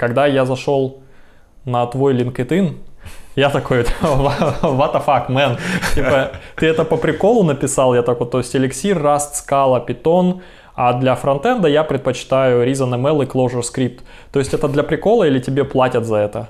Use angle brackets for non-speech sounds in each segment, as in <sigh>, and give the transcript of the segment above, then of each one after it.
когда я зашел на твой LinkedIn, я такой, <laughs> what the fuck, man? Типа, ты это по приколу написал? Я такой, то есть эликсир, Rust, Scala, Python, а для фронтенда я предпочитаю ReasonML и ClojureScript. То есть это для прикола или тебе платят за это?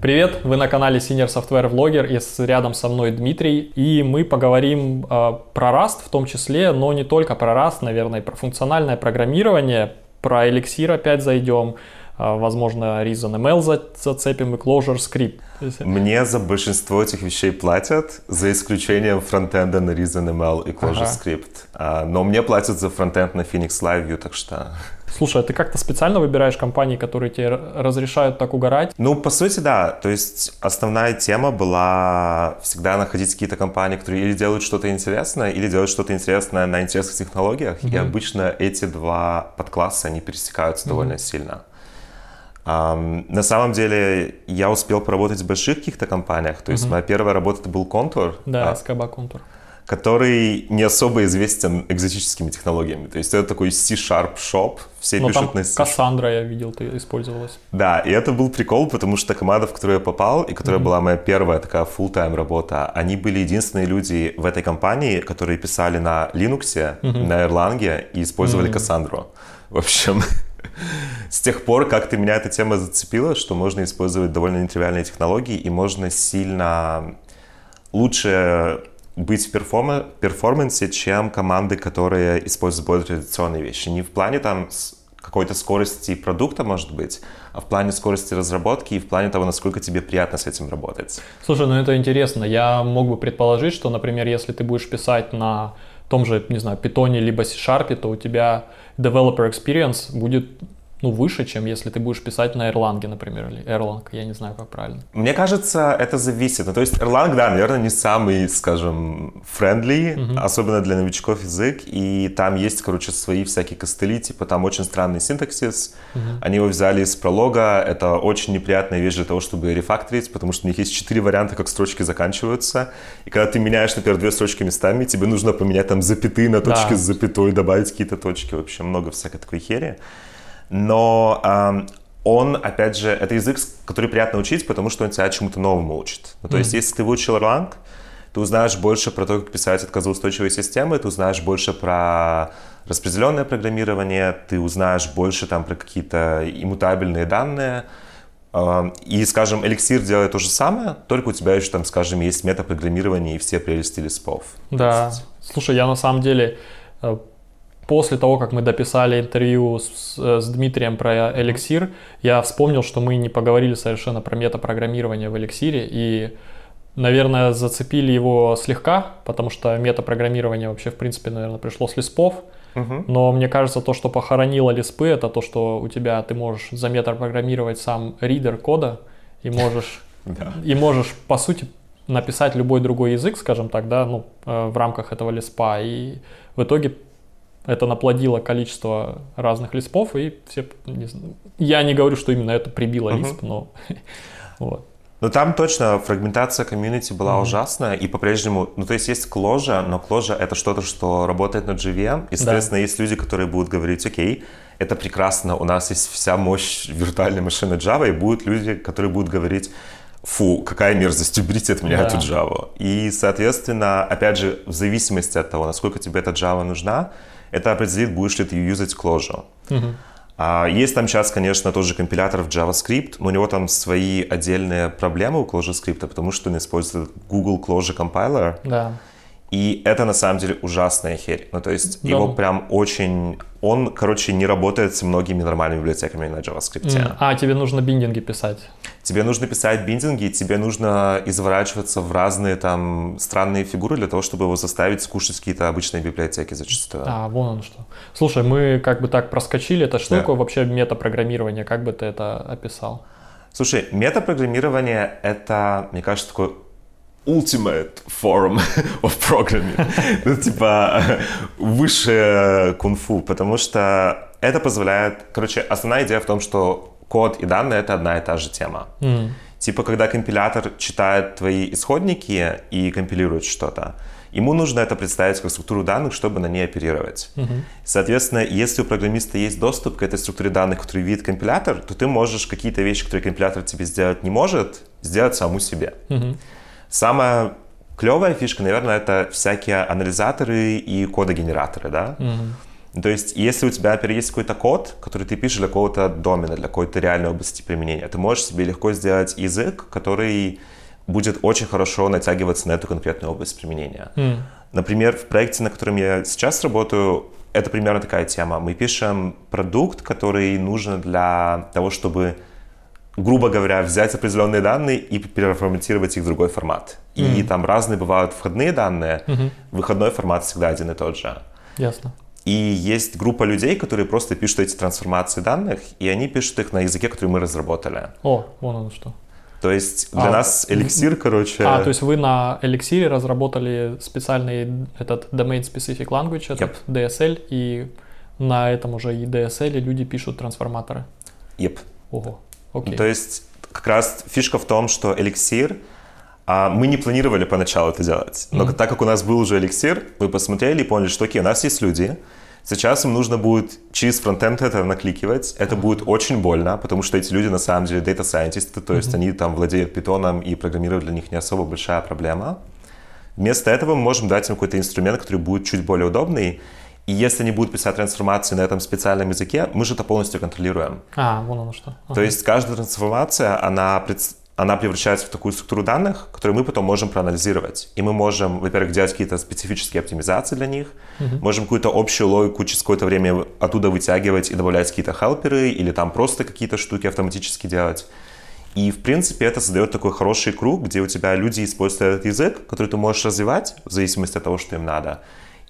Привет, вы на канале Senior Software Vlogger, и рядом со мной Дмитрий, и мы поговорим э, про Rust в том числе, но не только про Rust, наверное, про функциональное программирование, про Elixir опять зайдем, а, возможно, ReasonML зацепим и ClojureScript. Мне за большинство этих вещей платят, за исключением фронтенда на ReasonML и ClojureScript. Ага. Но мне платят за фронтенд на Phoenix LiveView, так что... Слушай, а ты как-то специально выбираешь компании, которые тебе разрешают так угорать? Ну, по сути, да. То есть основная тема была всегда находить какие-то компании, которые или делают что-то интересное, или делают что-то интересное на интересных технологиях. Mm-hmm. И обычно эти два подкласса, они пересекаются mm-hmm. довольно сильно. На самом деле я успел поработать в больших каких-то компаниях. То есть mm-hmm. моя первая работа это был Контур. Да, а, СКБ Контур. Который не особо известен экзотическими технологиями. То есть это такой C-Sharp Shop. Все Но пишут там на C. Кассандра, я видел, ты использовалась. Да, и это был прикол, потому что команда, в которую я попал, и которая mm-hmm. была моя первая такая full-time работа, они были единственные люди в этой компании, которые писали на Linux, mm-hmm. на Erlang и использовали mm-hmm. Кассандру. В общем, <laughs> с тех пор как-то меня эта тема зацепила, что можно использовать довольно нетривиальные технологии и можно сильно лучше быть в перформа- перформансе, чем команды, которые используют более традиционные вещи. Не в плане там какой-то скорости продукта, может быть, а в плане скорости разработки и в плане того, насколько тебе приятно с этим работать. Слушай, ну это интересно. Я мог бы предположить, что, например, если ты будешь писать на том же, не знаю, питоне либо C-Sharp, то у тебя developer experience будет ну, выше, чем если ты будешь писать на Erlang, например, или Erlang, я не знаю, как правильно. Мне кажется, это зависит. Ну, то есть Erlang, да, наверное, не самый, скажем, friendly, uh-huh. особенно для новичков язык, и там есть, короче, свои всякие костыли, типа там очень странный синтаксис, uh-huh. они его взяли из пролога, это очень неприятная вещь для того, чтобы рефакторить, потому что у них есть четыре варианта, как строчки заканчиваются, и когда ты меняешь, например, две строчки местами, тебе нужно поменять там запятые на точки да. с запятой, добавить какие-то точки, вообще много всякой такой хери но э, он, опять же, это язык, который приятно учить, потому что он тебя чему-то новому учит. Ну, то mm-hmm. есть, если ты выучил Erlang, ты узнаешь больше про то, как писать отказоустойчивые системы, ты узнаешь больше про распределенное программирование, ты узнаешь больше там про какие-то иммутабельные данные. И, скажем, Elixir делает то же самое, только у тебя еще там, скажем, есть метапрограммирование и все прелести лиспов. Да. Слушай, я на самом деле э, после того, как мы дописали интервью с, с Дмитрием про эликсир, я вспомнил, что мы не поговорили совершенно про метапрограммирование в эликсире, и, наверное, зацепили его слегка, потому что метапрограммирование вообще, в принципе, наверное, пришло с лиспов, угу. но мне кажется, то, что похоронило лиспы, это то, что у тебя ты можешь за метапрограммировать сам ридер кода, и <laughs> можешь, и можешь, по сути, написать любой другой язык, скажем так, да, ну, э, в рамках этого лиспа, и в итоге это наплодило количество разных лиспов, и все, не знаю, я не говорю, что именно это прибило uh-huh. лисп, но <laughs> вот. Ну там точно фрагментация комьюнити была mm-hmm. ужасная, и по-прежнему, ну то есть есть кложа, но кложа это что-то, что работает на JVM, и, соответственно, да. есть люди, которые будут говорить, окей, это прекрасно, у нас есть вся мощь виртуальной машины Java, и будут люди, которые будут говорить, фу, какая мерзость, уберите от меня да. эту Java. И, соответственно, опять же, в зависимости от того, насколько тебе эта Java нужна, это определит, будешь ли ты юзать Clojure. Угу. А, есть там сейчас, конечно, тоже компилятор в JavaScript, но у него там свои отдельные проблемы у ClojureScript, потому что он использует Google Clojure Compiler. Да. И это на самом деле ужасная херь. Ну, то есть да. его прям очень... Он, короче, не работает с многими нормальными библиотеками на JavaScript. Mm. А, тебе нужно биндинги писать. Тебе нужно писать биндинги, тебе нужно изворачиваться в разные там странные фигуры для того, чтобы его заставить скушать какие-то обычные библиотеки зачастую. А, вон оно что. Слушай, мы как бы так проскочили. Это что да. вообще метапрограммирование? Как бы ты это описал? Слушай, метапрограммирование — это, мне кажется, такой ultimate form <laughs> of programming. <laughs> ну, типа, высшее кунг-фу, потому что это позволяет... Короче, основная идея в том, что код и данные — это одна и та же тема. Mm. Типа, когда компилятор читает твои исходники и компилирует что-то, Ему нужно это представить как структуру данных, чтобы на ней оперировать. Угу. Соответственно, если у программиста есть доступ к этой структуре данных, которую видит компилятор, то ты можешь какие-то вещи, которые компилятор тебе сделать не может, сделать саму себе. Угу. Самая клевая фишка, наверное, это всякие анализаторы и кодогенераторы, да? Угу. То есть, если у тебя, есть какой-то код, который ты пишешь для какого-то домена, для какой-то реальной области применения, ты можешь себе легко сделать язык, который будет очень хорошо натягиваться на эту конкретную область применения. Mm. Например, в проекте, на котором я сейчас работаю, это примерно такая тема. Мы пишем продукт, который нужен для того, чтобы, грубо говоря, взять определенные данные и переформатировать их в другой формат. Mm. И там разные бывают входные данные, mm-hmm. выходной формат всегда один и тот же. Ясно. И есть группа людей, которые просто пишут эти трансформации данных, и они пишут их на языке, который мы разработали. О, вон оно что. То есть для а, нас эликсир, короче... А, то есть вы на эликсире разработали специальный этот Domain Specific Language, этот yep. DSL, и на этом уже и DSL люди пишут трансформаторы? Yep. Ого, окей. То есть как раз фишка в том, что эликсир, а мы не планировали поначалу это делать, но mm-hmm. так как у нас был уже эликсир, мы посмотрели и поняли, что окей, у нас есть люди, Сейчас им нужно будет через фронтенд это накликивать. Это будет очень больно, потому что эти люди на самом деле data scientists, то есть они там владеют питоном и программировать для них не особо большая проблема. Вместо этого мы можем дать им какой-то инструмент, который будет чуть более удобный. И если они будут писать трансформации на этом специальном языке, мы же это полностью контролируем. А, вон оно что. Ага. То есть каждая трансформация, она она превращается в такую структуру данных, которую мы потом можем проанализировать. И мы можем, во-первых, делать какие-то специфические оптимизации для них, uh-huh. можем какую-то общую логику через какое-то время оттуда вытягивать и добавлять какие-то хелперы или там просто какие-то штуки автоматически делать. И, в принципе, это создает такой хороший круг, где у тебя люди используют этот язык, который ты можешь развивать в зависимости от того, что им надо.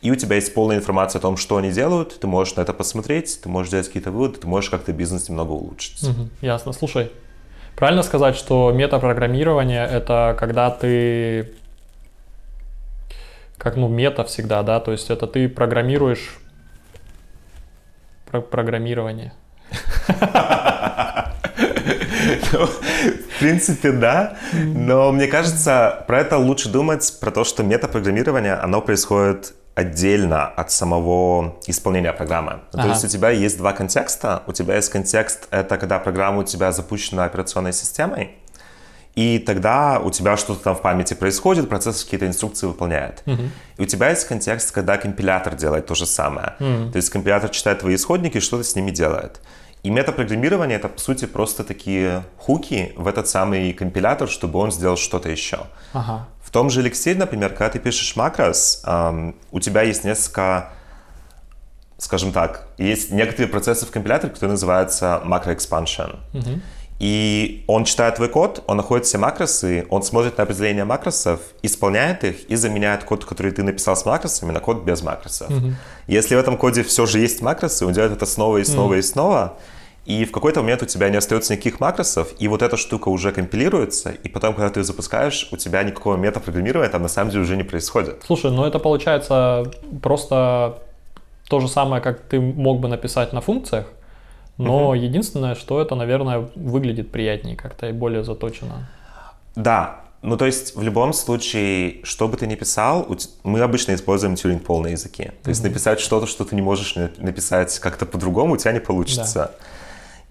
И у тебя есть полная информация о том, что они делают, ты можешь на это посмотреть, ты можешь делать какие-то выводы, ты можешь как-то бизнес немного улучшить. Угу, ясно. Слушай, Правильно сказать, что метапрограммирование — это когда ты как ну мета всегда, да, то есть это ты программируешь про программирование. Ну, в принципе, да, но мне кажется, про это лучше думать, про то, что метапрограммирование, оно происходит отдельно от самого исполнения программы. Ага. То есть у тебя есть два контекста. У тебя есть контекст, это когда программа у тебя запущена операционной системой, и тогда у тебя что-то там в памяти происходит, процесс какие-то инструкции выполняет. Угу. И у тебя есть контекст, когда компилятор делает то же самое. Угу. То есть компилятор читает твои исходники и что-то с ними делает. И метапрограммирование — это, по сути, просто такие хуки в этот самый компилятор, чтобы он сделал что-то еще. Ага. В том же Elixir, например, когда ты пишешь макрос, эм, у тебя есть несколько, скажем так, есть некоторые процессы в компиляторе, которые называются macro-expansion. Угу. И он читает твой код, он находит все макросы, он смотрит на определение макросов, исполняет их и заменяет код, который ты написал с макросами, на код без макросов. Угу. Если в этом коде все же есть макросы, он делает это снова и снова угу. и снова, и в какой-то момент у тебя не остается никаких макросов, и вот эта штука уже компилируется, и потом, когда ты ее запускаешь, у тебя никакого метапрограммирования там на самом деле уже не происходит. Слушай, ну это получается просто то же самое, как ты мог бы написать на функциях, но угу. единственное, что это, наверное, выглядит приятнее как-то и более заточено. Да, ну, то есть, в любом случае, что бы ты ни писал, мы обычно используем тюринг полные языки. То mm-hmm. есть, написать что-то, что ты не можешь написать как-то по-другому, у тебя не получится. Да.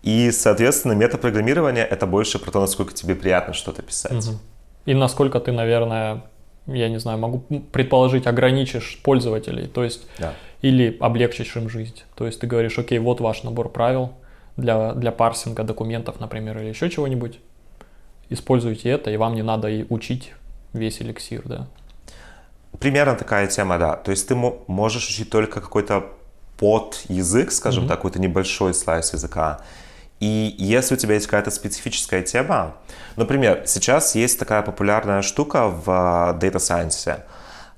И, соответственно, метапрограммирование — это больше про то, насколько тебе приятно что-то писать. Угу. И насколько ты, наверное, я не знаю, могу предположить, ограничишь пользователей, то есть да. или облегчишь им жизнь. То есть ты говоришь, окей, вот ваш набор правил для, для парсинга документов, например, или еще чего-нибудь. Используйте это, и вам не надо и учить весь эликсир, да. Примерно такая тема, да. То есть ты можешь учить только какой-то под язык, скажем mm-hmm. так, какой-то небольшой слайс языка, и если у тебя есть какая-то специфическая тема, например, сейчас есть такая популярная штука в а, Data Science.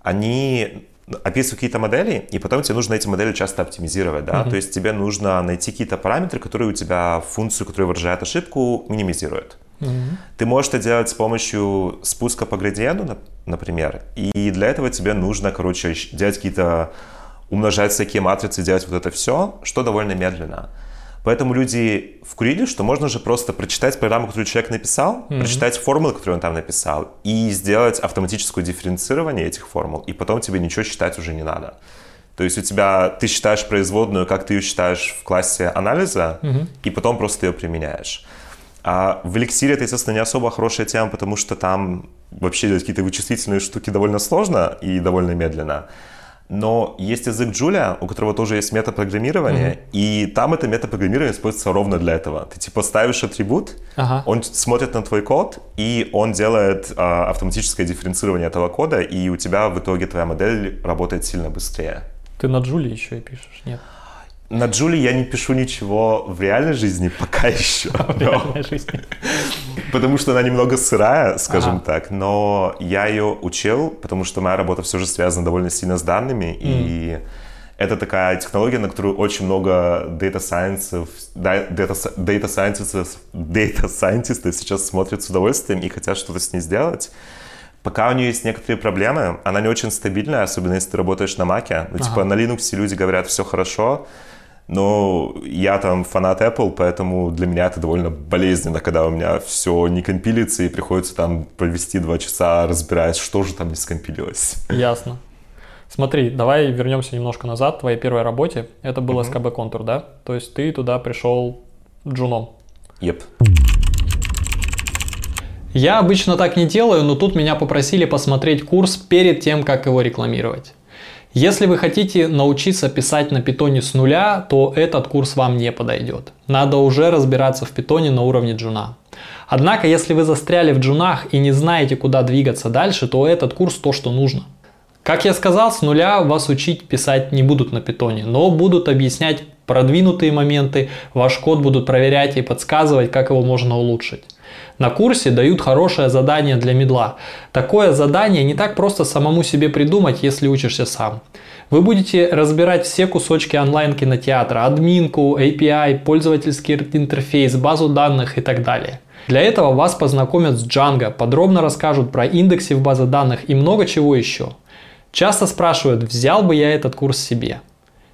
Они описывают какие-то модели, и потом тебе нужно эти модели часто оптимизировать, да, mm-hmm. то есть тебе нужно найти какие-то параметры, которые у тебя функцию, которая выражает ошибку, минимизируют. Mm-hmm. Ты можешь это делать с помощью спуска по градиенту, например, и для этого тебе нужно, короче, делать какие-то, умножать всякие матрицы, делать вот это все, что довольно медленно. Поэтому люди вкурили, что можно же просто прочитать программу, которую человек написал, mm-hmm. прочитать формулы, которые он там написал, и сделать автоматическое дифференцирование этих формул, и потом тебе ничего считать уже не надо. То есть у тебя, ты считаешь производную, как ты ее считаешь в классе анализа, mm-hmm. и потом просто ее применяешь. А в эликсире это, естественно, не особо хорошая тема, потому что там вообще делать какие-то вычислительные штуки довольно сложно и довольно медленно. Но есть язык Julia, у которого тоже есть метапрограммирование, mm-hmm. и там это метапрограммирование используется ровно для этого. Ты типа ставишь атрибут, ага. он смотрит на твой код, и он делает а, автоматическое дифференцирование этого кода, и у тебя в итоге твоя модель работает сильно быстрее. Ты на Julia еще и пишешь, нет? На Джули я не пишу ничего в реальной жизни пока еще. <laughs> В реальной жизни. Потому что она немного сырая, скажем ага. так. Но я ее учил, потому что моя работа все же связана довольно сильно с данными. Mm. И это такая технология, на которую очень много data science, data, data scientists, data scientists сейчас смотрят с удовольствием и хотят что-то с ней сделать. Пока у нее есть некоторые проблемы, она не очень стабильная, особенно если ты работаешь на Маке. Ну, типа, ага. типа, на Linux люди говорят, все хорошо, но я там фанат Apple, поэтому для меня это довольно болезненно, когда у меня все не компилится и приходится там провести два часа, разбираясь, что же там не скомпилилось. Ясно. Смотри, давай вернемся немножко назад. Твоей первой работе это был uh-huh. SKB Контур, да? То есть ты туда пришел джуном. Yep. Я обычно так не делаю, но тут меня попросили посмотреть курс перед тем, как его рекламировать. Если вы хотите научиться писать на питоне с нуля, то этот курс вам не подойдет. Надо уже разбираться в питоне на уровне джуна. Однако, если вы застряли в джунах и не знаете, куда двигаться дальше, то этот курс то, что нужно. Как я сказал, с нуля вас учить писать не будут на питоне, но будут объяснять продвинутые моменты, ваш код будут проверять и подсказывать, как его можно улучшить. На курсе дают хорошее задание для медла. Такое задание не так просто самому себе придумать, если учишься сам. Вы будете разбирать все кусочки онлайн-кинотеатра, админку, API, пользовательский интерфейс, базу данных и так далее. Для этого вас познакомят с Django, подробно расскажут про индексы в базе данных и много чего еще. Часто спрашивают, взял бы я этот курс себе.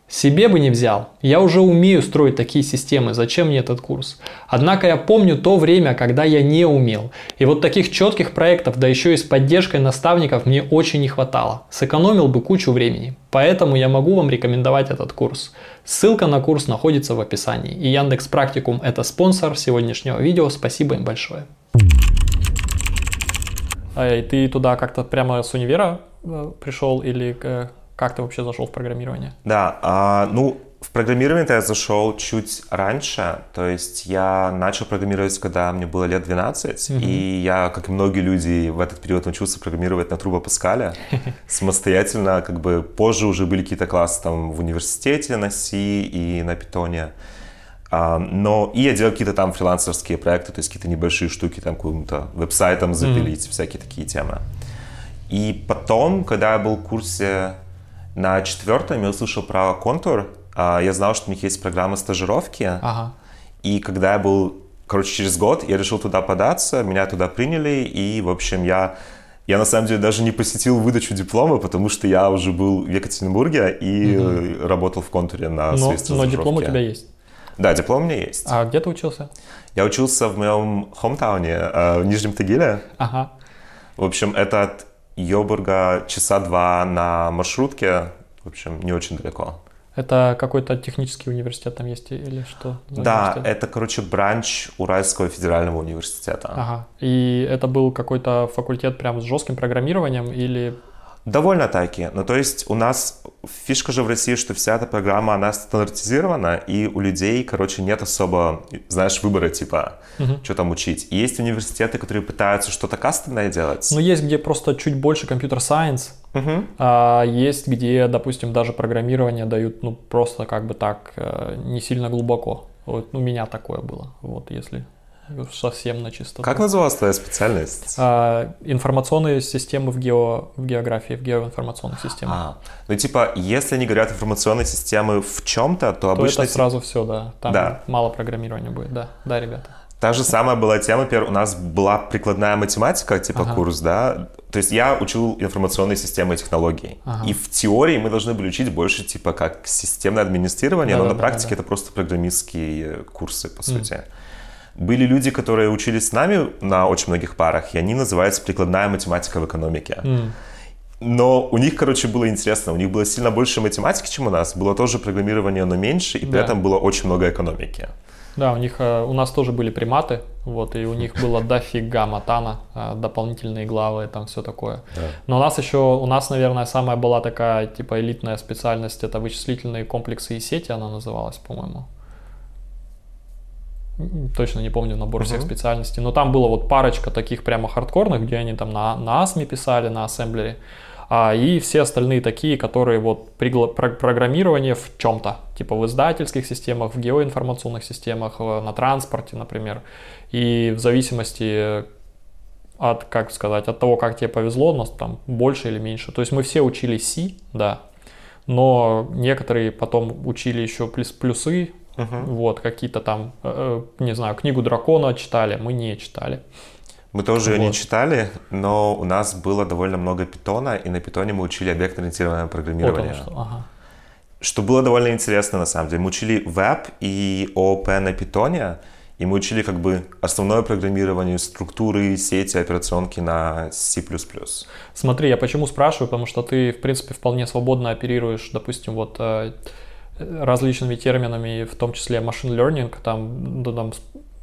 Себе бы не взял. Я уже умею строить такие системы, зачем мне этот курс? Однако я помню то время, когда я не умел. И вот таких четких проектов, да еще и с поддержкой наставников мне очень не хватало. Сэкономил бы кучу времени. Поэтому я могу вам рекомендовать этот курс. Ссылка на курс находится в описании. И Яндекс Практикум это спонсор сегодняшнего видео. Спасибо им большое. А ты туда как-то прямо с универа э, пришел или э, как ты вообще зашел в программирование? Да, а, ну, в программирование я зашел чуть раньше, то есть я начал программировать, когда мне было лет 12, угу. и я, как и многие люди, в этот период научился программировать на Трубо Паскале <laughs> самостоятельно, как бы позже уже были какие-то классы там в университете на C и на Питоне, а, но и я делал какие-то там фрилансерские проекты, то есть какие-то небольшие штуки, там каким-то веб-сайтом запилить, mm всякие такие темы. И потом, когда я был в курсе на четвертом я услышал про контур. А, я знал, что у них есть программа стажировки. Ага. И когда я был, короче, через год, я решил туда податься, меня туда приняли, и, в общем, я я на самом деле даже не посетил выдачу диплома, потому что я уже был в Екатеринбурге и угу. работал в контуре на но, своей Но диплом у тебя есть? Да, диплом у меня есть. А где ты учился? Я учился в моем хомтауне, э, в Нижнем Тагиле. Ага. В общем, это от Йобурга часа два на маршрутке, в общем, не очень далеко. Это какой-то технический университет там есть или что? Да, это, короче, бранч Уральского федерального университета. Ага. И это был какой-то факультет прям с жестким программированием или Довольно таки. Ну, то есть у нас фишка же в России, что вся эта программа, она стандартизирована, и у людей, короче, нет особо, знаешь, выбора, типа, угу. что там учить. И есть университеты, которые пытаются что-то кастомное делать. Ну, есть где просто чуть больше компьютер-сайенс, угу. а есть где, допустим, даже программирование дают, ну, просто как бы так, э, не сильно глубоко. Вот у меня такое было, вот если совсем на чистоту. Как называлась твоя специальность? А, информационные системы в, гео, в географии, в геоинформационных системах. А, ну типа, если они говорят информационные системы в чем-то, то, то обычно... это сразу все, да. Там да. мало программирования будет, да. Да, ребята. Та же самая была тема, у нас была прикладная математика, типа ага. курс, да. То есть я учил информационные системы и технологии. Ага. И в теории мы должны были учить больше, типа, как системное администрирование, да, но да, на практике да, это просто программистские курсы, по сути. Mm. Были люди, которые учились с нами на очень многих парах, и они называются прикладная математика в экономике. Mm. Но у них, короче, было интересно. У них было сильно больше математики, чем у нас. Было тоже программирование, но меньше, и при да. этом было очень много экономики. Да, у них, э, у нас тоже были приматы, вот, и у них было дофига матана, э, дополнительные главы, там все такое. Да. Но у нас еще, у нас, наверное, самая была такая, типа, элитная специальность, это вычислительные комплексы и сети, она называлась, по-моему. Точно не помню набор uh-huh. всех специальностей, но там было вот парочка таких прямо хардкорных, где они там на, на ASME писали, на ассемблере а, и все остальные такие, которые вот пригла- про- программирование в чем-то, типа в издательских системах, в геоинформационных системах, на транспорте, например. И в зависимости от, как сказать, от того, как тебе повезло, у нас там больше или меньше. То есть мы все учили C, да, но некоторые потом учили еще плюс плюсы, uh-huh. вот, какие-то там, э, э, не знаю, книгу дракона читали, мы не читали. Мы тоже вот. ее не читали, но у нас было довольно много питона, и на питоне мы учили объектно-ориентированное программирование. Вот что. Ага. что было довольно интересно на самом деле. Мы учили веб и ООП на питоне, и мы учили как бы основное программирование, структуры, сети, операционки на C++. Смотри, я почему спрашиваю, потому что ты, в принципе, вполне свободно оперируешь, допустим, вот э, различными терминами, в том числе machine learning, там, ну, там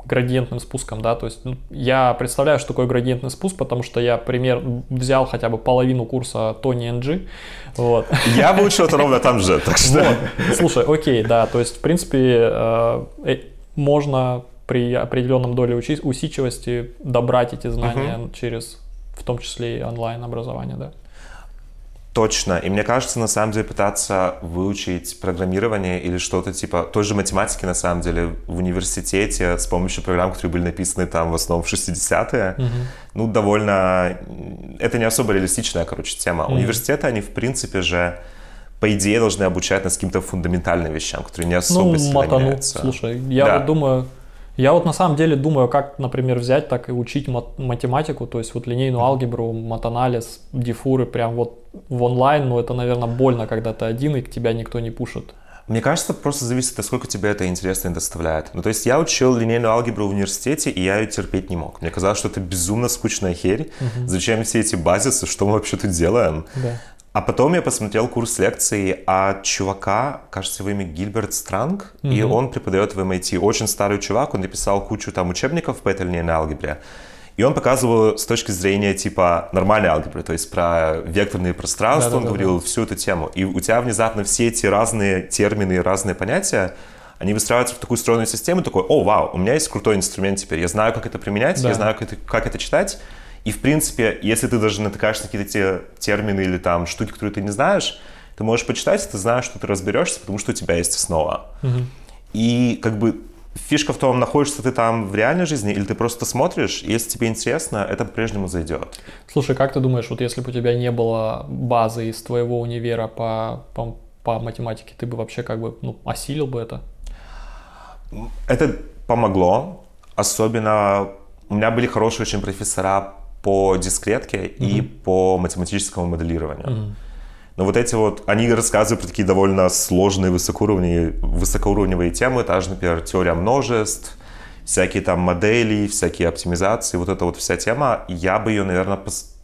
градиентным спуском, да, то есть ну, я представляю, что такое градиентный спуск, потому что я пример взял хотя бы половину курса Тони NG, вот. Я выучил это ровно там же, так что... Вот. Слушай, окей, да, то есть в принципе э, э можно при определенном доле усидчивости добрать эти знания uh-huh. через, в том числе и онлайн образование, да. Точно. И мне кажется, на самом деле, пытаться выучить программирование или что-то типа той же математики, на самом деле, в университете с помощью программ, которые были написаны там в основном в 60-е, угу. ну, довольно... Это не особо реалистичная, короче, тема. Угу. Университеты, они, в принципе же, по идее, должны обучать нас каким-то фундаментальным вещам, которые не особо ну, сильно меняются. Слушай, я да. вот думаю, я вот на самом деле думаю, как, например, взять так и учить мат- математику, то есть вот линейную алгебру, матанализ, дифуры прям вот в онлайн, но это, наверное, больно, когда ты один и к тебя никто не пушит. Мне кажется, просто зависит от сколько тебе это интересно и доставляет. Ну, то есть я учил линейную алгебру в университете, и я ее терпеть не мог. Мне казалось, что это безумно скучная херь. Угу. Зачем все эти базисы, что мы вообще тут делаем? Да. А потом я посмотрел курс лекций от чувака, кажется, его имя Гильберт Странг, mm-hmm. и он преподает в MIT. Очень старый чувак, он написал кучу там учебников по этой линейной алгебре. И он показывал с точки зрения типа нормальной алгебры, то есть про векторные пространства, да, он да, говорил да. всю эту тему. И у тебя внезапно все эти разные термины, разные понятия, они выстраиваются в такую стройную систему, такой, о, вау, у меня есть крутой инструмент теперь, я знаю, как это применять, да. я знаю, как это, как это читать, и, в принципе, если ты даже натыкаешься на какие-то те термины или там штуки, которые ты не знаешь, ты можешь почитать, и ты знаешь, что ты разберешься, потому что у тебя есть основа. Угу. И как бы фишка в том, находишься ты там в реальной жизни или ты просто смотришь, и если тебе интересно, это по-прежнему зайдет. Слушай, как ты думаешь, вот если бы у тебя не было базы из твоего универа по, по, по математике, ты бы вообще как бы ну, осилил бы это? Это помогло. Особенно у меня были хорошие очень профессора по дискретке mm-hmm. и по математическому моделированию. Mm-hmm. Но вот эти вот, они рассказывают про такие довольно сложные высокоуровневые, высокоуровневые темы, же, например, теория множеств, всякие там модели, всякие оптимизации, вот эта вот вся тема, я бы ее, наверное, пос...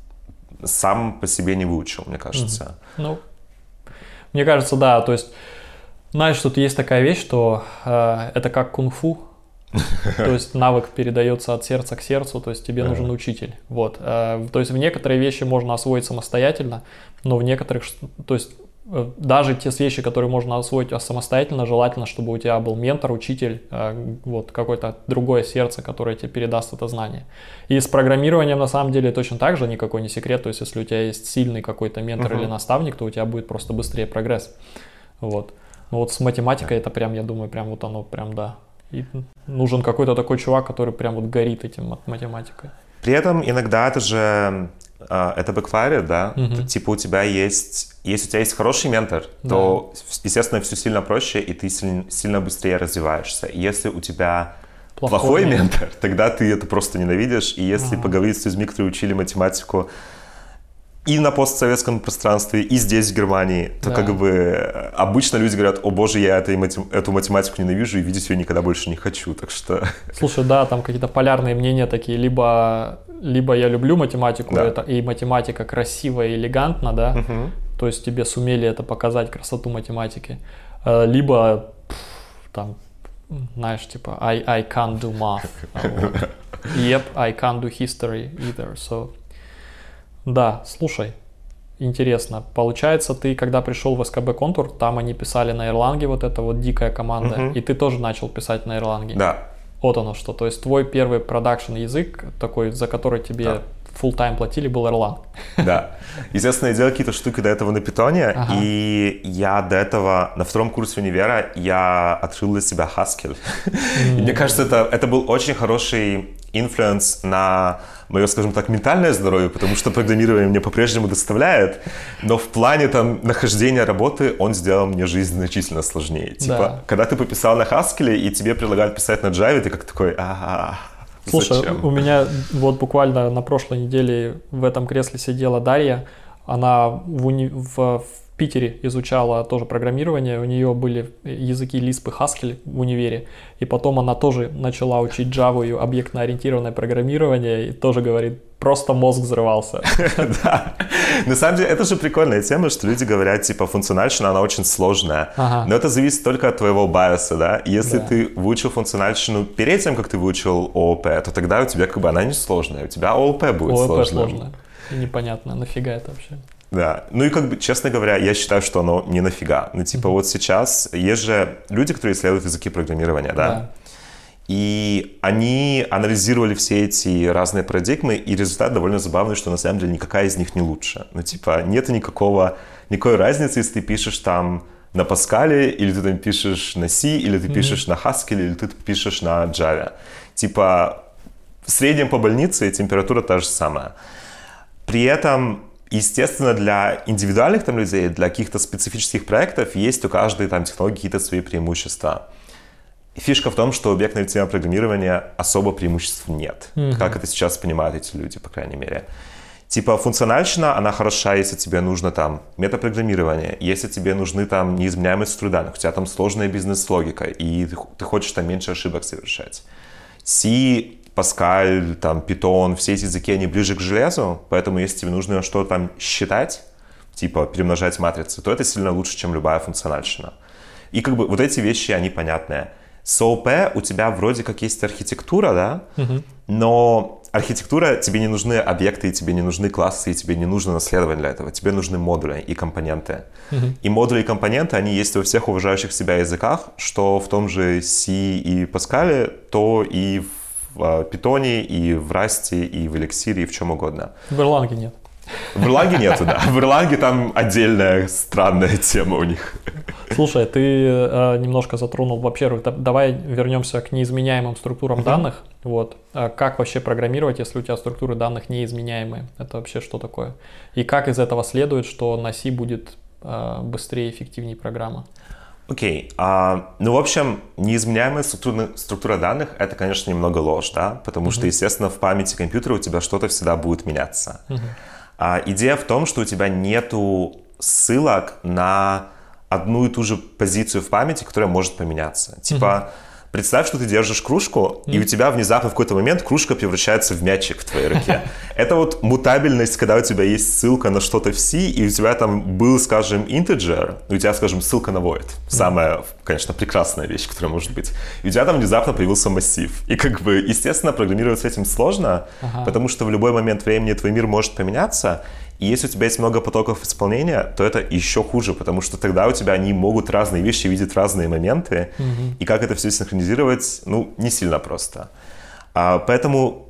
сам по себе не выучил, мне кажется. Mm-hmm. Ну, мне кажется, да, то есть, знаешь, тут есть такая вещь, что э, это как кунг-фу, <laughs> то есть навык передается от сердца к сердцу, то есть тебе нужен учитель. Вот. Э, то есть в некоторые вещи можно освоить самостоятельно, но в некоторых, то есть э, даже те вещи, которые можно освоить самостоятельно, желательно, чтобы у тебя был ментор, учитель, э, вот какое-то другое сердце, которое тебе передаст это знание. И с программированием на самом деле точно так же никакой не секрет. То есть если у тебя есть сильный какой-то ментор uh-huh. или наставник, то у тебя будет просто быстрее прогресс. Вот. Но вот с математикой это прям, я думаю, прям вот оно прям да и нужен какой-то такой чувак, который прям вот горит этим математикой. При этом иногда это же а, это бэкфайрит, да, угу. типа у тебя есть, если у тебя есть хороший ментор, да. то, естественно, все сильно проще, и ты сильно, сильно быстрее развиваешься. Если у тебя плохой, плохой ментор, <laughs> тогда ты это просто ненавидишь. И если ага. поговорить с людьми, которые учили математику и на постсоветском пространстве, и здесь, в Германии, то да. как бы э, обычно люди говорят, о боже, я этой, эту математику ненавижу и видеть ее никогда больше не хочу, так что... <laughs> Слушай, да, там какие-то полярные мнения такие, либо, либо я люблю математику, да. это, и математика красивая и элегантна, да, угу. то есть тебе сумели это показать, красоту математики, э, либо там, знаешь, типа, I, I can't do math. <laughs> Yep, I can't do history either, so... Да, слушай, интересно. Получается, ты когда пришел в СКБ Контур, там они писали на Ирланге вот эта вот дикая команда, угу. и ты тоже начал писать на Ирланге. Да. Вот оно что. То есть твой первый продакшн язык такой, за который тебе да full time платили, был Erlang. <laughs> Да. Естественно, я делал какие-то штуки до этого на Python, ага. и я до этого на втором курсе универа я открыл для себя Haskell. <laughs> Mm. мне кажется, это, это был очень хороший influence на мое, скажем так, ментальное здоровье, потому что программирование мне по-прежнему доставляет, но в плане там нахождения работы он сделал мне жизнь значительно сложнее. Типа, да. когда ты пописал на Haskell и тебе предлагают писать на Java, ты как такой, ага, Слушай, Зачем? у меня вот буквально на прошлой неделе в этом кресле сидела Дарья. Она в, уни... в, в Питере изучала тоже программирование. У нее были языки Lisp и Haskell в универе. И потом она тоже начала учить Java и объектно-ориентированное программирование. И тоже говорит, просто мозг взрывался. <laughs> Да. На самом деле, это же прикольная тема, что люди говорят, типа, функциональщина, она очень сложная. Но это зависит только от твоего байоса, да? Если ты выучил функциональщину перед тем, как ты выучил ООП, то тогда у тебя как бы она не сложная. У тебя ООП будет. ООП сложная. Непонятно, нафига это вообще? Да, ну и как бы, честно говоря, я считаю, что оно не нафига. Ну типа mm-hmm. вот сейчас есть же люди, которые исследуют языки программирования, да? да. И они анализировали все эти разные парадигмы, и результат довольно забавный, что на самом деле никакая из них не лучше. Ну, типа, нет никакого, никакой разницы, если ты пишешь там на Паскале, или ты там пишешь на C, или ты mm-hmm. пишешь на Haskell, или ты пишешь на Java. Типа, в среднем по больнице температура та же самая. При этом Естественно, для индивидуальных там людей, для каких-то специфических проектов есть у каждой там технологии какие-то свои преимущества. Фишка в том, что объектно-ориентированное программирование особо преимуществ нет. Mm-hmm. Как это сейчас понимают эти люди, по крайней мере. Типа функциональщина, она хороша, если тебе нужно там метапрограммирование, если тебе нужны там неизменяемые структуры данных, у тебя там сложная бизнес-логика, и ты, ты хочешь там меньше ошибок совершать. C, Pascal, там, Python, все эти языки, они ближе к железу, поэтому если тебе нужно что-то там считать, типа перемножать матрицы, то это сильно лучше, чем любая функциональщина. И как бы вот эти вещи, они понятные. С ООП у тебя вроде как есть архитектура, да, угу. но архитектура, тебе не нужны объекты, и тебе не нужны классы, и тебе не нужно наследование для этого. Тебе нужны модули и компоненты. Угу. И модули и компоненты, они есть во всех уважающих себя языках, что в том же C и Pascal, то и в Питоне, и в Расте, и в Эликсире, и в чем угодно. В Erlang нет. В Erlang нету, да. В Erlang там отдельная странная тема у них. Слушай, ты э, немножко затронул, во-первых, давай вернемся к неизменяемым структурам uh-huh. данных. Вот. А как вообще программировать, если у тебя структуры данных неизменяемые? Это вообще что такое? И как из этого следует, что на C будет э, быстрее и эффективнее программа? Окей. Okay. А, ну, в общем, неизменяемая структура, структура данных — это, конечно, немного ложь, да? Потому uh-huh. что, естественно, в памяти компьютера у тебя что-то всегда будет меняться. Uh-huh. А, идея в том, что у тебя нету ссылок на одну и ту же позицию в памяти, которая может поменяться. Типа, uh-huh Представь, что ты держишь кружку, mm. и у тебя внезапно в какой-то момент кружка превращается в мячик в твоей руке. <laughs> Это вот мутабельность, когда у тебя есть ссылка на что-то в C, и у тебя там был, скажем, integer, у тебя, скажем, ссылка на void. Самая, конечно, прекрасная вещь, которая может быть. И у тебя там внезапно появился массив. И как бы, естественно, программировать с этим сложно, ага. потому что в любой момент времени твой мир может поменяться, и если у тебя есть много потоков исполнения, то это еще хуже, потому что тогда у тебя они могут разные вещи видеть разные моменты, угу. и как это все синхронизировать, ну, не сильно просто. А, поэтому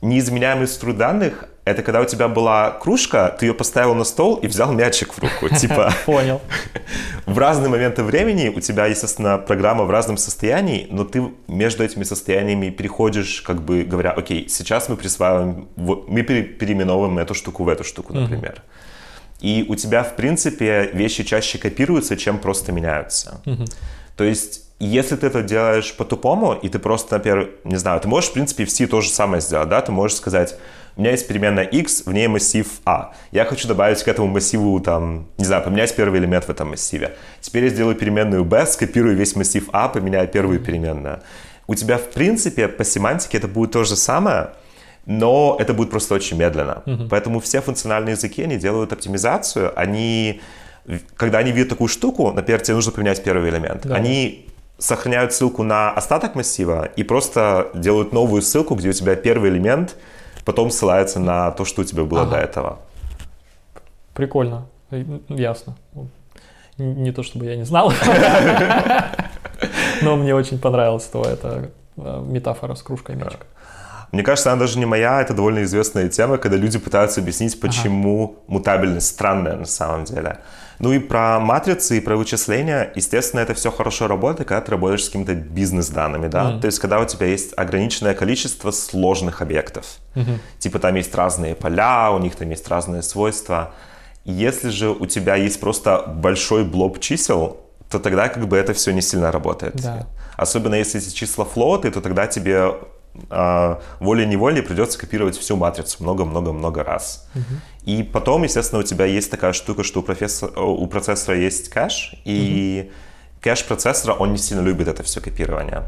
неизменяемый струк данных — это когда у тебя была кружка, ты ее поставил на стол и взял мячик в руку. <laughs> Типа... Понял. В разные моменты времени у тебя, естественно, программа в разном состоянии, но ты между этими состояниями переходишь, как бы говоря, окей, сейчас мы присваиваем, мы переименовываем эту штуку в эту штуку, например. И у тебя, в принципе, вещи чаще копируются, чем просто меняются. То есть если ты это делаешь по-тупому, и ты просто, например, не знаю, ты можешь, в принципе, в C то же самое сделать, да, ты можешь сказать, у меня есть переменная x, в ней массив а. Я хочу добавить к этому массиву, там, не знаю, поменять первый элемент в этом массиве. Теперь я сделаю переменную b, скопирую весь массив а, поменяю первую переменную. У тебя, в принципе, по семантике это будет то же самое, но это будет просто очень медленно. Uh-huh. Поэтому все функциональные языки, они делают оптимизацию, они, когда они видят такую штуку, например, тебе нужно поменять первый элемент, да. они сохраняют ссылку на остаток массива и просто делают новую ссылку, где у тебя первый элемент потом ссылается на то, что у тебя было ага. до этого. Прикольно, ясно. Не то чтобы я не знал, <laughs> но мне очень понравилась твоя эта э, метафора с кружкой мячика. Мне кажется, она даже не моя, это довольно известная тема, когда люди пытаются объяснить, почему ага. мутабельность странная на самом деле. Ну и про матрицы, и про вычисления, естественно, это все хорошо работает, когда ты работаешь с какими-то бизнес-данными, да? Mm. То есть, когда у тебя есть ограниченное количество сложных объектов. Mm-hmm. Типа там есть разные поля, у них там есть разные свойства. Если же у тебя есть просто большой блок чисел, то тогда как бы это все не сильно работает. Да. Особенно если эти числа флоты, то тогда тебе э, волей-неволей придется копировать всю матрицу много-много-много раз. Угу. И потом, естественно, у тебя есть такая штука, что у, профессора, у процессора есть кэш, и угу. кэш процессора, он не сильно любит это все копирование.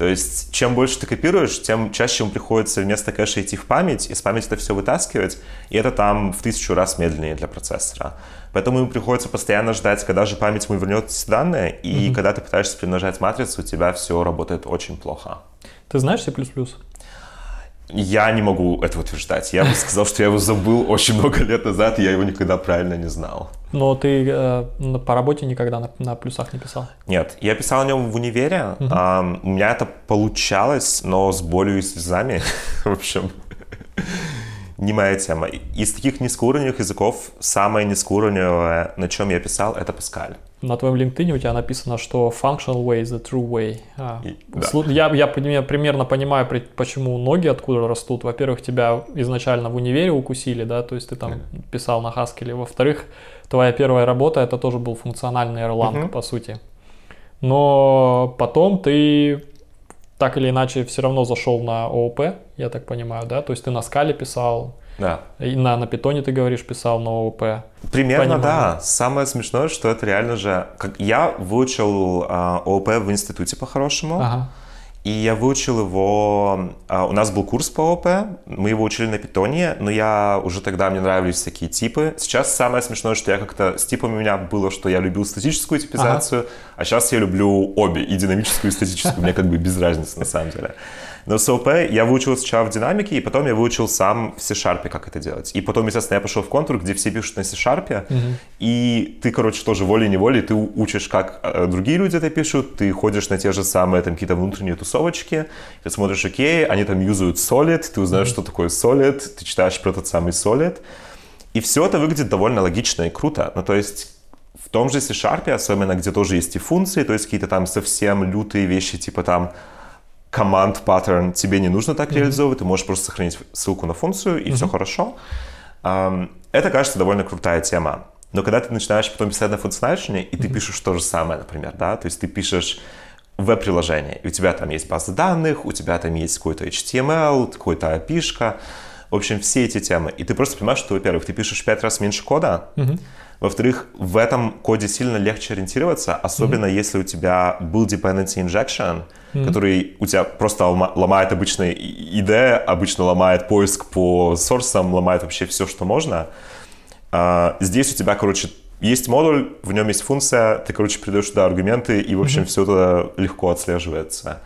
То есть, чем больше ты копируешь, тем чаще ему приходится вместо кэша идти в память, и с памяти это все вытаскивать, и это там в тысячу раз медленнее для процессора. Поэтому ему приходится постоянно ждать, когда же память ему вернет эти данные, и mm-hmm. когда ты пытаешься примножать матрицу, у тебя все работает очень плохо. Ты знаешь C++? Я не могу это утверждать. Я бы сказал, что я его забыл очень много лет назад, и я его никогда правильно не знал. Но ты э, по работе никогда на, на плюсах не писал? Нет, я писал о нем в универе. Угу. А, у меня это получалось, но с болью и слезами. <laughs> в общем, не моя тема. Из таких низкоуровневых языков самое низкоуровневое, на чем я писал, это Паскаль на твоем LinkedIn у тебя написано, что functional way is the true way. А, И, да. я, я, примерно понимаю, почему ноги откуда растут. Во-первых, тебя изначально в универе укусили, да, то есть ты там mm. писал на Haskell. Во-вторых, твоя первая работа это тоже был функциональный Erlang, mm-hmm. по сути. Но потом ты так или иначе все равно зашел на ООП, я так понимаю, да? То есть ты на скале писал, да. И на, на питоне, ты говоришь, писал на ООП. Примерно, Понимаю. да. Самое смешное, что это реально же... Как я выучил а, ООП в институте по-хорошему. Ага. И я выучил его... А, у нас был курс по ОП, мы его учили на питоне, но я уже тогда, мне нравились такие типы. Сейчас самое смешное, что я как-то... С типами у меня было, что я любил статическую типизацию, ага. а сейчас я люблю обе, и динамическую, и статическую. Мне как бы без разницы на самом деле. Но с ОП я выучил сначала в динамике, и потом я выучил сам в C-Sharp, как это делать. И потом, естественно, я пошел в контур, где все пишут на C-Sharp, угу. и ты, короче, тоже волей-неволей, ты учишь, как э, другие люди это пишут, ты ходишь на те же самые там какие-то внутренние тусовочки, ты смотришь, окей, они там юзают Solid, ты узнаешь, угу. что такое Solid, ты читаешь про тот самый Solid, и все это выглядит довольно логично и круто. Ну, то есть в том же C-Sharp, особенно где тоже есть и функции, то есть какие-то там совсем лютые вещи, типа там команд паттерн тебе не нужно так mm-hmm. реализовывать, ты можешь просто сохранить ссылку на функцию, и mm-hmm. все хорошо. Это кажется довольно крутая тема. Но когда ты начинаешь потом писать на функциональщине, и ты mm-hmm. пишешь то же самое, например, да, то есть ты пишешь веб-приложение, и у тебя там есть база данных, у тебя там есть какой-то HTML, какой-то API, в общем, все эти темы. И ты просто понимаешь, что, во-первых, ты пишешь в пять раз меньше кода, mm-hmm. во-вторых, в этом коде сильно легче ориентироваться, особенно mm-hmm. если у тебя был dependency injection, mm-hmm. который у тебя просто ломает обычная идея, обычно ломает поиск по сорсам, ломает вообще все, что можно. А, здесь у тебя, короче, есть модуль, в нем есть функция, ты, короче, придаешь туда аргументы, и, в общем, mm-hmm. все это легко отслеживается.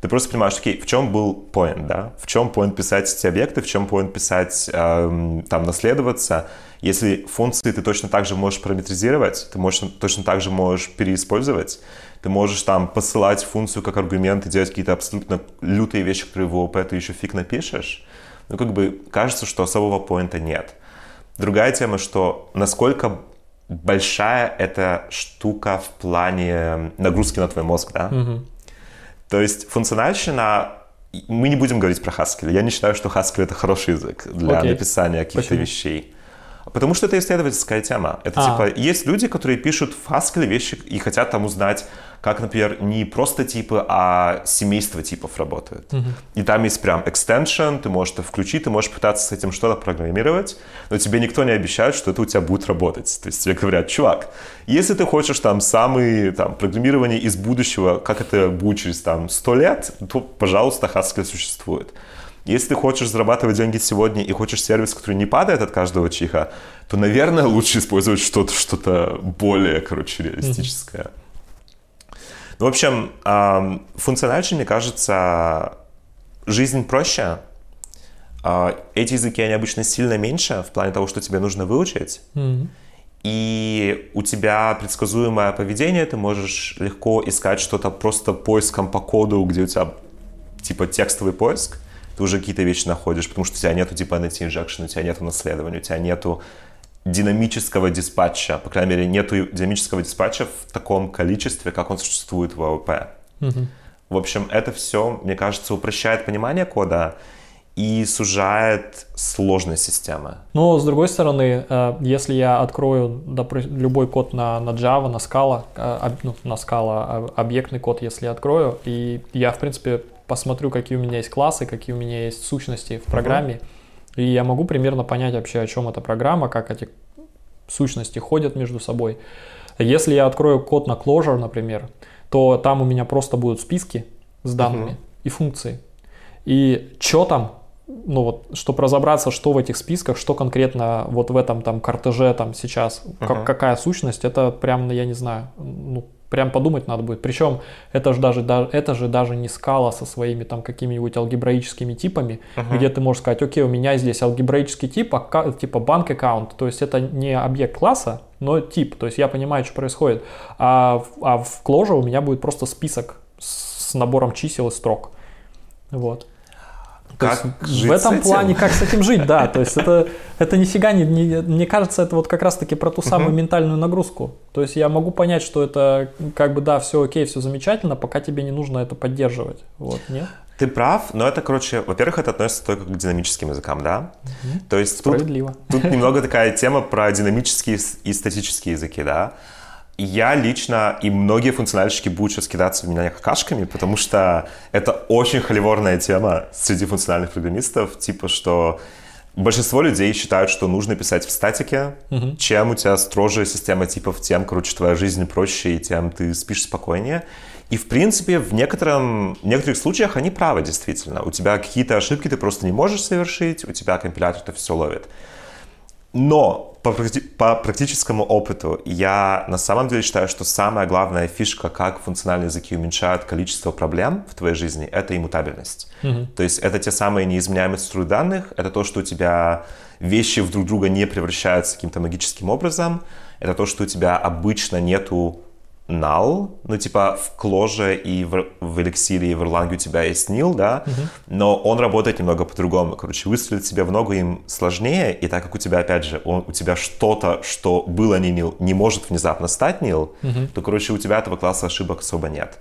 Ты просто понимаешь, окей, в чем был point, да? В чем point писать эти объекты, в чем point писать, эм, там, наследоваться. Если функции ты точно так же можешь параметризировать, ты можешь, точно так же можешь переиспользовать, ты можешь там посылать функцию как аргумент и делать какие-то абсолютно лютые вещи, которые в ООП ты еще фиг напишешь, ну, как бы кажется, что особого поинта нет. Другая тема, что насколько большая эта штука в плане нагрузки на твой мозг, да? Mm-hmm. То есть функциональщина мы не будем говорить про Haskell. Я не считаю, что Haskell это хороший язык для okay. написания каких-то Почему? вещей. Потому что это исследовательская тема. Это а. типа есть люди, которые пишут в Haskell вещи и хотят там узнать, как, например, не просто типы, а семейство типов работают. Мгм. И там есть прям extension, ты можешь это включить, ты можешь пытаться с этим что-то программировать, но тебе никто не обещает, что это у тебя будет работать. То есть тебе говорят, чувак, если ты хочешь там самый там программирование из будущего, как это будет через там 100 лет, то, пожалуйста, Haskell существует. Если ты хочешь зарабатывать деньги сегодня и хочешь сервис, который не падает от каждого чиха, то, наверное, лучше использовать что-то что более, короче, реалистическое. Ну, в общем, ам, функциональнее, мне кажется, жизнь проще. А, Эти языки, они обычно сильно меньше в плане того, что тебе нужно выучить. Мгм. И у тебя предсказуемое поведение, ты можешь легко искать что-то просто поиском по коду, где у тебя типа текстовый поиск, ты уже какие-то вещи находишь, потому что у тебя нету dependency injection, у тебя нету наследования, у тебя нету динамического диспатча, по крайней мере, нету динамического диспатча в таком количестве, как он существует в АОП. Мгм. В общем, это все, мне кажется, упрощает понимание кода и сужает сложность системы. Но, с другой стороны, э, если я открою любой код на, на Java, на Scala, э, ну, на Scala объектный код, если я открою, и я, в принципе, посмотрю, какие у меня есть классы, какие у меня есть сущности в программе, и я могу примерно понять вообще, о чем эта программа, как эти сущности ходят между собой. Если я открою код на Clojure, например, то там у меня просто будут списки с данными Мгм. и функции. И что там, ну вот, чтобы разобраться, что в этих списках, что конкретно вот в этом там картеже там сейчас, как- Ага. какая сущность, это прям, я не знаю, ну, прям подумать надо будет. Причем это же даже, да- это же даже не скала со своими там какими-нибудь алгебраическими типами, где ты можешь сказать, окей, у меня здесь алгебраический тип, ака- типа банк аккаунт, то есть это не объект класса, но тип, то есть я понимаю, что происходит. А, а в Clojure у меня будет просто список с набором чисел и строк. Вот. Как жить в этом плане, как с этим жить, да. То есть это, это нифига не, не- Мне кажется, это вот как раз-таки про ту самую ментальную нагрузку. То есть я могу понять, что это как бы, да, все окей, все замечательно, пока тебе не нужно это поддерживать. Вот, нет? Ты прав, но это, короче, во-первых, это относится только к динамическим языкам, да? То есть тут, тут немного такая тема про динамические и статические языки, да? Я лично и многие функциональщики будут сейчас кидаться в меня какашками, потому что это очень холиворная тема среди функциональных программистов, типа что большинство людей считают, что нужно писать в статике, чем у тебя строже система типов, тем, короче, твоя жизнь проще, и тем ты спишь спокойнее. И, в принципе, в, некотором, в некоторых случаях они правы, действительно. У тебя какие-то ошибки ты просто не можешь совершить, у тебя компилятор это все ловит. Но по, по практическому опыту я на самом деле считаю, что самая главная фишка, как функциональные языки уменьшают количество проблем в твоей жизни, это иммутабельность. То есть это те самые неизменяемые струи данных, это то, что у тебя вещи в друг друга не превращаются каким-то магическим образом, это то, что у тебя обычно нету null, ну типа в кложе и в, в эликсире и в Erlang у тебя есть nil, да, но он работает немного по-другому. Короче, выстрелить себе в ногу им сложнее, и так как у тебя, опять же, он, у тебя что-то, что было не nil, не может внезапно стать nil, то, короче, у тебя этого класса ошибок особо нет.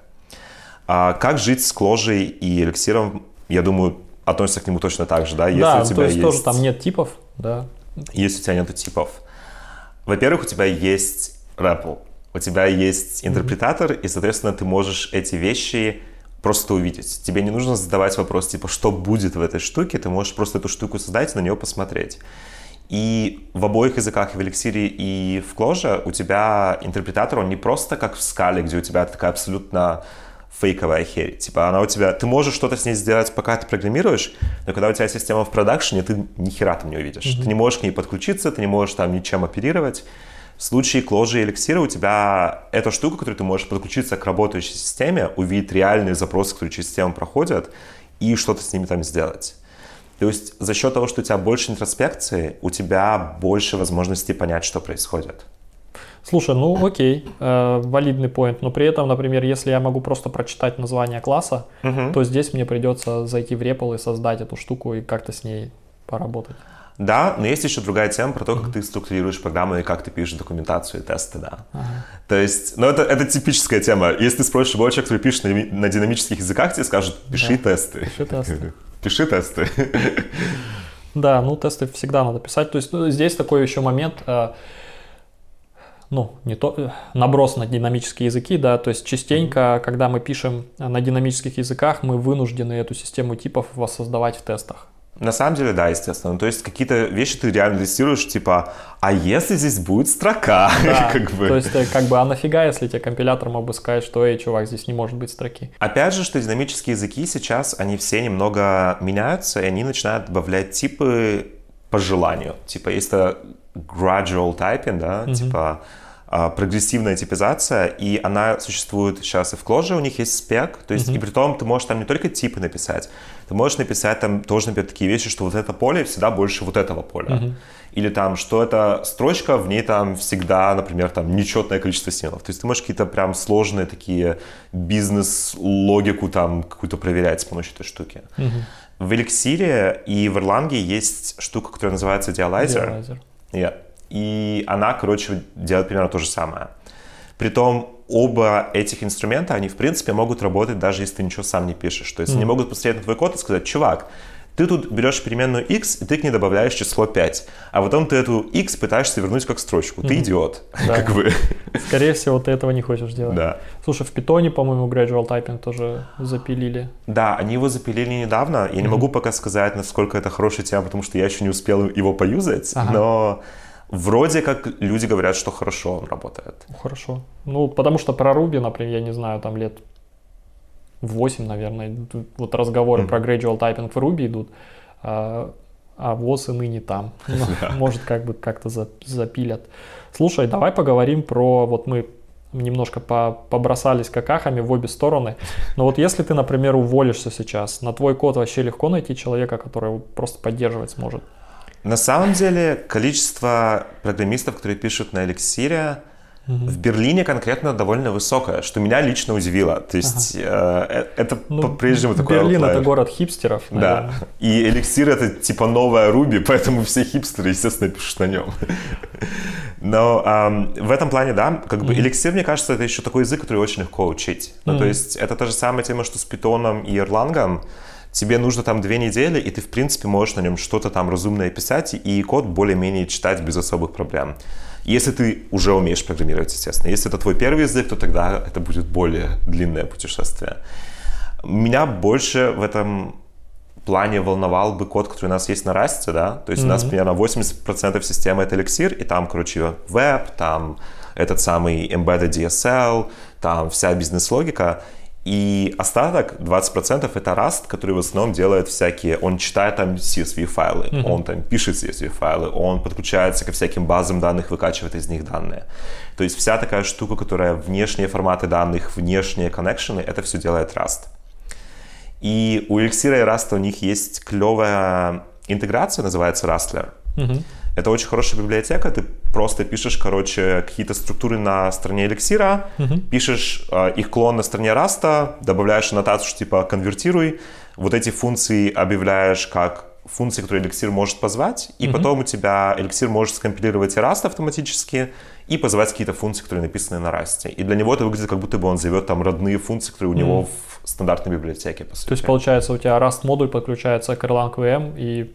А как жить с кложей и эликсиром, я думаю, относится к нему точно так же, да? Если да, у ну, тебя то есть, тоже там нет типов, да. если у тебя нет типов. Во-первых, у тебя есть REPL, у тебя есть интерпретатор, и, соответственно, ты можешь эти вещи просто увидеть. Тебе не нужно задавать вопрос, типа, что будет в этой штуке, ты можешь просто эту штуку создать и на нее посмотреть. И в обоих языках, в эликсире, и в кложе, у тебя интерпретатор, он не просто как в скале, где у тебя такая абсолютно фейковая херь. Типа она у тебя... Ты можешь что-то с ней сделать, пока ты программируешь, но когда у тебя система в продакшене, ты ни хера там не увидишь. Ты не можешь к ней подключиться, ты не можешь там ничем оперировать. В случае кложи и эликсира у тебя эта штука, которую ты можешь подключиться к работающей системе, увидеть реальные запросы, которые через систему проходят, и что-то с ними там сделать. То есть за счет того, что у тебя больше интроспекции, у тебя больше возможностей понять, что происходит. Слушай, ну окей, э, валидный поинт, но при этом, например, если я могу просто прочитать название класса, то здесь мне придется зайти в REPL и создать эту штуку и как-то с ней поработать. Да, но есть еще другая тема про то, как ты структурируешь программу и как ты пишешь документацию и тесты, да. То есть, ну это, это типическая тема. Если ты спросишь любого человека, который пишет на, на динамических языках, тебе скажут, пиши Да, тесты. пиши тесты. <laughs> Пиши тесты. <laughs> Да, ну тесты всегда надо писать. То есть ну, здесь такой еще момент. э, ну, не то, э, наброс на динамические языки, да, то есть частенько, mm-hmm. когда мы пишем на динамических языках, мы вынуждены эту систему типов воссоздавать в тестах. На самом деле, да, естественно. Ну, то есть какие-то вещи ты реально тестируешь, типа, а если здесь будет строка? <laughs> Да, как бы. То есть, э, как бы, а нафига, если тебе компилятор мог бы сказать, что, эй, чувак, здесь не может быть строки? Опять же, что динамические языки сейчас, они все немного меняются, и они начинают добавлять типы по желанию. Типа, есть это gradual typing, да, mm-hmm. типа а, прогрессивная типизация, и она существует сейчас и в Clojure, у них есть спек, то есть, mm-hmm. и при том ты можешь там не только типы написать, ты можешь написать там тоже, например, такие вещи, что вот это поле всегда больше вот этого поля. Mm-hmm. Или там, что эта строчка, в ней там всегда, например, там нечетное количество символов. То есть ты можешь какие-то прям сложные такие бизнес-логику там какую-то проверять с помощью этой штуки. Mm-hmm. В Elixir и в Erlang есть штука, которая называется Dialyzer. Dialyzer. Yeah и она, короче, делает примерно то же самое. Притом оба этих инструмента, они, в принципе, могут работать даже если ты ничего сам не пишешь. То есть mm. они могут посмотреть на твой код и сказать, чувак, ты тут берешь переменную x, и ты к ней добавляешь число 5. А потом ты эту x пытаешься вернуть как строчку. Ты mm-hmm. идиот. Да. <laughs> Как бы. Скорее всего, ты этого не хочешь делать. Да. Слушай, в питоне, по-моему, gradual typing тоже запилили. Да, они его запилили недавно. Я mm-hmm. не могу пока сказать, насколько это хорошая тема, потому что я еще не успел его поюзать. Ага. Но Вроде как люди говорят, что хорошо он работает. Хорошо. Ну, потому что про Ruby, например, я не знаю, там лет 8, наверное, вот разговоры mm-hmm. про gradual typing в Ruby идут, а, а ВОЗ и ныне там. <laughs> Ну, может, как бы как-то запилят. Слушай, давай поговорим про, вот мы немножко по, побросались какахами в обе стороны. Но вот если ты, например, уволишься сейчас, на твой код вообще легко найти человека, который просто поддерживать сможет? На самом деле, количество программистов, которые пишут на эликсире, Угу. В Берлине конкретно довольно высокое, что меня лично удивило. То есть ага. э, это ну, по-прежнему такой Берлин outlier. это город хипстеров. Наверное. Да. И эликсир это типа новая Руби, <laughs> поэтому все хипстеры, естественно, пишут на нем. Но эм, в этом плане, да, как бы mm эликсир, мне кажется, это еще такой язык, который очень легко учить. Ну, то есть это та же самая тема, что с питоном и эрлангом тебе нужно там две недели, и ты, в принципе, можешь на нем что-то там разумное писать, и код более-менее читать без особых проблем. Если ты уже умеешь программировать, естественно. Если это твой первый язык, то тогда это будет более длинное путешествие. Меня больше в этом плане волновал бы код, который у нас есть на Rust, да, то есть mm-hmm. у нас примерно 80% системы это эликсир, и там, короче, веб, там этот самый embedded DSL, там вся бизнес-логика, и остаток, 20%, это Rust, который в основном делает всякие, он читает там CSV файлы, mm-hmm. он там пишет CSV файлы, он подключается ко всяким базам данных, выкачивает из них данные. То есть вся такая штука, которая внешние форматы данных, внешние коннекшены, это все делает Rust. И у Elixir и Rust у них есть клевая интеграция, называется Rustler. Mm-hmm. Это очень хорошая библиотека. Ты просто пишешь, короче, какие-то структуры на стороне эликсира, uh-huh. пишешь э, их клон на стороне раста, добавляешь аннотацию, что типа конвертируй. Вот эти функции объявляешь как функции, которые эликсир может позвать, и uh-huh. потом у тебя эликсир может скомпилировать и раст автоматически, и позвать какие-то функции, которые написаны на расте. И для него это выглядит, как будто бы он зовет там родные функции, которые у него в стандартной библиотеке, по сути. То есть, получается, у тебя Rust модуль подключается к Erlang VM, и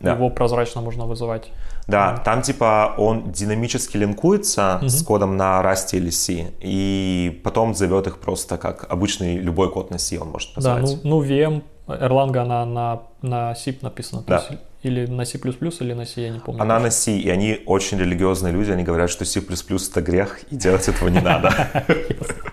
да. его прозрачно можно вызывать. Да, mm там типа он динамически линкуется mm-hmm. с кодом на Rust или C, и потом зовет их просто как обычный любой код на C он может назвать. Да, ну, ну VM, Erlang, она на, на C написана. Да. Есть, или на C++, или на C, я не помню. Она на C, и они очень религиозные люди, они говорят, что C++ это грех, и делать этого не надо. <laughs>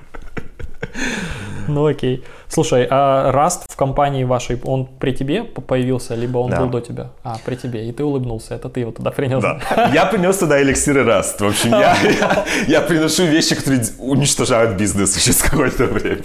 <laughs> Ну окей. Слушай, а Rust в компании вашей, он при тебе появился, либо он да. был до тебя? А, при тебе. И ты улыбнулся, это ты его туда принес. Да. Я принес туда эликсиры Rust. В общем, я, я, я приношу вещи, которые уничтожают бизнес <laughs> через какое-то время.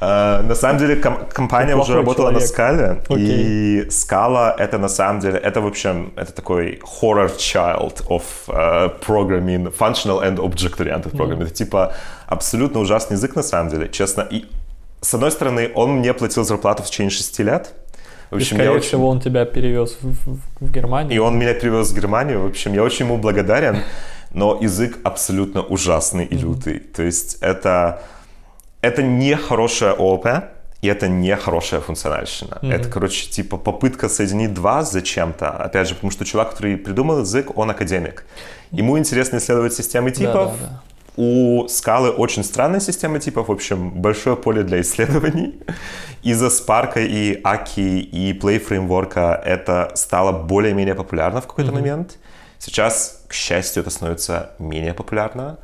Uh, <laughs> на самом деле ком- компания уже работала на скале, и скала это на самом деле, это в общем, это такой horror child of uh, programming, functional and object-oriented programming. Mm. Это типа абсолютно ужасный язык на самом деле, честно. И с одной стороны, он мне платил зарплату в течение шести лет, в общем, и, скорее я всего, он тебя перевез в, в, в Германию. И он меня перевез в Германию. В общем, я очень ему благодарен. Но язык абсолютно ужасный и лютый. То есть это это не хорошая ООП, и это не хорошая функциональщина. Mm-hmm. Это, короче, типа попытка соединить два зачем-то. Опять же, потому что чувак, который придумал язык, он академик. Ему интересно исследовать системы типов. Да, да, да. У скалы очень странная система типов, в общем, большое поле для исследований. Из-за Spark и Аки и Play фреймворка это стало более-менее популярно в какой-то mm-hmm. момент. Сейчас, к счастью, это становится менее популярно.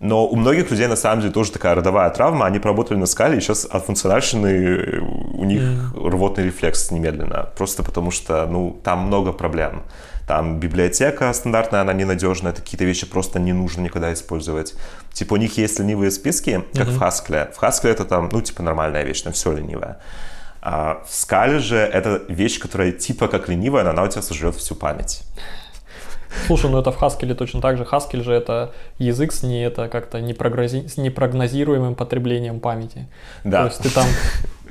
Но у многих людей на самом деле тоже такая родовая травма. Они поработали на скале, и сейчас от функциональщины у них mm. рвотный рефлекс немедленно. Просто потому что ну, там много проблем. Там библиотека стандартная, она ненадежная, какие-то вещи просто не нужно никогда использовать. Типа у них есть ленивые списки, как mm-hmm. в Haskell. В Haskell это там, ну, типа нормальная вещь, там все ленивое. А в скале же это вещь, которая типа как ленивая, но она у тебя сожрет всю память. Слушай, ну это в Haskell точно так же. Haskell же это язык с не это как-то непрогнози... с непрогнозируемым потреблением памяти. Да. То есть ты там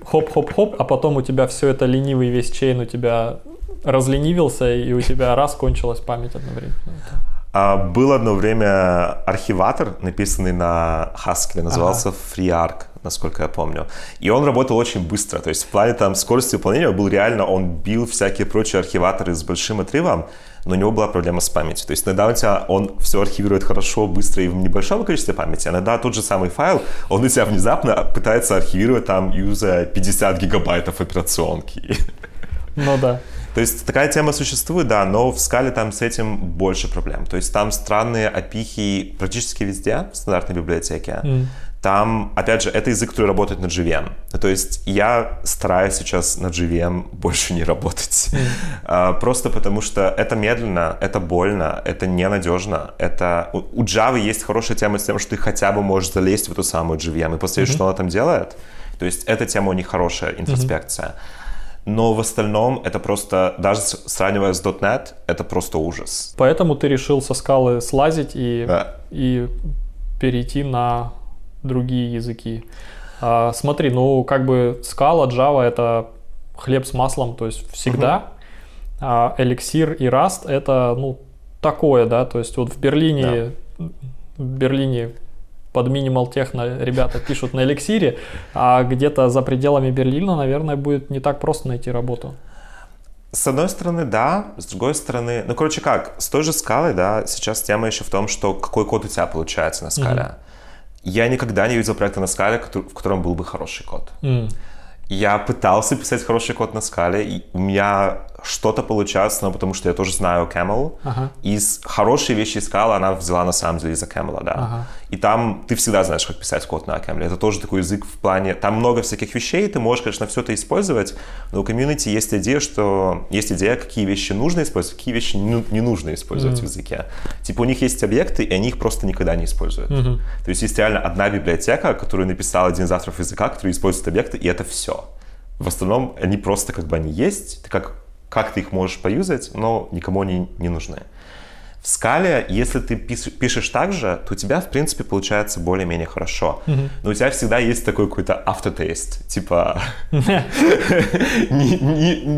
хоп-хоп-хоп, а потом у тебя все это ленивый весь чейн у тебя разленивился, и у тебя раз кончилась память одновременно. А, был одно время архиватор, написанный на Haskell, назывался ага. FreeArc, насколько я помню. И он работал очень быстро, то есть в плане там скорости выполнения был реально, он бил всякие прочие архиваторы с большим отрывом, но у него была проблема с памятью. То есть иногда у тебя он все архивирует хорошо, быстро и в небольшом количестве памяти, а иногда тот же самый файл, он у тебя внезапно пытается архивировать там, юзая 50 гигабайтов операционки. Ну да. То есть такая тема существует, да, но в скале там с этим больше проблем. То есть там странные опихи практически везде в стандартной библиотеке. Mm. Там, опять же, это язык, который работает на JVM. То есть я стараюсь сейчас на JVM больше не работать. <laughs> А, просто потому что это медленно, это больно, это ненадежно. Это... У Java есть хорошая тема с тем, что ты хотя бы можешь залезть в эту самую JVM и посмотреть, mm-hmm. что она там делает. То есть эта тема у них хорошая, интроспекция. Mm-hmm но в остальном это просто, даже сравнивая с .NET, это просто ужас. Поэтому ты решил со скалы слазить и, да. и перейти на другие языки. А, смотри, ну как бы скала, Java это хлеб с маслом, то есть всегда. Угу. А Elixir и Rust это ну такое, да, то есть вот в Берлине, да. в Берлине под Minimal Techno ребята пишут на эликсире, а где-то за пределами Берлина, наверное, будет не так просто найти работу. С одной стороны, да, с другой стороны, ну, короче, как, с той же скалой, да, сейчас тема еще в том, что какой код у тебя получается на скале. Mm-hmm. Я никогда не видел проекта на скале, в котором был бы хороший код. Mm. Я пытался писать хороший код на скале, и у меня что-то получается, но потому что я тоже знаю Camel. Ага. И хорошие вещи искала, она взяла на самом деле из-за Camel, да. Ага. И там ты всегда знаешь, как писать код на Camel. Это тоже такой язык в плане... Там много всяких вещей, ты можешь, конечно, все это использовать, но у комьюнити есть идея, что... Есть идея, какие вещи нужно использовать, какие вещи не, нужно использовать mm. в языке. Типа у них есть объекты, и они их просто никогда не используют. Mm-hmm. То есть есть реально одна библиотека, которую написал один из авторов языка, который использует объекты, и это все. В остальном они просто как бы они есть, ты как как ты их можешь поюзать, но никому они не нужны. В скале, если ты пишешь так же, то у тебя, в принципе, получается более-менее хорошо. Mm-hmm. Но у тебя всегда есть такой какой-то автотест. Типа, <laughs>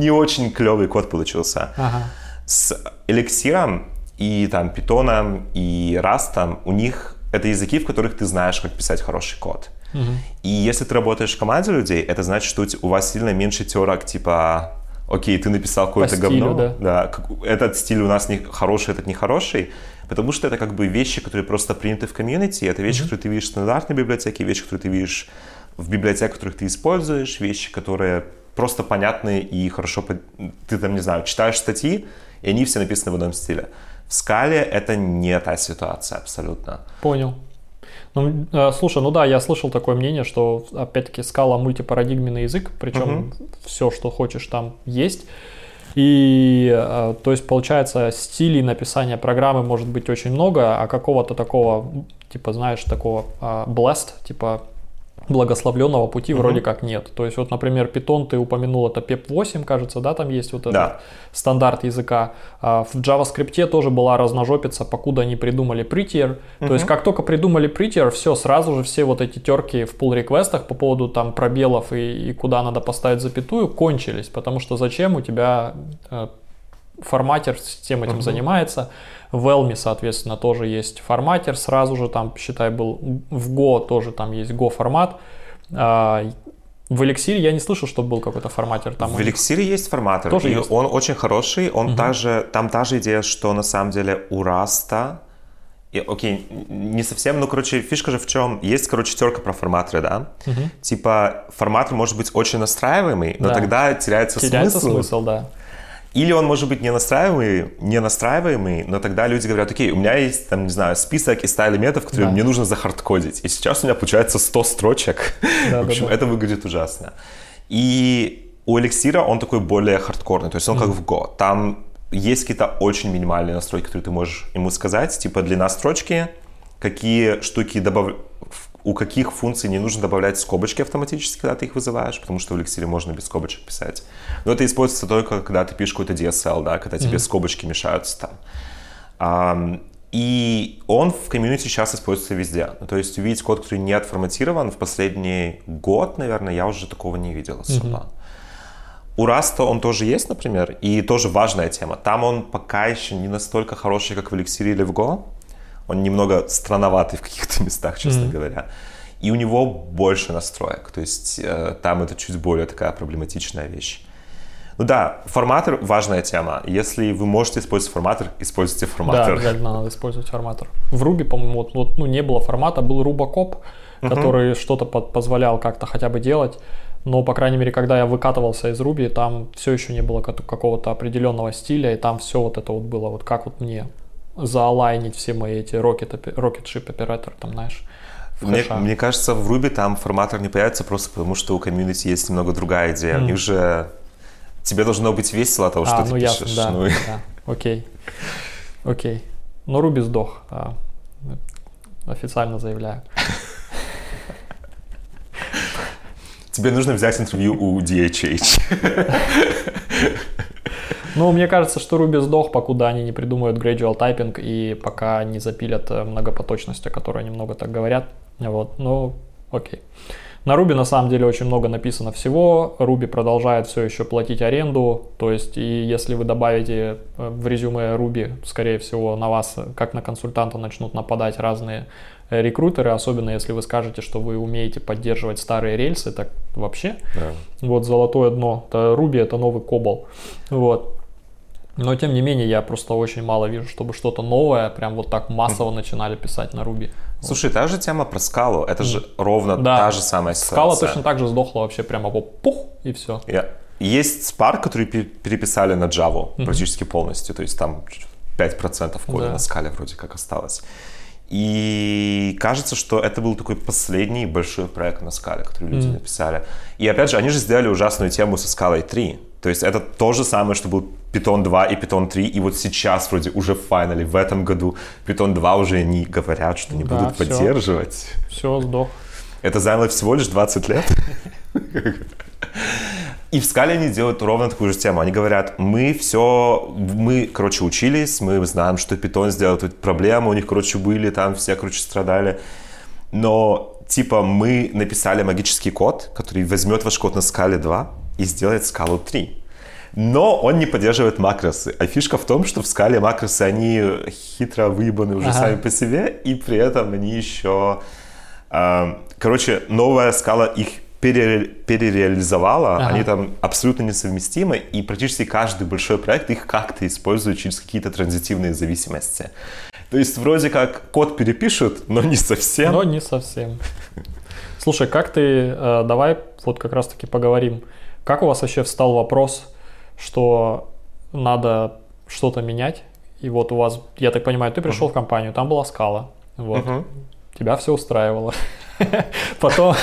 не очень клевый код получился. С эликсиром и там питоном и растом у них это языки, в которых ты знаешь, как писать хороший код. И если ты работаешь в команде людей, это значит, что у вас сильно меньше терок, типа окей, ты написал какое-то говно, да. да, этот стиль у нас не хороший, этот не хороший, потому что это как бы вещи, которые просто приняты в комьюнити, это вещи, mm-hmm. которые ты видишь в стандартной библиотеке, вещи, которые ты видишь в библиотеках, которых ты используешь, вещи, которые просто понятны и хорошо, ты там, не знаю, читаешь статьи, и они все написаны в одном стиле. В скале это не та ситуация абсолютно. Понял. Ну, э, слушай, ну да, я слышал такое мнение, что, опять-таки, скала мультипарадигменный язык, причем угу. все, что хочешь, там есть. И, э, то есть, получается, стилей написания программы может быть очень много, а какого-то такого, типа, знаешь, такого uh, blessed, типа, благословленного пути угу. вроде как нет. То есть вот, например, Python ты упомянул, это PEP8, кажется, да, там есть вот этот да. стандарт языка. А в JavaScript тоже была разножопица, покуда они придумали Prettier. Угу. То есть как только придумали Prettier, все, сразу же все вот эти терки в pull реквестах по поводу там пробелов и, и куда надо поставить запятую кончились, потому что зачем у тебя э, форматер всем этим угу. занимается. В Elm, соответственно, тоже есть форматер, сразу же там, считай, был в Go тоже там есть Go формат. А, В эликсире я не слышал, чтобы был какой-то форматер. Там в эликсире есть форматор. Тоже и есть? он очень хороший. Он Мгм. также, там та же идея, что на самом деле у Раста... И, окей, не совсем, ну, короче, фишка же в чем? Есть, короче, терка про форматоры, да? Мгм. Типа, форматор может быть очень настраиваемый, но Да. тогда теряется, теряется смысл. смысл, да. Или он может быть не настраиваемый, не настраиваемый, но тогда люди говорят, окей, у меня есть, там, не знаю, список из 100 элементов, которые Да. мне нужно захардкодить. И сейчас у меня получается 100 строчек. Да, в общем, да, да. это выглядит ужасно. И у эликсира он такой более хардкорный, то есть он как в Go. Там есть какие-то очень минимальные настройки, которые ты можешь ему сказать, типа длина строчки, какие штуки добав... у каких функций не нужно добавлять скобочки автоматически, когда ты их вызываешь, потому что в эликсире можно без скобочек писать. Но это используется только, когда ты пишешь какой-то DSL, да, когда тебе скобочки мешаются там. Ам, и он в комьюнити сейчас используется везде. Ну, то есть увидеть код, который не отформатирован, в последний год, наверное, я уже такого не видел особо. У Rust а он тоже есть, например, и тоже важная тема. Там он пока еще не настолько хороший, как в Эликсире или в Go. Он немного странноватый в каких-то <laughs> местах, честно Мгм. говоря. И у него больше настроек. То есть э, там это чуть более такая проблематичная вещь. Ну да, форматор – важная тема. Если вы можете использовать форматор, используйте Да, форматор. обязательно надо использовать форматор. В Ruby, по-моему, вот, вот, ну, не было формата, был Rubacop, который что-то позволял как-то хотя бы делать. Но, по крайней мере, когда я выкатывался из Ruby, там все еще не было ка- какого-то определенного стиля, и там все вот это вот было, вот как вот мне заалайнить все мои эти rocket, rocket ship оператор, там, знаешь, Мне, мне кажется, в Ruby там форматор не появится просто потому, что у комьюнити есть немного другая идея. У них же тебе должно быть весело от того, что а, ты ну пишешь. ясно, да, Ну и- да, окей, окей. Но Ruby сдох, а, официально заявляю. Тебе нужно взять интервью у DHH. <laughs> Ну, мне кажется, что Ruby сдох, покуда они не придумают gradual typing и пока не запилят э, многопоточность, о которой они много так говорят. Вот, ну, окей. На Ruby на самом деле очень много написано всего. Ruby продолжает все еще платить аренду. То есть, и если вы добавите э, в резюме Ruby, скорее всего, на вас, э, как на консультанта, начнут нападать разные рекрутеры, особенно если вы скажете, что вы умеете поддерживать старые рельсы, так вообще. Да. Вот золотое дно. Это Ruby это новый Cobol. Вот. Но тем не менее, я просто очень мало вижу, чтобы что-то новое, прям вот так массово начинали писать на Ruby. Слушай, та же тема про скалу, это же ровно Да. та же самая Скала ситуация. точно так же сдохла вообще прямо по пух и все. Я- Есть Spark, который пе- переписали на Java практически полностью, то есть там 5% кода Да. на скале вроде как осталось. И кажется, что это был такой последний большой проект на скале, который люди написали. И опять же, они же сделали ужасную тему со скалой 3. То есть это то же самое, что был Python 2 и Python 3, и вот сейчас вроде уже в финале, в этом году Python 2 уже не говорят, что не Да, будут всё. поддерживать. Все, сдох. Это заняло всего лишь 20 лет. И в скале они делают ровно такую же тему. Они говорят, мы все, мы, короче, учились, мы знаем, что питон сделал тут проблемы, у них, короче, были, там все, короче, страдали. Но, типа, мы написали магический код, который возьмет ваш код на скале 2 и сделает скалу 3. Но он не поддерживает макросы. А фишка в том, что в скале макросы, они хитро выебаны уже Ага. сами по себе, и при этом они еще... а, короче, новая скала их пере- перереализовала, Ага. они там абсолютно несовместимы, и практически каждый большой проект их как-то использует через какие-то транзитивные зависимости. То есть вроде как код перепишут, но не совсем. Но не совсем. Слушай, как ты, э, давай вот как раз-таки поговорим. Как у вас вообще встал вопрос, что надо что-то менять? И вот у вас, я так понимаю, ты пришел в компанию, там была скала. Вот. Мгм. Тебя все устраивало. <laughs> Потом,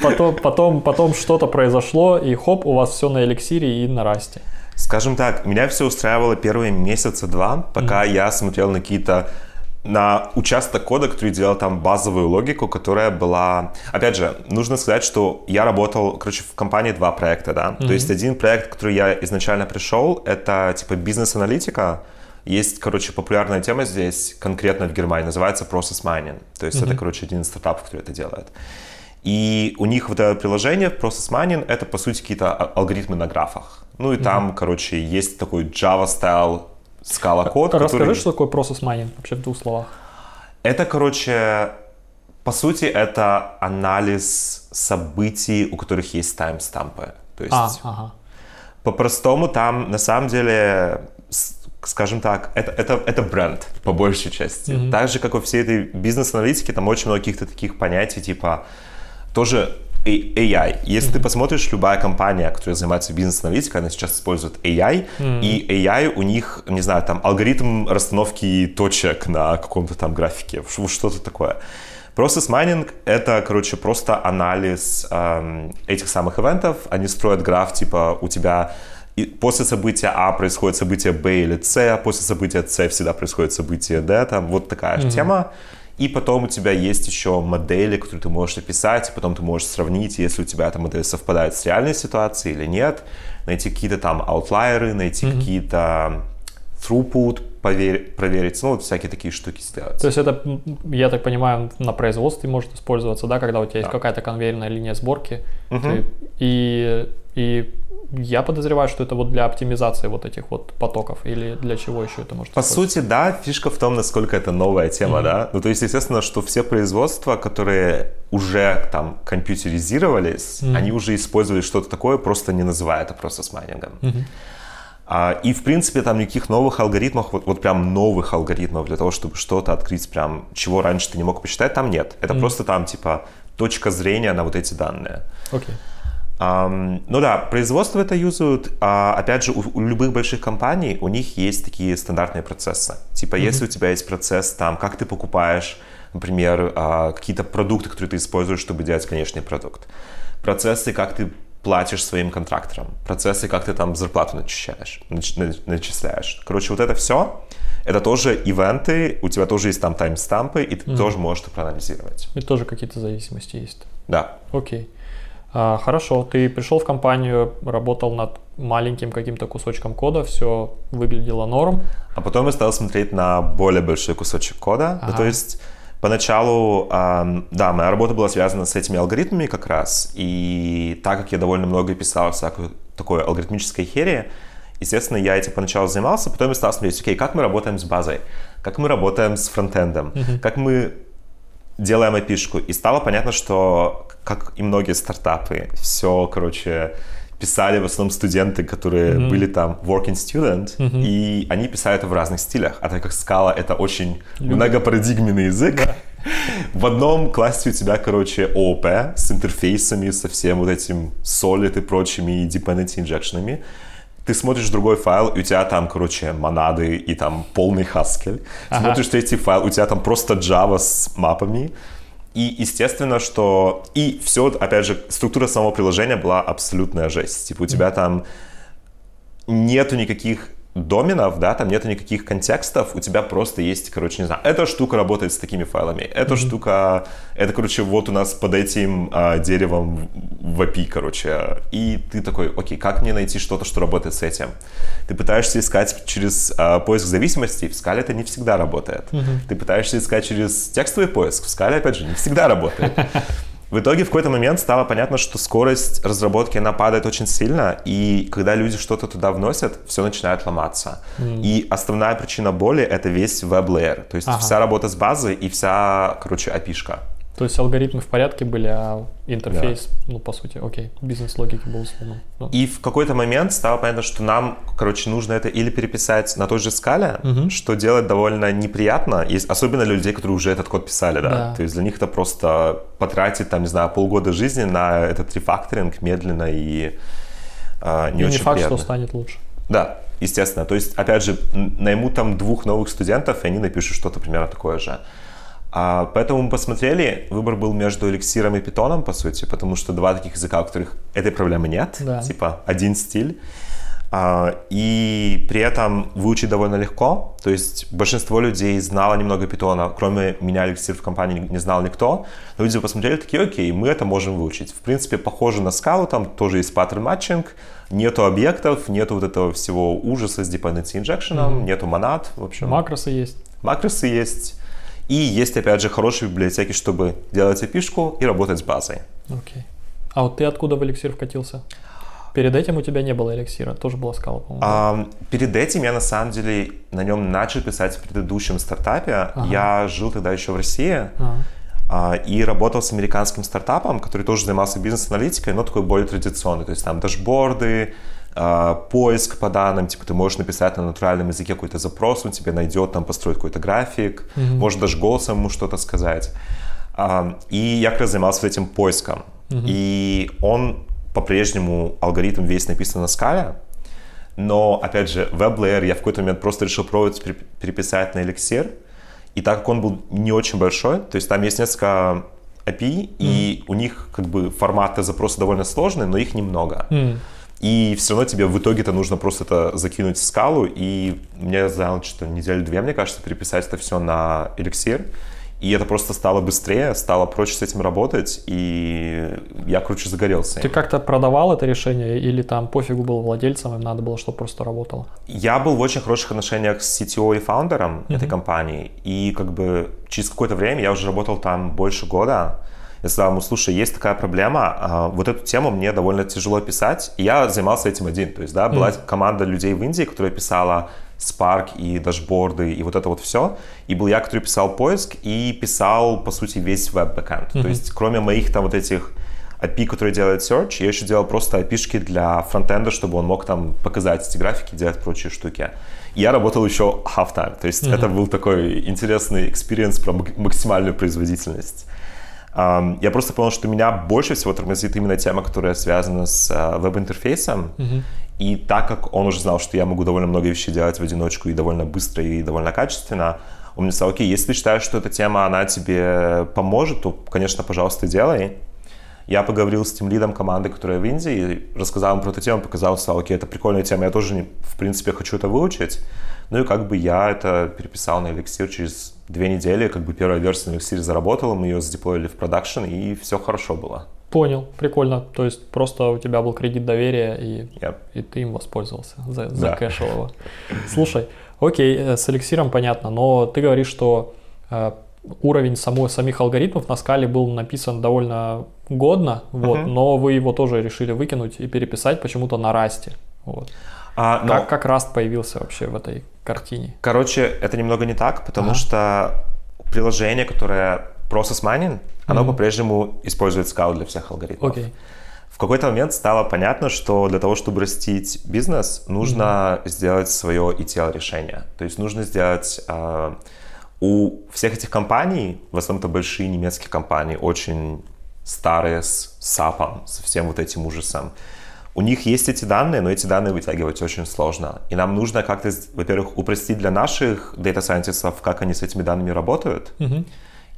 потом, потом, потом что-то произошло, и хоп, у вас все на эликсире и на расте. Скажем так, меня все устраивало первые месяца два, пока я смотрел на какие-то на участок кода, который делал там базовую логику, которая была... Опять же, нужно сказать, что я работал, короче, в компании два проекта, да. То есть один проект, который я изначально пришел, это типа бизнес-аналитика. Есть, короче, популярная тема здесь, конкретно в Германии, называется Process Mining. То есть это, короче, один из стартапов, который это делает. И у них вот это приложение Process Mining — это, по сути, какие-то а- алгоритмы на графах. Ну и там, короче, есть такой Java-style скала код, Расскажи, который... что такое процесс майнинг вообще в двух словах. Это, короче, По сути, это анализ событий, у которых есть таймстампы. То есть, А, ага. по-простому там, на самом деле, скажем так, это, это, это бренд, по большей части. Так же, как во всей этой бизнес-аналитике, там очень много каких-то таких понятий, типа, тоже AI. Если ты посмотришь, любая компания, которая занимается бизнес-аналитикой, она сейчас использует AI, и AI у них, не знаю, там алгоритм расстановки точек на каком-то там графике, что-то такое. Process майнинг — это, короче, просто анализ эм, этих самых ивентов. Они строят граф, типа, у тебя и после события А происходит событие Б или С, а после события С всегда происходит событие Д, там вот такая же тема. И потом у тебя есть еще модели, которые ты можешь описать, и потом ты можешь сравнить, если у тебя эта модель совпадает с реальной ситуацией или нет, найти какие-то там аутлайеры, найти какие-то throughput, повер- проверить, ну вот всякие такие штуки сделать. То есть это, я так понимаю, на производстве может использоваться, да, когда у тебя есть какая-то конвейерная линия сборки. ты- и, и я подозреваю, что это вот для оптимизации вот этих вот потоков или для чего еще это может По сути, да, фишка в том, насколько это новая тема, да. Ну, то есть, естественно, что все производства, которые уже там компьютеризировались, они уже использовали что-то такое, просто не называя это просто с майнингом. А, и, в принципе, там никаких новых алгоритмов, вот, вот прям новых алгоритмов для того, чтобы что-то открыть, прям, чего раньше ты не мог посчитать, там нет. Это просто там, типа, точка зрения на вот эти данные. Окей. Ам, ну да, производство это юзают. А, опять же, у, у любых больших компаний у них есть такие стандартные процессы. Типа, если у тебя есть процесс там, как ты покупаешь, например, а, какие-то продукты, которые ты используешь, чтобы делать конечный продукт. Процессы, как ты платишь своим контракторам. Процессы, как ты там зарплату начисляешь. нач- нач- начисляешь. Короче, вот это все, это тоже ивенты, у тебя тоже есть там таймстампы, и ты тоже можешь это проанализировать. И тоже какие-то зависимости есть. Да. Окей. А, хорошо, ты пришел в компанию, работал над маленьким каким-то кусочком кода, все выглядело норм. А потом я стал смотреть на более большой кусочек кода. Ну, Ага. то есть поначалу, да, моя работа была связана с этими алгоритмами как раз. И так как я довольно много писал всякой такой алгоритмической херии, естественно, я этим поначалу занимался, потом я стал смотреть, окей, как мы работаем с базой, как мы работаем с фронтендом, как мы делаем опишку. И стало понятно, что, как и многие стартапы, все, короче, писали в основном студенты, которые были там working student, и они писали это в разных стилях. А так как скала — это очень многопарадигменный язык, <laughs> в одном классе у тебя, короче, ООП с интерфейсами, со всем вот этим solid и прочими dependency инжекшенами. Ты смотришь другой файл, и у тебя там, короче, монады и там полный Haskell. Ага. Смотришь третий файл, у тебя там просто Java с мапами. И естественно, что... И все, опять же, структура самого приложения была абсолютная жесть. Типа у тебя там нету никаких доменов, да, там нету никаких контекстов, у тебя просто есть, короче, не знаю, эта штука работает с такими файлами, эта штука, это, короче, вот у нас под этим а, деревом в API, короче, и ты такой, окей, как мне найти что-то, что работает с этим? Ты пытаешься искать через а, поиск зависимостей, в скале это не всегда работает. Ты пытаешься искать через текстовый поиск, в скале, опять же, не всегда работает. <laughs> В итоге в какой-то момент стало понятно, что скорость разработки она падает очень сильно, и когда люди что-то туда вносят, все начинает ломаться. И основная причина боли это весь веб-лейер, то есть Ага. вся работа с базой и вся, короче, опишка. То есть алгоритмы в порядке были, а интерфейс, ну, по сути, окей, бизнес-логики был сломан. Ну, И в какой-то момент стало понятно, что нам, короче, нужно это или переписать на той же скале, что делать довольно неприятно, есть, особенно для людей, которые уже этот код писали, да. Да. То есть для них это просто потратить, там, не знаю, полгода жизни на этот рефакторинг медленно и а, не и очень не факт, приятно. что станет лучше. Да, естественно. То есть, опять же, найму там двух новых студентов, и они напишут что-то примерно такое же. А, поэтому мы посмотрели, выбор был между эликсиром и питоном, по сути, потому что два таких языка, у которых этой проблемы нет, Да. типа один стиль. А, и при этом выучить довольно легко. То есть большинство людей знало немного питона, кроме меня эликсир в компании не знал никто. Но люди посмотрели, такие, окей, мы это можем выучить. В принципе, похоже на скалу, там тоже есть паттерн матчинг, нету объектов, нету вот этого всего ужаса с dependency injection, нету монад, в общем. Макросы есть. Макросы есть. И есть, опять же, хорошие библиотеки, чтобы делать опишку и работать с базой. Окей. А вот ты откуда в эликсир вкатился? Перед этим у тебя не было эликсира, тоже была скала, по-моему. А, перед этим я, на самом деле, на нем начал писать в предыдущем стартапе. Я жил тогда еще в России. А. а, и работал с американским стартапом, который тоже занимался бизнес-аналитикой, но такой более традиционный. То есть там дашборды, поиск по данным, типа ты можешь написать на натуральном языке какой-то запрос, он тебе найдет, там построить какой-то график, mm-hmm. может даже голосом ему что-то сказать. А, и я как раз занимался этим поиском. Mm-hmm. И он по-прежнему алгоритм весь написан на скале, но, опять же, WebLayer я в какой-то момент просто решил пробовать переписать на Elixir, и так как он был не очень большой, то есть там есть несколько API, mm. и у них как бы форматы запроса довольно сложные, но их немного. Mm. И все равно тебе в итоге-то нужно просто это закинуть в скалу, и мне заняло что-то неделю две, мне кажется, переписать это все на Elixir. И это просто стало быстрее, стало проще с этим работать, и я, короче, загорелся. Ты как-то продавал это решение, или там пофигу был владельцем, им надо было, чтобы просто работало? Я был в очень хороших отношениях с CTO и фаундером mm-hmm. этой компании, и как бы через какое-то время, я уже работал там больше года, я сказал ему, слушай, есть такая проблема, а, вот эту тему мне довольно тяжело писать, и я занимался этим один, то есть, да, была mm-hmm. команда людей в Индии, которая писала Spark и дашборды и вот это вот все. И был я, который писал поиск и писал, по сути, весь веб-бэкенд. Mm-hmm. То есть, кроме моих там вот этих API, которые делают search, я еще делал просто API для фронтенда, чтобы он мог там показать эти графики, делать прочие штуки. И я работал еще half-time, то есть mm-hmm. это был такой интересный experience про максимальную производительность. Я просто понял, что меня больше всего тормозит именно тема, которая связана с uh, веб-интерфейсом. Mm-hmm. И так как он уже знал, что я могу довольно много вещей делать в одиночку и довольно быстро, и довольно качественно, он мне сказал, окей, если ты считаешь, что эта тема, она тебе поможет, то, конечно, пожалуйста, делай. Я поговорил с тем лидом команды, которая в Индии, рассказал ему про эту тему, показал, сказал, окей, это прикольная тема, я тоже, в принципе, хочу это выучить. Ну и как бы я это переписал на Elixir через две недели, как бы первая версия на Elixir заработала, мы ее задеплоили в продакшн, и все хорошо было. Понял, прикольно. То есть просто у тебя был кредит доверия, и, yep. и ты им воспользовался, за, да. закэшил его. Слушай, окей, э, с эликсиром понятно, но ты говоришь, что э, уровень самой, самих алгоритмов на скале был написан довольно годно, вот, uh-huh. но вы его тоже решили выкинуть и переписать почему-то на расте. Вот. А, но... как, как Rust появился вообще в этой картине? Короче, это немного не так, потому ага. что приложение, которое Process Mining, оно mm-hmm. по-прежнему использует скал для всех алгоритмов. Okay. В какой-то момент стало понятно, что для того, чтобы растить бизнес, нужно mm-hmm. сделать свое ETL-решение. То есть нужно сделать... Э, у всех этих компаний, в основном это большие немецкие компании, очень старые с SAP, со всем вот этим ужасом, у них есть эти данные, но эти данные вытягивать очень сложно. И нам нужно как-то, во-первых, упростить для наших дата-сайентистов, как они с этими данными работают. Mm-hmm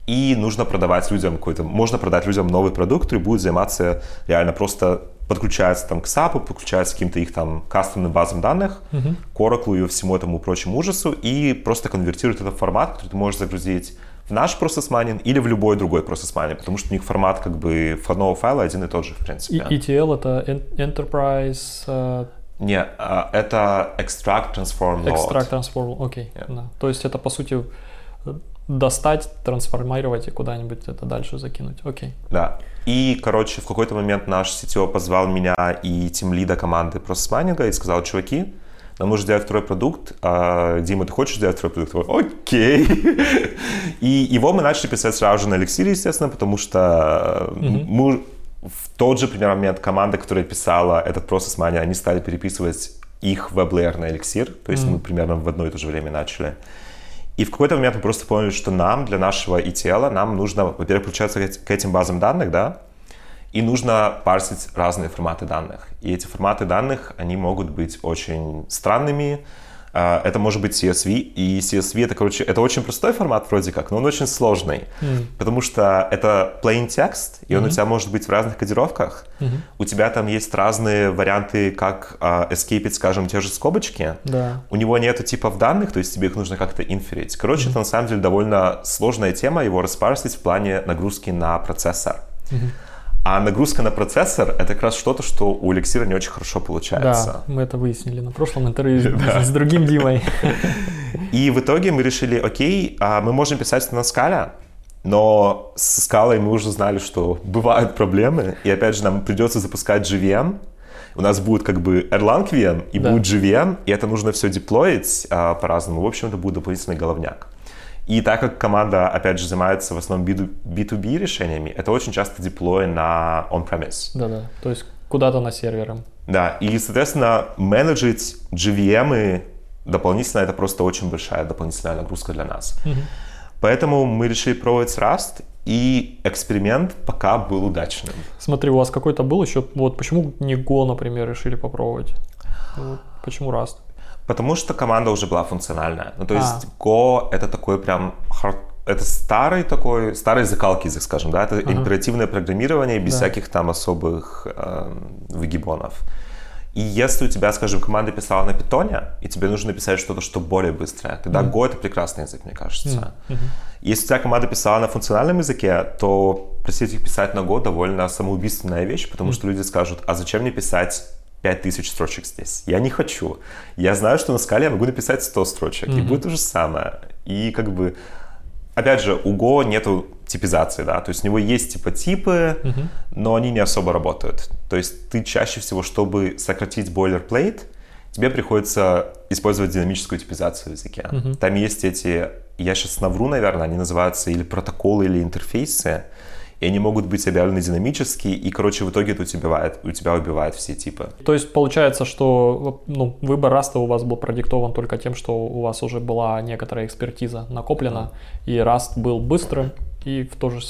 и нужно продавать людям какой-то, можно продать людям новый продукт, который будет заниматься реально просто подключается там к SAP, подключается к каким-то их там кастомным базам данных, uh-huh. к Oracle и всему этому прочему ужасу, и просто конвертирует это в формат, который ты можешь загрузить в наш process mining или в любой другой process mining, потому что у них формат как бы входного файла один и тот же, в принципе. И ETL это Enterprise... Uh... Не, uh, это Extract Transform Load. Extract Transform, окей. Okay. Yeah. Да. То есть это, по сути, достать, трансформировать и куда-нибудь это дальше закинуть. Окей. Да. И, короче, в какой-то момент наш CTO позвал меня и тем лида команды процесс-майнинга и сказал, чуваки, нам нужно сделать второй продукт. А, Дима, ты хочешь сделать второй продукт? Окей. И его мы начали писать сразу же на эликсире, естественно, потому что мы в тот же примерно момент команда, которая писала этот процесс мания, они стали переписывать их веб-лейер на эликсир, то есть мы примерно в одно и то же время начали. И в какой-то момент мы просто поняли, что нам, для нашего ETL, нам нужно, во-первых, подключаться к этим базам данных, да, и нужно парсить разные форматы данных. И эти форматы данных, они могут быть очень странными, а, это может быть CSV, и CSV это, короче, это очень простой формат вроде как, но он очень сложный, mm. потому что это plain text, и он mm-hmm. у тебя может быть в разных кодировках. Mm-hmm. У тебя там есть разные варианты, как escape, скажем, те же скобочки. Да. У него нету типов данных, то есть тебе их нужно как-то инферить. Короче, mm-hmm. это на самом деле довольно сложная тема, его распарсить в плане нагрузки на процессор. Mm-hmm. А нагрузка на процессор — это как раз что-то, что у эликсира не очень хорошо получается. Да, мы это выяснили на прошлом интервью <laughs> с другим Димой. <laughs> И в итоге мы решили, окей, а мы можем писать на скале, но с скалой мы уже знали, что бывают проблемы, и опять же нам придется запускать JVM, у нас будет как бы Erlang VM и да. будет JVM, и это нужно все деплоить а, по-разному. В общем, это будет дополнительный головняк. И так как команда, опять же, занимается в основном B2B решениями, это очень часто деплой на on-premise. Да-да, то есть куда-то на серверы. Да, и, соответственно, менеджить GVM дополнительно это просто очень большая дополнительная нагрузка для нас. Угу. Поэтому мы решили пробовать Rust, и эксперимент пока был удачным. Смотри, у вас какой-то был еще, вот почему не Go, например, решили попробовать? Вот, почему Rust? Потому что команда уже была функциональная. Ну, то есть а. Go это такой прям hard, это старый такой, старый закалки язык, скажем, да, это ага. императивное программирование без да. всяких там особых э, выгибонов. И если у тебя, скажем, команда писала на питоне, и тебе нужно написать что-то, что более быстрое, тогда mm. Go — это прекрасный язык, мне кажется. Mm-hmm. Если у тебя команда писала на функциональном языке, то просить их писать на Go довольно самоубийственная вещь, потому mm. что люди скажут, а зачем мне писать 5000 строчек здесь? Я не хочу. Я знаю, что на скале я могу написать 100 строчек, mm-hmm. и будет то же самое. И как бы опять же, у Go нету типизации, да, то есть у него есть типа типы, uh-huh. но они не особо работают. То есть ты чаще всего, чтобы сократить boilerplate, тебе приходится использовать динамическую типизацию в языке. Uh-huh. Там есть эти, я сейчас навру, наверное, они называются или протоколы, или интерфейсы, и они могут быть объявлены динамически, и, короче, в итоге это у тебя убивает, у тебя убивает все типы. То есть получается, что ну, выбор раста у вас был продиктован только тем, что у вас уже была некоторая экспертиза накоплена, и раст был быстрым и в то же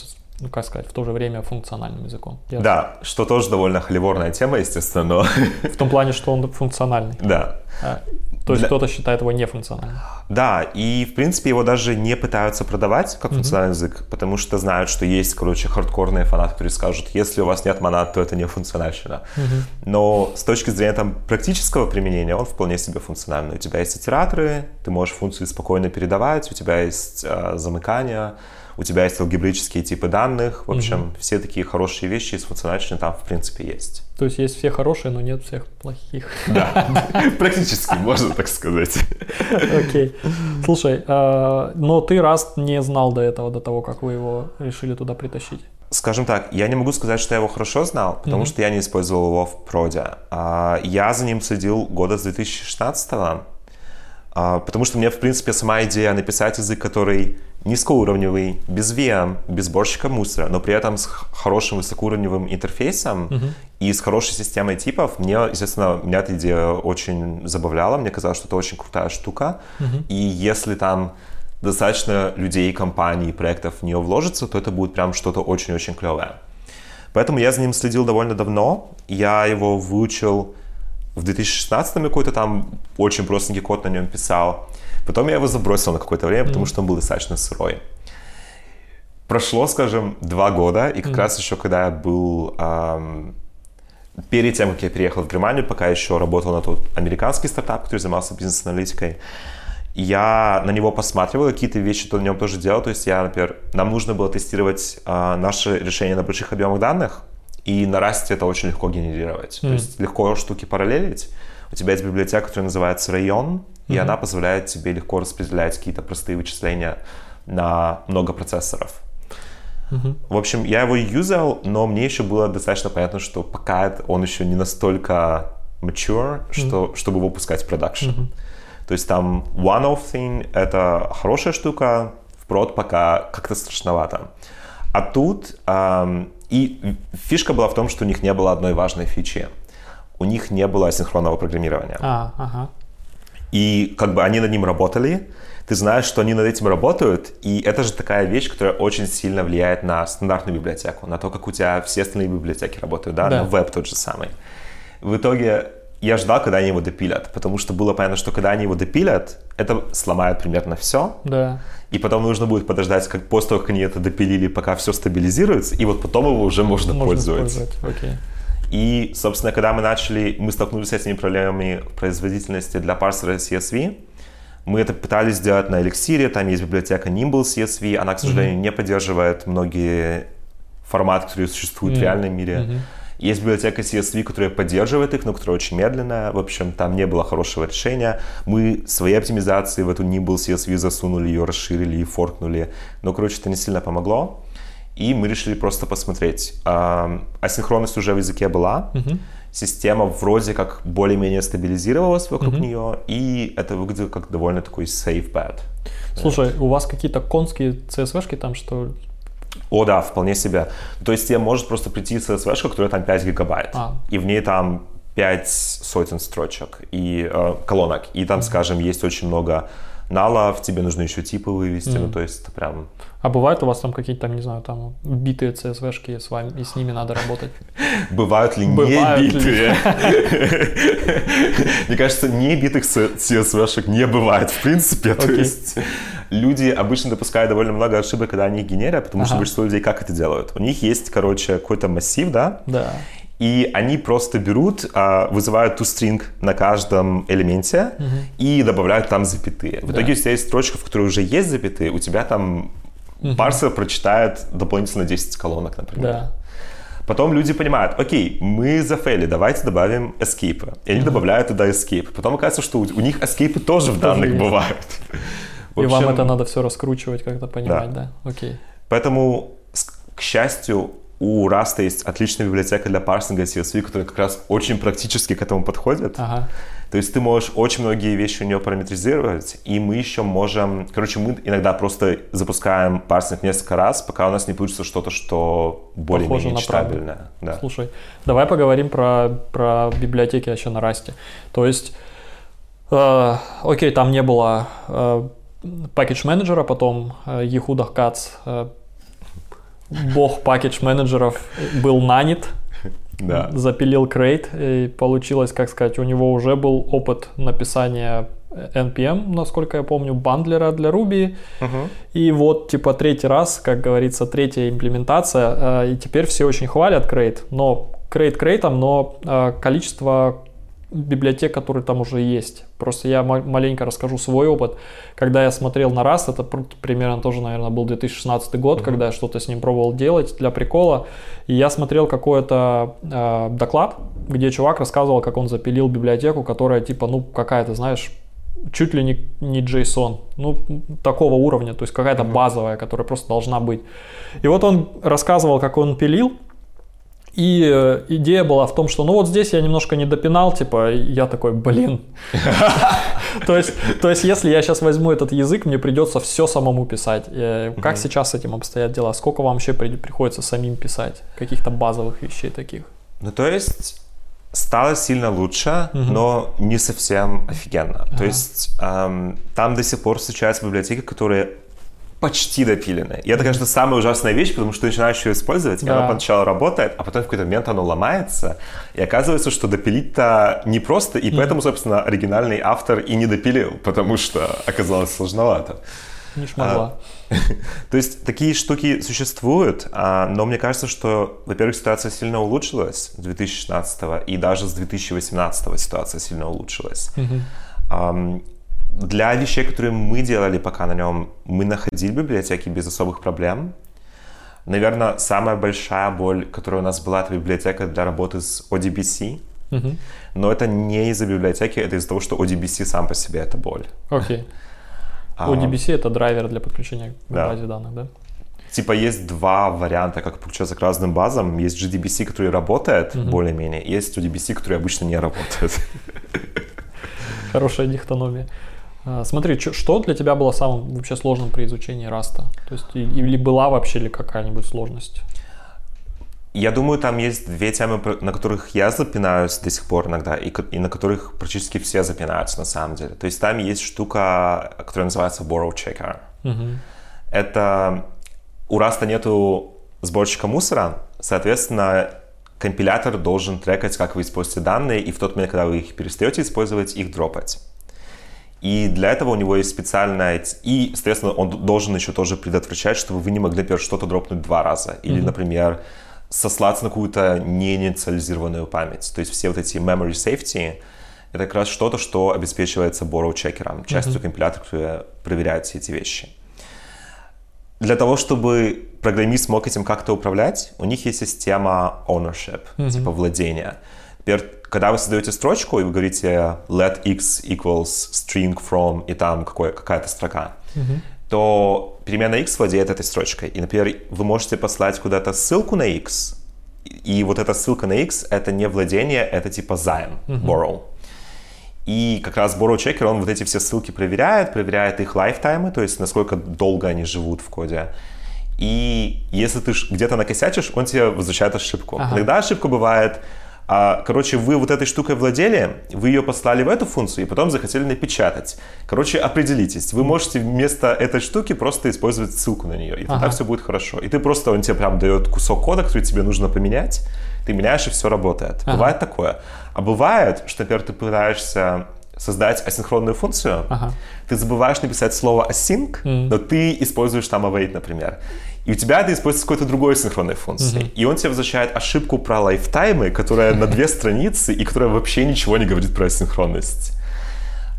ну, как сказать, в то же время функциональным языком. Ясно. Да, что тоже довольно холиворная тема, естественно, но... В том плане, что он функциональный. Да. А, то есть Для... кто-то считает его нефункциональным. Да, и в принципе его даже не пытаются продавать как функциональный mm-hmm. язык, потому что знают, что есть, короче, хардкорные фанаты, которые скажут, если у вас нет монад, то это не функциональщина. Mm-hmm. Но с точки зрения там практического применения он вполне себе функциональный. У тебя есть итераторы, ты можешь функции спокойно передавать, у тебя есть э, замыкание, у тебя есть алгебраические типы данных. В общем, угу. все такие хорошие вещи из функциональщины там, в принципе, есть. То есть есть все хорошие, но нет всех плохих. Да, <laughs> практически, можно так сказать. Окей. Слушай, а, но ты раз не знал до этого, до того, как вы его решили туда притащить. Скажем так, я не могу сказать, что я его хорошо знал, потому mm-hmm. что я не использовал его в проде. А, я за ним следил года с 2016 го а, потому что мне, в принципе, сама идея написать язык, который низкоуровневый, без VM, без сборщика мусора, но при этом с хорошим высокоуровневым интерфейсом uh-huh. и с хорошей системой типов, мне, естественно, меня эта идея очень забавляла, мне казалось, что это очень крутая штука, uh-huh. и если там достаточно людей, компаний, проектов в нее вложится, то это будет прям что-то очень-очень клевое. Поэтому я за ним следил довольно давно, я его выучил в 2016 какой-то там очень простенький код на нем писал. Потом я его забросил на какое-то время, потому что он был достаточно сырой. Прошло, скажем, два года, и как mm. раз еще когда я был эм, перед тем, как я переехал в Германию, пока еще работал на тот американский стартап, который занимался бизнес-аналитикой, я на него посматривал, какие-то вещи то на нем тоже делал. То есть я, например, нам нужно было тестировать э, наши решения на больших объемах данных, и на Rust это очень легко генерировать. Mm. То есть легко штуки параллелить. У тебя есть библиотека, которая называется и mm-hmm. она позволяет тебе легко распределять какие-то простые вычисления на много процессоров. Mm-hmm. В общем, я его юзал, но мне еще было достаточно понятно, что пока он еще не настолько mature, mm-hmm. что, чтобы его пускать в продакшн. Mm-hmm. То есть там one-off thing — это хорошая штука, в прод пока как-то страшновато. А тут эм, и фишка была в том, что у них не было одной важной фичи. У них не было асинхронного программирования. А, ага. И как бы они над ним работали, ты знаешь, что они над этим работают, и это же такая вещь, которая очень сильно влияет на стандартную библиотеку, на то, как у тебя все остальные библиотеки работают, да, да. на веб тот же самый. В итоге я ждал, когда они его допилят, потому что было понятно, что когда они его допилят, это сломает примерно все. Да. И потом нужно будет подождать, как после того, как они это допилили, пока все стабилизируется, и вот потом его уже можно, можно пользоваться. Okay. И, собственно, когда мы начали, мы столкнулись с этими проблемами производительности для парсера CSV, мы это пытались сделать на Elixir, там есть библиотека Nimble CSV, она, к сожалению, mm-hmm. не поддерживает многие форматы, которые существуют mm-hmm. в реальном мире. Mm-hmm. Есть библиотека CSV, которая поддерживает их, но которая очень медленная. В общем, там не было хорошего решения. Мы свои оптимизации в эту Nimble CSV засунули, ее расширили и форкнули. Но, короче, это не сильно помогло. И мы решили просто посмотреть. Асинхронность уже в языке была. Uh-huh. система вроде как более-менее стабилизировалась вокруг mm-hmm. нее, и это выглядело как довольно такой safe bet. Слушай, вот. у вас какие-то конские CSV-шки там, что о, да, вполне себе. То есть тебе может просто прийти CSV, которая там 5 гигабайт, а. и в ней там 5 сотен строчек и э, колонок, и там, mm-hmm. скажем, есть очень много налов, тебе нужно еще типы вывести, mm-hmm. ну то есть это прям... А бывают у вас там какие-то, там, не знаю, там битые CSV-шки с вами, и с ними надо работать? Бывают ли не битые? Мне кажется, не битых CSV-шек не бывает, в принципе, то есть люди обычно допускают довольно много ошибок, когда они их генерят, потому что большинство людей как это делают? У них есть, короче, какой-то массив, да? Да и они просто берут, а, вызывают toString на каждом элементе угу. и добавляют там запятые. В да. итоге у тебя есть строчка, в которой уже есть запятые, у тебя там угу. парсер прочитает дополнительно 10 колонок, например. Да. Потом люди понимают, окей, мы зафейли, давайте добавим escape. И они mm добавляют туда escape. Потом оказывается, что у, у них escape тоже в данных есть. бывают. И общем, вам это надо все раскручивать, как-то понимать, да? да? Окей. Поэтому, к счастью, у Rust есть отличная библиотека для парсинга CSV, которая как раз очень практически к этому подходит. Ага. То есть ты можешь очень многие вещи у нее параметризировать, и мы еще можем... Короче, мы иногда просто запускаем парсинг несколько раз, пока у нас не получится что-то, что более-менее читабельное. Да. Слушай, давай поговорим про, про библиотеки еще на Rust. То есть, э, окей, там не было э, package менеджера, потом э, Yehuda Katz э, бог пакетж-менеджеров был нанят, да. запилил крейт, и получилось, как сказать, у него уже был опыт написания NPM, насколько я помню, бандлера для Ruby. Uh-huh. И вот, типа, третий раз, как говорится, третья имплементация. Э, и теперь все очень хвалят крейт, но крейт крейтом, но э, количество библиотек, которые там уже есть. Просто я маленько расскажу свой опыт. Когда я смотрел на Rust, это примерно тоже, наверное, был 2016 год, mm-hmm. когда я что-то с ним пробовал делать для прикола. И я смотрел какой-то э, доклад, где чувак рассказывал, как он запилил библиотеку, которая типа, ну, какая-то, знаешь, чуть ли не, не JSON, ну, такого уровня, то есть какая-то mm-hmm. базовая, которая просто должна быть. И вот он рассказывал, как он пилил, и э, идея была в том, что ну вот здесь я немножко не допинал, типа, я такой, блин. <laughs> То есть, то есть, если я сейчас возьму этот язык, мне придется все самому писать. Э, как сейчас с этим обстоят дела? Сколько вам вообще приходится самим писать? Каких-то базовых вещей таких? Ну, то есть, стало сильно лучше, но не совсем офигенно. То есть, эм, там до сих пор встречаются библиотеки, которые почти допиленное. И это, конечно, самая ужасная вещь, потому что ты начинаешь ее использовать, и да. она поначалу работает, а потом в какой-то момент оно ломается, и оказывается, что допилить-то не просто, и поэтому, собственно, оригинальный автор и не допилил, потому что оказалось сложновато. Не шмогла. А, <laughs> то есть такие штуки существуют, а, но мне кажется, что, во-первых, ситуация сильно улучшилась с 2016 и даже с 2018 ситуация сильно улучшилась. Для вещей, которые мы делали пока на нем, мы находили библиотеки без особых проблем. Наверное, самая большая боль, которая у нас была, это библиотека для работы с ODBC. Uh-huh. Но это не из-за библиотеки, это из-за того, что ODBC сам по себе это боль. Окей. Okay. А, ODBC это драйвер для подключения к да. базе данных, да? Типа есть два варианта, как подключаться к разным базам. Есть GDBC, который работает uh-huh. более-менее, есть ODBC, который обычно не работает. Хорошая дихтономия. А, смотри, что для тебя было самым вообще сложным при изучении раста? То есть или была вообще ли какая-нибудь сложность? Я думаю, там есть две темы, на которых я запинаюсь до сих пор иногда, и, и на которых практически все запинаются на самом деле. То есть там есть штука, которая называется borrow checker. Угу. Это у раста нету сборщика мусора, соответственно, компилятор должен трекать, как вы используете данные, и в тот момент, когда вы их перестаете использовать, их дропать. И для этого у него есть специальная... И, соответственно, он должен еще тоже предотвращать, чтобы вы не могли, например, что-то дропнуть два раза. Или, mm-hmm. например, сослаться на какую-то неинициализированную память. То есть все вот эти memory safety — это как раз что-то, что обеспечивается borrow чекером, частью mm-hmm. компилятора, который проверяет все эти вещи. Для того, чтобы программист мог этим как-то управлять, у них есть система ownership, mm-hmm. типа владения. Теперь когда вы создаете строчку, и вы говорите let x equals string from, и там какой, какая-то строка, mm-hmm. то перемена x владеет этой строчкой. И, например, вы можете послать куда-то ссылку на x, И вот эта ссылка на X — это не владение, это типа займ, uh-huh. borrow. И как раз Borrow Checker, он вот эти все ссылки проверяет, проверяет их лайфтаймы, то есть насколько долго они живут в коде. И если ты где-то накосячишь, он тебе возвращает ошибку. Ага. Иногда ошибка бывает, а, короче, вы вот этой штукой владели, вы ее послали в эту функцию и потом захотели напечатать. Короче, определитесь. Вы можете вместо этой штуки просто использовать ссылку на нее, и тогда ага. все будет хорошо. И ты просто, он тебе прям дает кусок кода, который тебе нужно поменять, ты меняешь, и все работает. Ага. Бывает такое. А бывает, что, например, ты пытаешься создать асинхронную функцию, ага. ты забываешь написать слово async, mm. но ты используешь там await, например. И у тебя это используется какой-то другой синхронной функцией. Mm-hmm. И он тебе возвращает ошибку про лайфтаймы, которая на две <laughs> страницы и которая вообще ничего не говорит про асинхронность.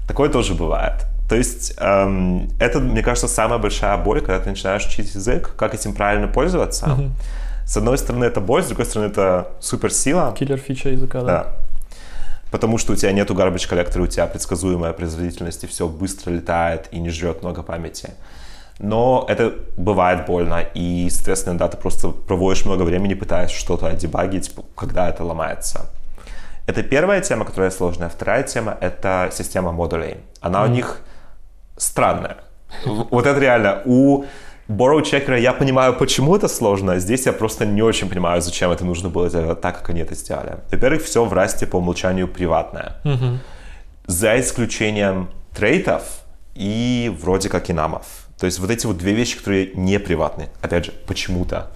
Такое тоже бывает. То есть эм, это, мне кажется, самая большая боль, когда ты начинаешь учить язык, как этим правильно пользоваться. Mm-hmm. С одной стороны, это боль, с другой стороны, это суперсила. Киллер фича языка, да. да. Потому что у тебя нету garbage коллектора, у тебя предсказуемая производительность, и все быстро летает и не жрет много памяти. Но это бывает больно, и, соответственно, да, ты просто проводишь много времени, пытаясь что-то дебагить, когда это ломается. Это первая тема, которая сложная. Вторая тема — это система модулей. Она mm-hmm. у них странная. Вот это реально. У Borrow Checker я понимаю, почему это сложно. Здесь я просто не очень понимаю, зачем это нужно было сделать так, как они это сделали. Во-первых, все в расте по умолчанию приватное. Угу. За исключением трейтов и вроде как инамов. То есть вот эти вот две вещи, которые не приватные. Опять же, почему-то.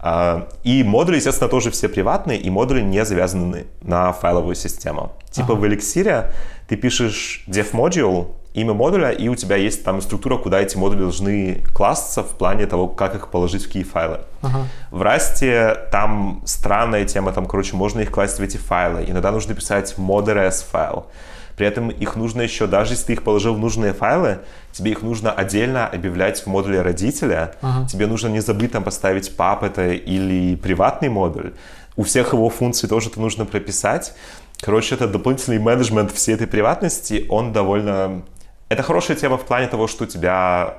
А, и модули, естественно, тоже все приватные, и модули не завязаны на файловую систему. Типа ага. в Elixir ты пишешь dev module, имя модуля, и у тебя есть там структура, куда эти модули должны класситься в плане того, как их положить в какие файлы. Ага. В Rust там странная тема, там, короче, можно их класть в эти файлы. Иногда нужно писать modRS файл. При этом их нужно еще, даже если ты их положил в нужные файлы, тебе их нужно отдельно объявлять в модуле родителя. Ага. Тебе нужно не забыть там поставить пап это или приватный модуль. У всех его функций тоже это нужно прописать. Короче, это дополнительный менеджмент всей этой приватности, он довольно это хорошая тема в плане того, что у тебя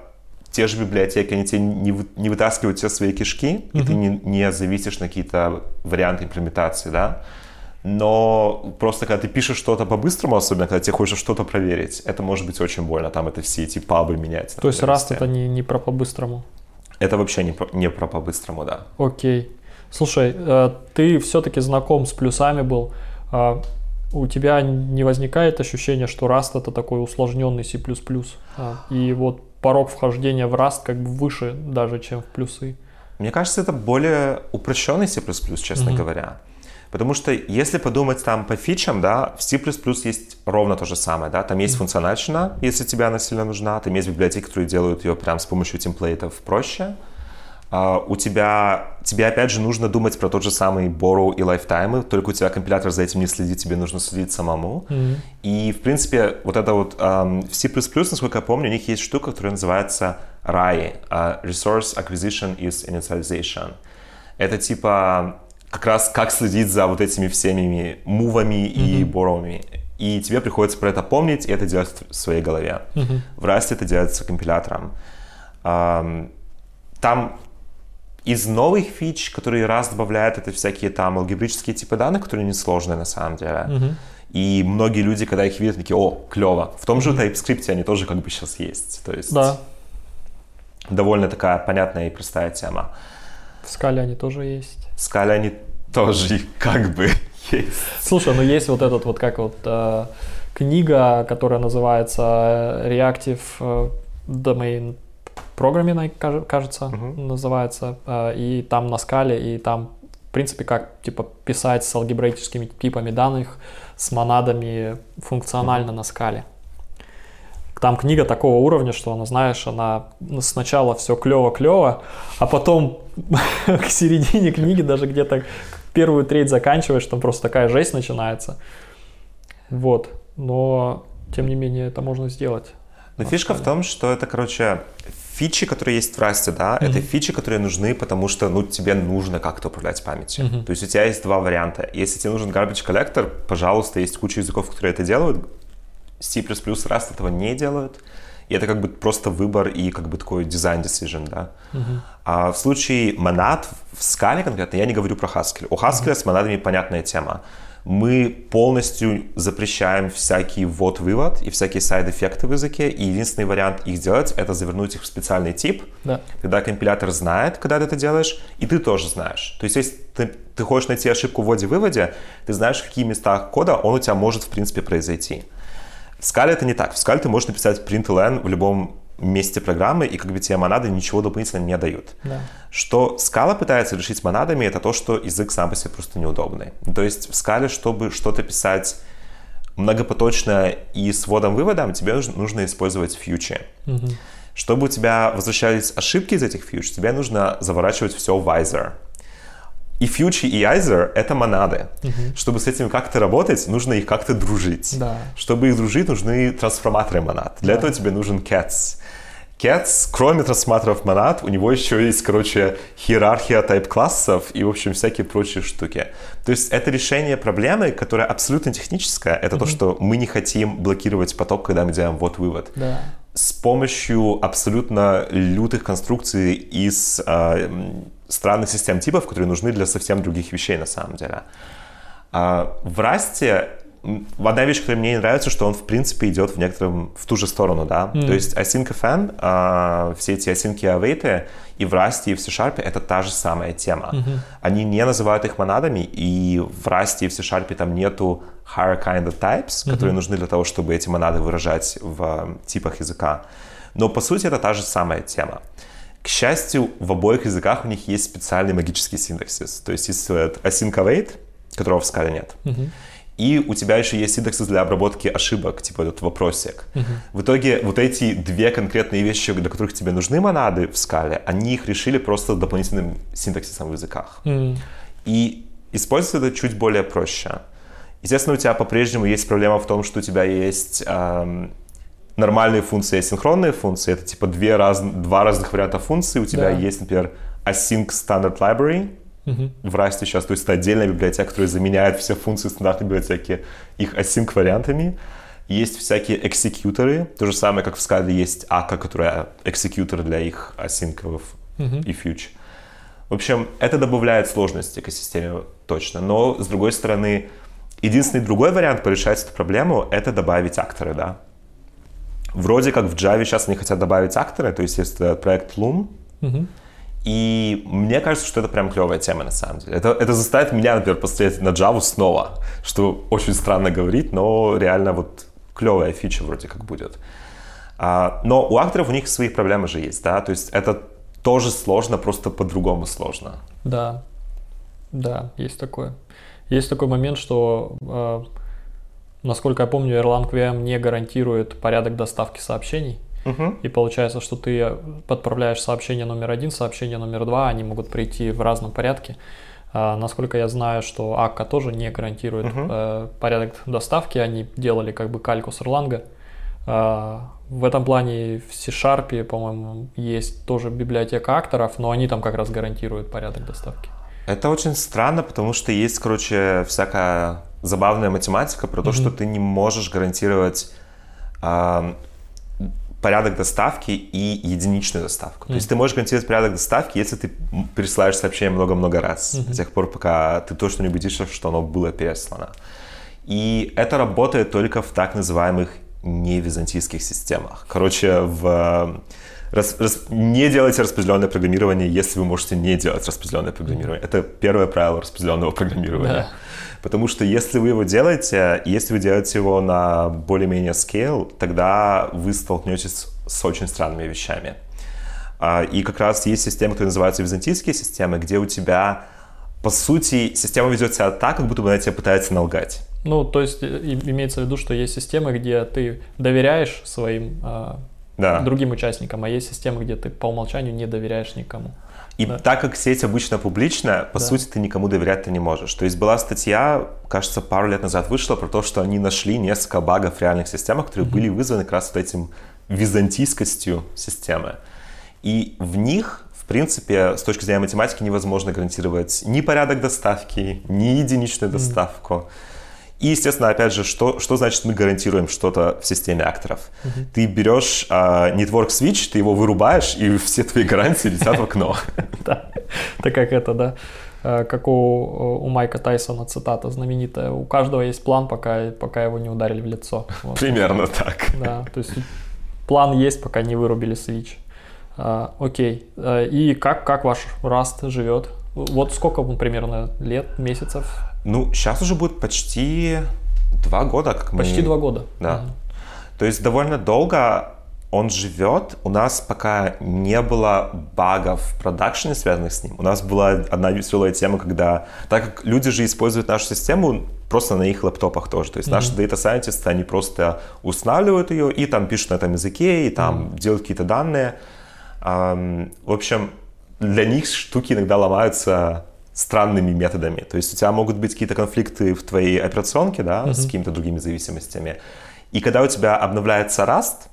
те же библиотеки, они тебе не, не вытаскивают все свои кишки, mm-hmm. и ты не, не зависишь на какие-то варианты имплементации, да. Но просто когда ты пишешь что-то по-быстрому, особенно когда тебе хочется что-то проверить, это может быть очень больно, там это все эти пабы менять. То есть Rust это не, не про по-быстрому? Это вообще не, не про по-быстрому, да. Окей. Слушай, э, ты все-таки знаком с плюсами был. У тебя не возникает ощущение, что Rust это такой усложненный C++, а, и вот порог вхождения в Rust как бы выше даже, чем в плюсы? Мне кажется, это более упрощенный C++, честно mm-hmm. говоря. Потому что если подумать там по фичам, да, в C++ есть ровно то же самое, да, там есть функциональщина, если тебе она сильно нужна, там есть библиотеки, которые делают ее прям с помощью темплейтов проще, у тебя, тебе опять же нужно думать про тот же самый borrow и lifetime, только у тебя компилятор за этим не следит, тебе нужно следить самому. Mm-hmm. И, в принципе, вот это вот um, в C++, насколько я помню, у них есть штука, которая называется RAI, uh, Resource Acquisition is Initialization. Это типа как раз как следить за вот этими всеми мувами mm-hmm. и борровыми. И тебе приходится про это помнить и это делать в своей голове. Mm-hmm. В Rust это делается компилятором. Um, там из новых фич, которые раз добавляют, это всякие там алгебрические типы данных, которые несложные на самом деле. Uh-huh. И многие люди, когда их видят, такие, о, клево. В том же TypeScript они тоже как бы сейчас есть. То есть да. довольно такая понятная и простая тема. В скале они тоже есть. В скале они тоже как бы <laughs> есть. Слушай, ну есть вот этот вот как вот э, книга, которая называется Reactive э, Domain программиной, кажется, uh-huh. называется, э, и там на скале, и там, в принципе, как, типа, писать с алгебраическими типами данных, с монадами функционально uh-huh. на скале. Там книга такого уровня, что она, знаешь, она сначала все клево-клево, а потом <laughs> к середине книги даже где-то первую треть заканчиваешь, там просто такая жесть начинается. Вот. Но, тем не менее, это можно сделать. Но фишка в том, что это, короче, фичи, которые есть в Rust, да, mm-hmm. это фичи, которые нужны, потому что, ну, тебе нужно как-то управлять памятью. Mm-hmm. То есть у тебя есть два варианта. Если тебе нужен garbage collector, пожалуйста, есть куча языков, которые это делают. C++ Rust этого не делают. И это как бы просто выбор и как бы такой дизайн decision, да. Uh-huh. А в случае монад в скале конкретно, я не говорю про Haskell. У Haskell uh-huh. с монадами понятная тема. Мы полностью запрещаем всякий ввод-вывод и всякие сайд-эффекты в языке, и единственный вариант их делать — это завернуть их в специальный тип, да. когда компилятор знает, когда ты это делаешь, и ты тоже знаешь. То есть если ты, ты хочешь найти ошибку в вводе-выводе, ты знаешь, в какие места кода он у тебя может, в принципе, произойти. В скале это не так. В скале ты можешь написать println в любом месте программы, и как бы тебе монады ничего дополнительно не дают. Да. Что скала пытается решить монадами, это то, что язык сам по себе просто неудобный. То есть в скале, чтобы что-то писать многопоточно и с вводом-выводом, тебе нужно использовать фьючи. Угу. Чтобы у тебя возвращались ошибки из этих фьюч, тебе нужно заворачивать все в Visor. И фьючи, и айзер — это монады. Угу. Чтобы с этим как-то работать, нужно их как-то дружить. Да. Чтобы их дружить, нужны трансформаторы монад. Для Да. этого тебе нужен cats. Cats, кроме трансформаторов монад, у него еще есть, короче, иерархия тайп-классов и, в общем, всякие прочие штуки. То есть это решение проблемы, которая абсолютно техническая. Это то, что мы не хотим блокировать поток, когда мы делаем вот-вывод Да. с помощью абсолютно лютых конструкций из странных систем типов, которые нужны для совсем других вещей на самом деле. А в Расте одна вещь, которая мне не нравится, что он в принципе идет в некотором в ту же сторону, да. То есть async-fn, а, все эти async await и в Rust, и в C-Sharp это та же самая тема. Они не называют их монадами, и в Rust и в C-Sharp там нету higher kind of types, которые нужны для того, чтобы эти монады выражать в э, типах языка. Но по сути это та же самая тема. К счастью, в обоих языках у них есть специальный магический синтаксис. То есть есть этот async await, которого в скале нет. И у тебя еще есть синтаксис для обработки ошибок, типа этот вопросик. В итоге вот эти две конкретные вещи, для которых тебе нужны монады в скале, они их решили просто дополнительным синтаксисом в языках. М, И использовать это чуть более проще. Естественно, у тебя по-прежнему есть проблема в том, что у тебя есть эм, нормальные функции и асинхронные функции. Это типа две раз, два разных варианта функций. У тебя Да. есть, например, async standard library мгм. в Rust сейчас. То есть это отдельная библиотека, которая заменяет все функции стандартной библиотеки их async вариантами. Есть всякие экзекьюторы. То же самое, как в Scala есть Akka, которая экзекьютор для их асинков Мгм. и фьюч. В общем, это добавляет сложности экосистеме точно. Но, с другой стороны, единственный другой вариант порешать эту проблему — это добавить акторы, да. Вроде как в Java сейчас они хотят добавить акторы, то есть есть проект Loom, Мгм. и мне кажется, что это прям клевая тема на самом деле. Это, это заставит меня, например, посмотреть на Java снова, что очень странно говорить, но реально вот клевая фича вроде как будет. А, но у акторов у них свои проблемы же есть, да, то есть это тоже сложно, просто по-другому сложно. Да, да, есть такое. Есть такой момент, что, э, насколько я помню, Erlang VM не гарантирует порядок доставки сообщений. Мгм. И получается, что ты подправляешь сообщение номер один, сообщение номер два, они могут прийти в разном порядке. А, насколько я знаю, что Akka тоже не гарантирует Мгм. э, порядок доставки, они делали как бы кальку с Erlang. А, в этом плане в C-Sharp, по-моему, есть тоже библиотека акторов, но они там как раз гарантируют порядок доставки. Это очень странно, потому что есть, короче, всякая забавная математика про то, что ты не можешь гарантировать ам, порядок доставки и единичную доставку. То есть ты можешь гарантировать порядок доставки, если ты м, пересылаешь сообщение много-много раз, до тех пор, пока ты точно не убедишься, что оно было переслано. И это работает только в так называемых невизантийских системах. Короче, в э, рас- рас- не делайте распределенное программирование, если вы можете не делать распределенное программирование. Это первое правило распределенного программирования. Да. Потому что если вы его делаете, если вы делаете его на более-менее scale, тогда вы столкнетесь с очень странными вещами. А, И как раз есть системы, которые называются византийские системы, где у тебя, по сути, система ведет себя так, как будто бы она тебя пытается налгать. Ну, то есть э, имеется в виду, что есть системы, где ты доверяешь своим а, Да. другим участникам, а есть системы, где ты по умолчанию не доверяешь никому. И Да. так как сеть обычно публичная, по Да. сути, ты никому доверять ты не можешь. То есть была статья, кажется, пару лет назад вышла про то, что они нашли несколько багов в реальных системах, которые были вызваны как раз вот этим византийскостью системы. И в них, в принципе, с точки зрения математики невозможно гарантировать ни порядок доставки, ни единичную доставку. И, естественно, опять же, что, что значит мы гарантируем что-то в системе акторов? Uh-huh. Ты берешь э, network switch, ты его вырубаешь, и все твои гарантии летят в окно. <laughs> Да, это как это, да, э, как у, у Майка Тайсона цитата знаменитая. У каждого есть план, пока, пока его не ударили в лицо. Примерно так. Да, то есть план есть, пока не вырубили switch. А, окей. А, и как, как ваш Rust живет? Вот сколько он примерно лет, месяцев? Ну, сейчас уже будет почти два года, как мы... Почти два года. Да. Угу. То есть довольно долго он живет. У нас пока не было багов в продакшене, связанных с ним. У нас была одна веселая тема, когда, так как люди же используют нашу систему просто на их лэптопах тоже. То есть mm-hmm. наши data scientists, они просто устанавливают ее и там пишут на этом языке, и там mm-hmm. делают какие-то данные. В общем, для них штуки иногда ломаются странными методами. То есть у тебя могут быть какие-то конфликты в твоей операционке, да, mm-hmm. с какими-то другими зависимостями. И когда у тебя обновляется Rust,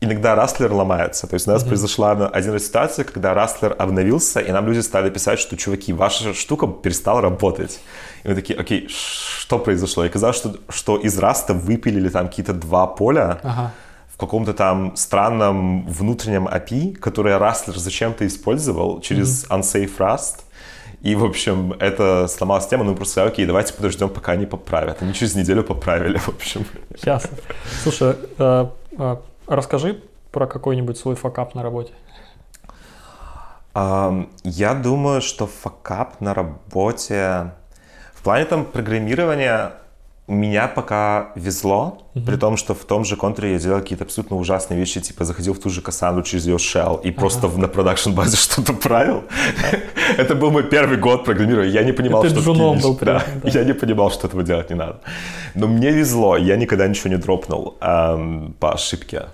иногда растлер ломается. То есть у нас mm-hmm. произошла один раз ситуация, когда растлер обновился, и нам люди стали писать, что, чуваки, ваша штука перестала работать. И мы такие, окей, что произошло? И оказалось, что, что из раста выпилили там какие-то два поля, ага в каком-то там странном внутреннем API, которое Rustler зачем-то использовал через mm-hmm. unsafe Rust. И, в общем, это сломала систему, ну, просто сказали, окей, давайте подождем, пока они поправят. Они через неделю поправили, в общем. Ясно. Слушай, э, э, расскажи про какой-нибудь свой факап на работе. Um, я думаю, что факап на работе... В плане там программирования меня пока везло, mm-hmm. при том, что в том же контуре я делал какие-то абсолютно ужасные вещи, типа заходил в ту же Кассандру через ее shell и просто на продакшн базе <laughs> что-то правил. Это был мой первый год программирования. Я не понимал, что джуном был <laughs> да, Я не понимал, что этого делать не надо. Но мне везло, я никогда ничего не дропнул по ошибке.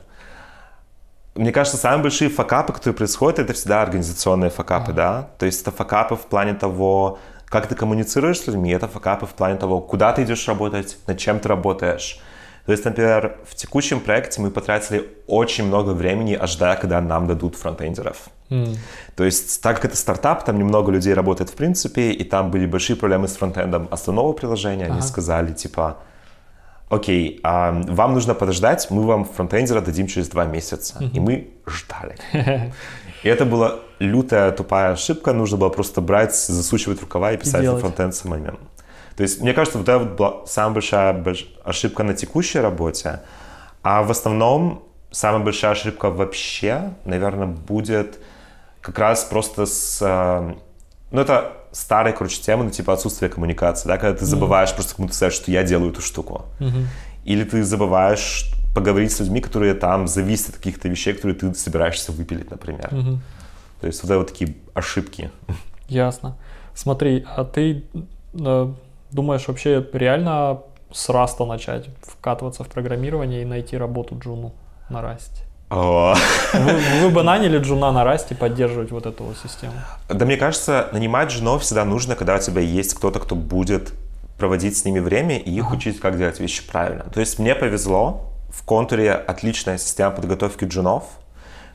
Мне кажется, самые большие факапы, которые происходят, это всегда организационные факапы, да? То есть это факапы в плане того, как ты коммуницируешь с людьми, это факапы в плане того, куда ты идешь работать, над чем ты работаешь. То есть, например, в текущем проекте мы потратили очень много времени, ожидая, когда нам дадут фронтендеров. Mm. То есть, так как это стартап, там немного людей работает в принципе, и там были большие проблемы с фронтендом основного приложения. Они ага. сказали, типа, окей, а вам нужно подождать, мы вам фронтендера дадим через два месяца. Mm-hmm. И мы ждали. И это была лютая тупая ошибка, нужно было просто брать, засучивать рукава и писать и фронтенд самому. То есть, мне кажется, вот это вот была самая большая ошибка на текущей работе. А в основном самая большая ошибка вообще, наверное, будет как раз просто с... Э, ну, это старая, короче, тема, ну, типа отсутствие коммуникации, да, когда ты забываешь mm-hmm. просто кому-то сказать, что я делаю эту штуку. Mm-hmm. Или ты забываешь поговорить с людьми, которые там зависят от каких-то вещей, которые ты собираешься выпилить, например. Угу. То есть вот это вот такие ошибки. Ясно. Смотри, а ты э, думаешь вообще реально с раста начать вкатываться в программирование и найти работу джуну на расте? Вы, вы бы наняли джуна на расте поддерживать вот эту вот систему? Да мне кажется, нанимать джунов всегда нужно, когда у тебя есть кто-то, кто будет проводить с ними время и их ага. учить, как делать вещи правильно. То есть мне повезло, в контуре отличная система подготовки джунов.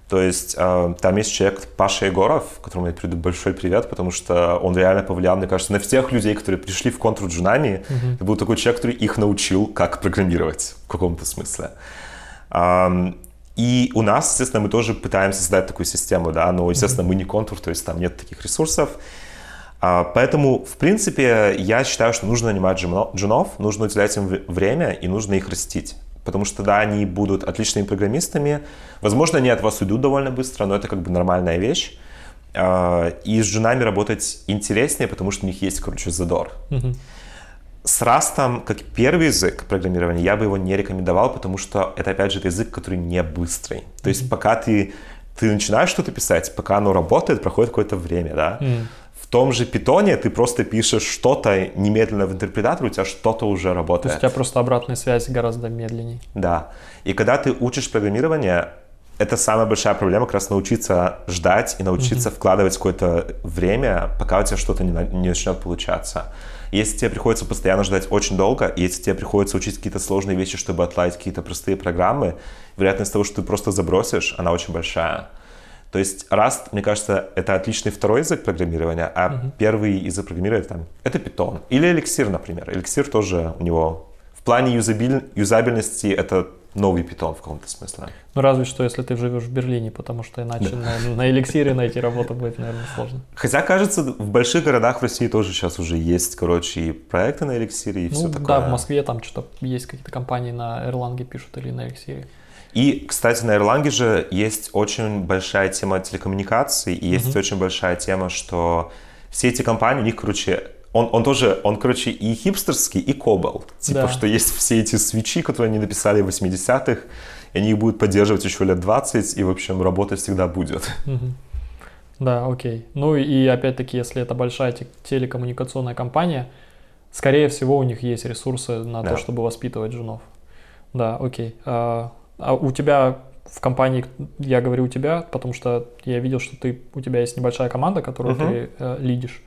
То есть э, там есть человек Паша Егоров, которому я передаю большой привет, потому что он реально повлиял, мне кажется, на всех людей, которые пришли в контур джунами. Mm-hmm. Это был такой человек, который их научил, как программировать в каком-то смысле. Um, и у нас, естественно, мы тоже пытаемся создать такую систему, да, но, естественно, мы не контур, то есть там нет таких ресурсов. Uh, поэтому, в принципе, я считаю, что нужно нанимать джунов, нужно уделять им время и нужно их растить потому что тогда они будут отличными программистами. Возможно, они от вас уйдут довольно быстро, но это как бы нормальная вещь. А, и с женами работать интереснее, потому что у них есть, короче, задор. Угу. С Rust, как первый язык программирования, я бы его не рекомендовал, потому что это, опять же, это язык, который не быстрый. То есть, пока ты, ты начинаешь что-то писать, пока оно работает, проходит какое-то время, да. Mm. В том же питоне ты просто пишешь что-то немедленно в интерпретатор, у тебя что-то уже работает. То есть у тебя просто обратная связь гораздо медленнее. Да. И когда ты учишь программирование, это самая большая проблема, как раз научиться ждать и научиться mm-hmm. вкладывать какое-то время, пока у тебя что-то не, не начнет получаться. Если тебе приходится постоянно ждать очень долго, если тебе приходится учить какие-то сложные вещи, чтобы отладить какие-то простые программы, вероятность того, что ты просто забросишь, она очень большая. То есть Rust, мне кажется, это отличный второй язык программирования, а uh-huh. первый язык программирования там это Python. Или Elixir, например. Elixir тоже у него в плане юзабиль... юзабельности это новый питон в каком-то смысле. Ну, разве что, если ты живешь в Берлине, потому что иначе да. на, на эликсире найти работу будет, наверное, сложно. Хотя, кажется, в больших городах в России тоже сейчас уже есть, короче, и проекты на эликсире, и ну, все такое. Да, в Москве там что-то есть какие-то компании на Erlang пишут или на эликсире. И, кстати, на Erlang же есть очень большая тема телекоммуникаций, и есть mm-hmm. очень большая тема, что все эти компании, у них, короче, он, он тоже, он, короче, и хипстерский, и кобал. Типа, да. что есть все эти свечи, которые они написали в 80-х, и они их будут поддерживать еще лет 20, и, в общем, работа всегда будет. Угу. Да, окей. Ну и опять-таки, если это большая телекоммуникационная компания, скорее всего, у них есть ресурсы на да. то, чтобы воспитывать женов. Да, окей. А, а у тебя в компании, я говорю у тебя, потому что я видел, что ты, у тебя есть небольшая команда, которую угу. ты э, лидишь.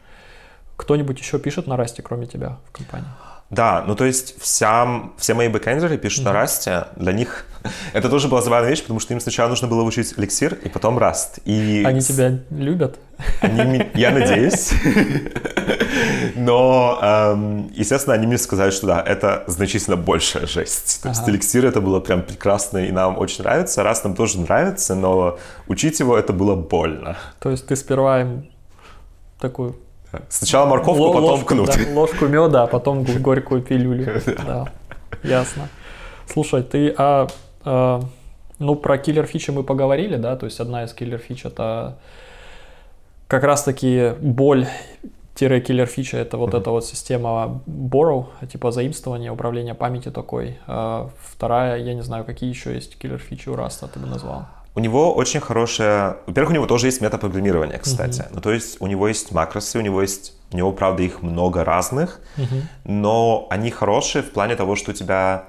Кто-нибудь еще пишет на Расте, кроме тебя в компании? Да, ну то есть вся, все мои бэкэндеры пишут mm-hmm. на Расте. Для них <laughs> это тоже была забавная вещь, потому что им сначала нужно было учить эликсир и потом Раст. И они тебя любят? Они, я <laughs> надеюсь. Но, эм, естественно, они мне сказали, что да, это значительно большая жесть. То ага. есть эликсир это было прям прекрасно, и нам очень нравится. Раст нам тоже нравится, но учить его это было больно. То есть ты сперва им такую Сначала морковку, Л- потом ложку, кнут. Да, ложку меда, а потом <laughs> горькую пилюлю. Да, ясно. Слушай, ты, а, а, ну, про киллер фичи мы поговорили, да, то есть одна из киллер фич это как раз-таки боль киллер фича это вот эта вот система borrow, типа заимствования, управления памятью такой. А вторая, я не знаю, какие еще есть киллер фичи у Rust а, ты бы назвал. У него очень хорошая... Во-первых, у него тоже есть метапрограммирование, кстати. Mm-hmm. Ну, то есть у него есть макросы, у него есть... У него, правда, их много разных, mm-hmm. но они хорошие в плане того, что у тебя...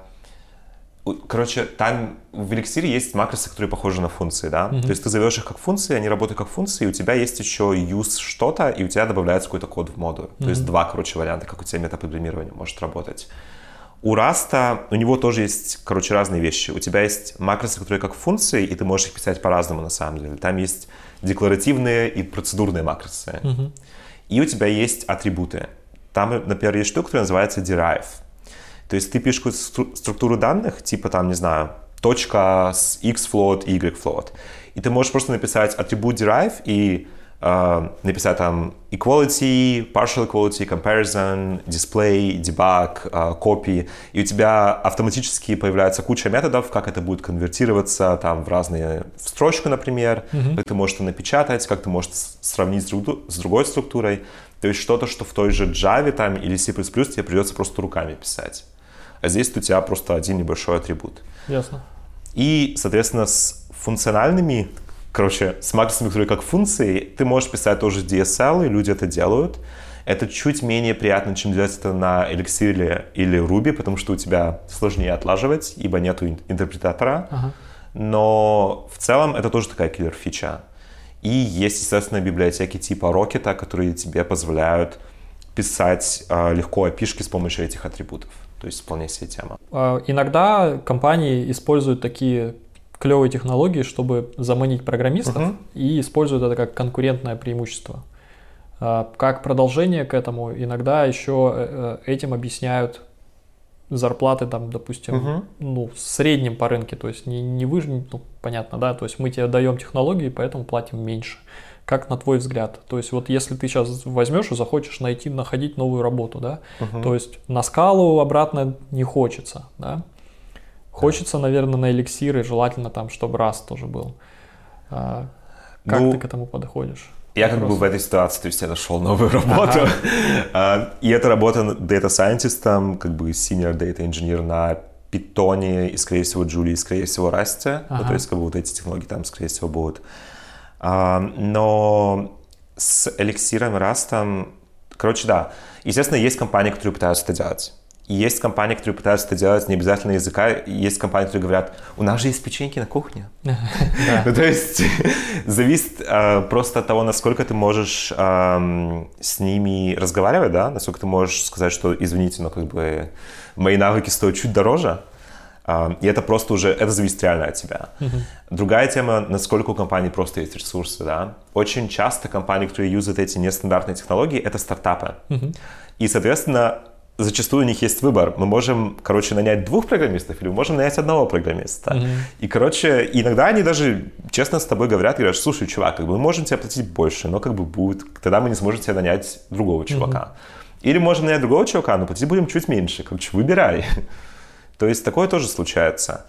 Короче, там в эликсире есть макросы, которые похожи на функции, да? Mm-hmm. То есть ты зовешь их как функции, они работают как функции, и у тебя есть еще use что-то, и у тебя добавляется какой-то код в моду. Mm-hmm. То есть два, короче, варианта, как у тебя метапрограммирование может работать. У Раста, у него тоже есть, короче, разные вещи. У тебя есть макросы, которые как функции, и ты можешь их писать по-разному на самом деле. Там есть декларативные и процедурные макросы. Uh-huh. И у тебя есть атрибуты. Там, например, есть штука, которая называется derive. То есть ты пишешь структуру данных, типа там, не знаю, точка с x float и y float. И ты можешь просто написать атрибут derive и Uh, написать там equality, partial equality, comparison, display, debug, uh, copy, и у тебя автоматически появляется куча методов, как это будет конвертироваться там в разные в строчку, например, mm-hmm. как ты можешь это напечатать, как ты можешь сравнить с другой структурой, то есть что-то, что в той же Java там или C++ тебе придется просто руками писать. А здесь у тебя просто один небольшой атрибут. Ясно. И, соответственно, с функциональными Короче, с макросами, которые как функции, ты можешь писать тоже DSL, и люди это делают. Это чуть менее приятно, чем делать это на Elixir или Ruby, потому что у тебя сложнее отлаживать, ибо нету интерпретатора. Ага. Но в целом это тоже такая киллер-фича. И есть, естественно, библиотеки типа Rocket, которые тебе позволяют писать э, легко API с помощью этих атрибутов. То есть вполне себе тема. А, иногда компании используют такие клевые технологии, чтобы заманить программистов uh-huh. и используют это как конкурентное преимущество. А, как продолжение к этому, иногда еще э, э, этим объясняют зарплаты, там, допустим, uh-huh. ну, в среднем по рынке, то есть не, не вы, ну, понятно, да, то есть мы тебе даем технологии, поэтому платим меньше. Как на твой взгляд? То есть вот если ты сейчас возьмешь и захочешь найти, находить новую работу, да, uh-huh. то есть на скалу обратно не хочется, да, Хочется, наверное, на эликсиры, желательно там, чтобы раз тоже был. А, как ну, ты к этому подходишь? Я как бы в этой ситуации, то есть я нашел новую работу. Ага. <laughs> И это работа Data Scientist, как бы Senior Data Engineer на Питоне и, скорее всего, Джули, и, скорее всего, Расте. Ага. Ну, то есть, как бы вот эти технологии там, скорее всего, будут. А, но с эликсиром и Растом, короче, да. Естественно, есть компании, которые пытаются это делать. И есть компании, которые пытаются это делать не обязательно языка. И есть компании, которые говорят, у нас же есть печеньки на кухне. <laughs> Ну, то есть <laughs> зависит э, просто от того, насколько ты можешь эм, с ними разговаривать, да, насколько ты можешь сказать, что, извините, но как бы мои навыки стоят чуть дороже. А, и это просто уже, это зависит реально от тебя. Uh-huh. Другая тема, насколько у компании просто есть ресурсы, да. Очень часто компании, которые юзают эти нестандартные технологии, это стартапы. Uh-huh. И, соответственно, зачастую у них есть выбор. Мы можем, короче, нанять двух программистов или мы можем нанять одного программиста. Mm-hmm. И, короче, иногда они даже честно с тобой говорят, говорят, слушай, чувак, как бы мы можем тебе платить больше, но как бы будет, тогда мы не сможем тебе нанять другого чувака. Mm-hmm. Или можем нанять другого чувака, но платить будем чуть меньше. Короче, выбирай. <laughs> То есть такое тоже случается.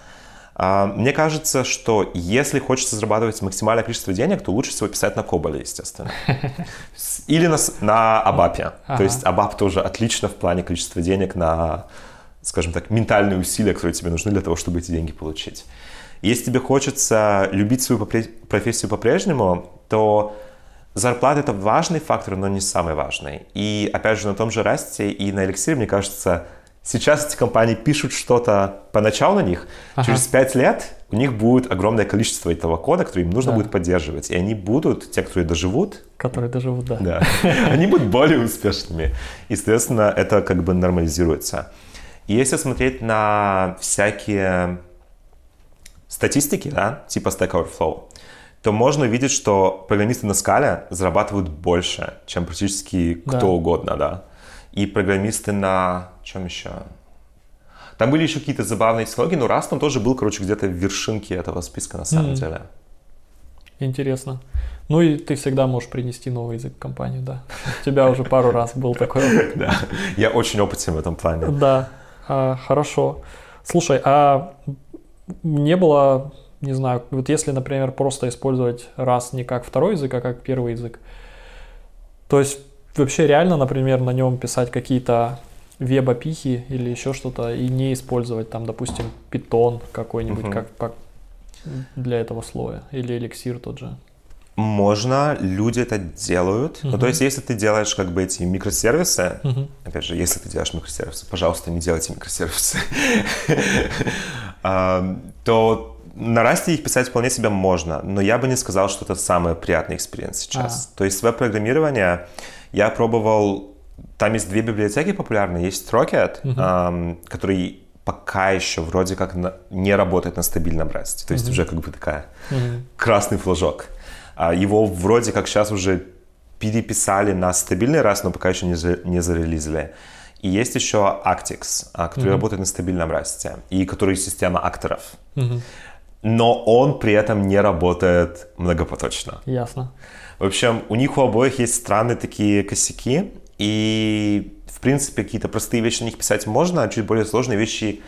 А, мне кажется, что если хочется зарабатывать максимальное количество денег, то лучше всего писать на Коболе, естественно. <laughs> Или на, на Абапе. Ага. То есть Абап тоже отлично в плане количества денег на, скажем так, ментальные усилия, которые тебе нужны для того, чтобы эти деньги получить. Если тебе хочется любить свою профессию по-прежнему, то зарплата — это важный фактор, но не самый важный. И опять же, на том же Расте и на Эликсире, мне кажется, Сейчас эти компании пишут что-то поначалу на них, ага. через пять лет у них будет огромное количество этого кода, который им нужно да. будет поддерживать. И они будут, те, которые доживут... Которые доживут, да. Да. <laughs> Они будут более успешными. И, соответственно, это как бы нормализируется. И если смотреть на всякие статистики, да, типа Stack Overflow, то можно увидеть, что программисты на скале зарабатывают больше, чем практически кто да. угодно, да и программисты на... Чем еще? Там были еще какие-то забавные технологии, но раз там тоже был, короче, где-то в вершинке этого списка на самом mm-hmm. деле. Интересно. Ну и ты всегда можешь принести новый язык в компанию, да. У тебя уже пару раз был такой <laughs> Да, я очень опытен в этом плане. Да, а, хорошо. Слушай, а не было, не знаю, вот если, например, просто использовать раз не как второй язык, а как первый язык, то есть вообще реально, например, на нем писать какие-то веб-апихи или еще что-то и не использовать там, допустим, Python какой-нибудь uh-huh. как, как для этого слоя или эликсир тот же. Можно, люди это делают. Uh-huh. Ну, то есть, если ты делаешь как бы эти микросервисы, uh-huh. опять же, если ты делаешь микросервисы, пожалуйста, не делайте микросервисы, <laughs> то на Rust е их писать вполне себе можно, но я бы не сказал, что это самый приятный experience сейчас. То есть веб-программирование, я пробовал, там есть две библиотеки популярные. Есть Rocket, uh-huh. эм, который пока еще вроде как на, не работает на стабильном расте. То есть uh-huh. уже как бы такая uh-huh. красный флажок. А его вроде как сейчас уже переписали на стабильный раз, но пока еще не, за, не зарелизили. И есть еще Actix, а, который uh-huh. работает на стабильном расте, и который система акторов. Uh-huh. Но он при этом не работает многопоточно. Ясно. В общем, у них у обоих есть странные такие косяки, и, в принципе, какие-то простые вещи на них писать можно, а чуть более сложные вещи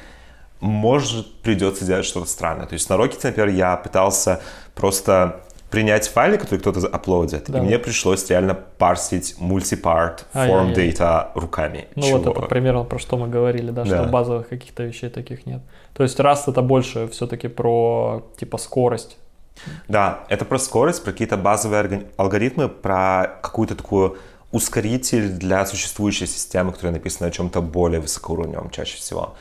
может придется делать что-то странное. То есть на Rocket, например, я пытался просто принять файлы, которые кто-то аплодит, да. и мне пришлось реально парсить мультипарт форм data руками. Ну Чего? вот это примерно про что мы говорили, да, да, что базовых каких-то вещей таких нет. То есть раз это больше все-таки про типа скорость да, это про скорость, про какие-то базовые алгоритмы, про какую-то такую ускоритель для существующей системы, которая написана на чем-то более высокоуровневом чаще всего.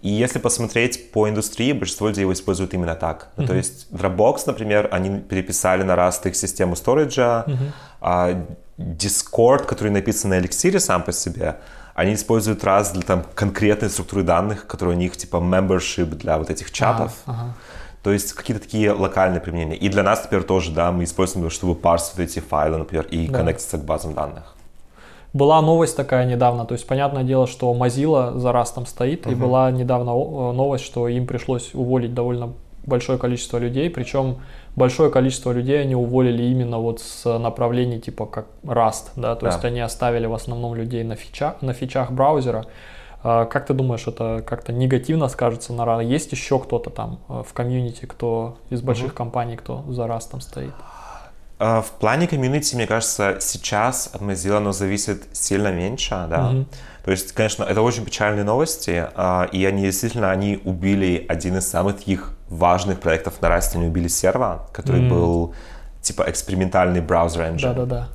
И если посмотреть по индустрии, большинство людей его используют именно так. Mm-hmm. то есть Dropbox, например, они переписали на Rust их систему сториджа, mm-hmm. а Discord, который написан на Elixir сам по себе, они используют Rust для там конкретной структуры данных, которая у них типа membership для вот этих чатов. Uh-huh, uh-huh. То есть какие-то такие локальные применения. И для нас, например, тоже, да, мы используем, чтобы парсить эти файлы, например, и да. коннектиться к базам данных. Была новость такая недавно, то есть понятное дело, что Mozilla за раз там стоит, uh-huh. и была недавно э, новость, что им пришлось уволить довольно большое количество людей, причем большое количество людей они уволили именно вот с направлений типа как Rust, да, то да. есть они оставили в основном людей на фичах, на фичах браузера, как ты думаешь, это как-то негативно скажется на рано? Есть еще кто-то там э, в комьюнити, кто из больших угу. компаний, кто за раз там стоит? А, в плане комьюнити, мне кажется, сейчас от Mozilla оно зависит сильно меньше, да. Угу. То есть, конечно, это очень печальные новости, а, и они действительно, они убили один из самых их важных проектов на Rust, они убили серва, который mm. был типа экспериментальный браузер engine. Да-да-да.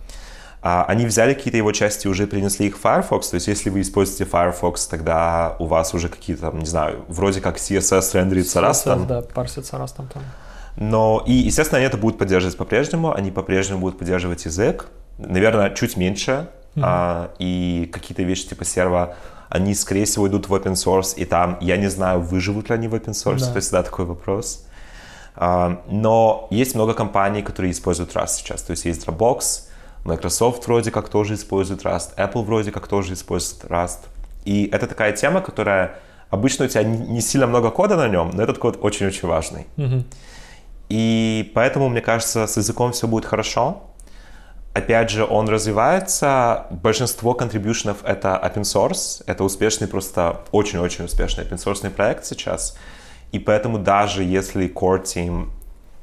А, они взяли какие-то его части уже принесли их в Firefox. То есть, если вы используете Firefox, тогда у вас уже какие-то, там, не знаю, вроде как CSS рендерится CSS, да, парсится растом там. Но, и, естественно, они это будут поддерживать по-прежнему. Они по-прежнему будут поддерживать язык. Наверное, чуть меньше, mm-hmm. а, и какие-то вещи типа серва, они, скорее всего, идут в open source, и там, я не знаю, выживут ли они в open source, да. это всегда такой вопрос. А, но есть много компаний, которые используют Rust сейчас, то есть есть Dropbox, Microsoft вроде как тоже использует Rust, Apple вроде как тоже использует Rust. И это такая тема, которая обычно у тебя не сильно много кода на нем, но этот код очень-очень важный. Mm-hmm. И поэтому, мне кажется, с языком все будет хорошо. Опять же, он развивается. Большинство контрибьюшенов — это open source. Это успешный, просто очень-очень успешный open source проект сейчас. И поэтому даже если core team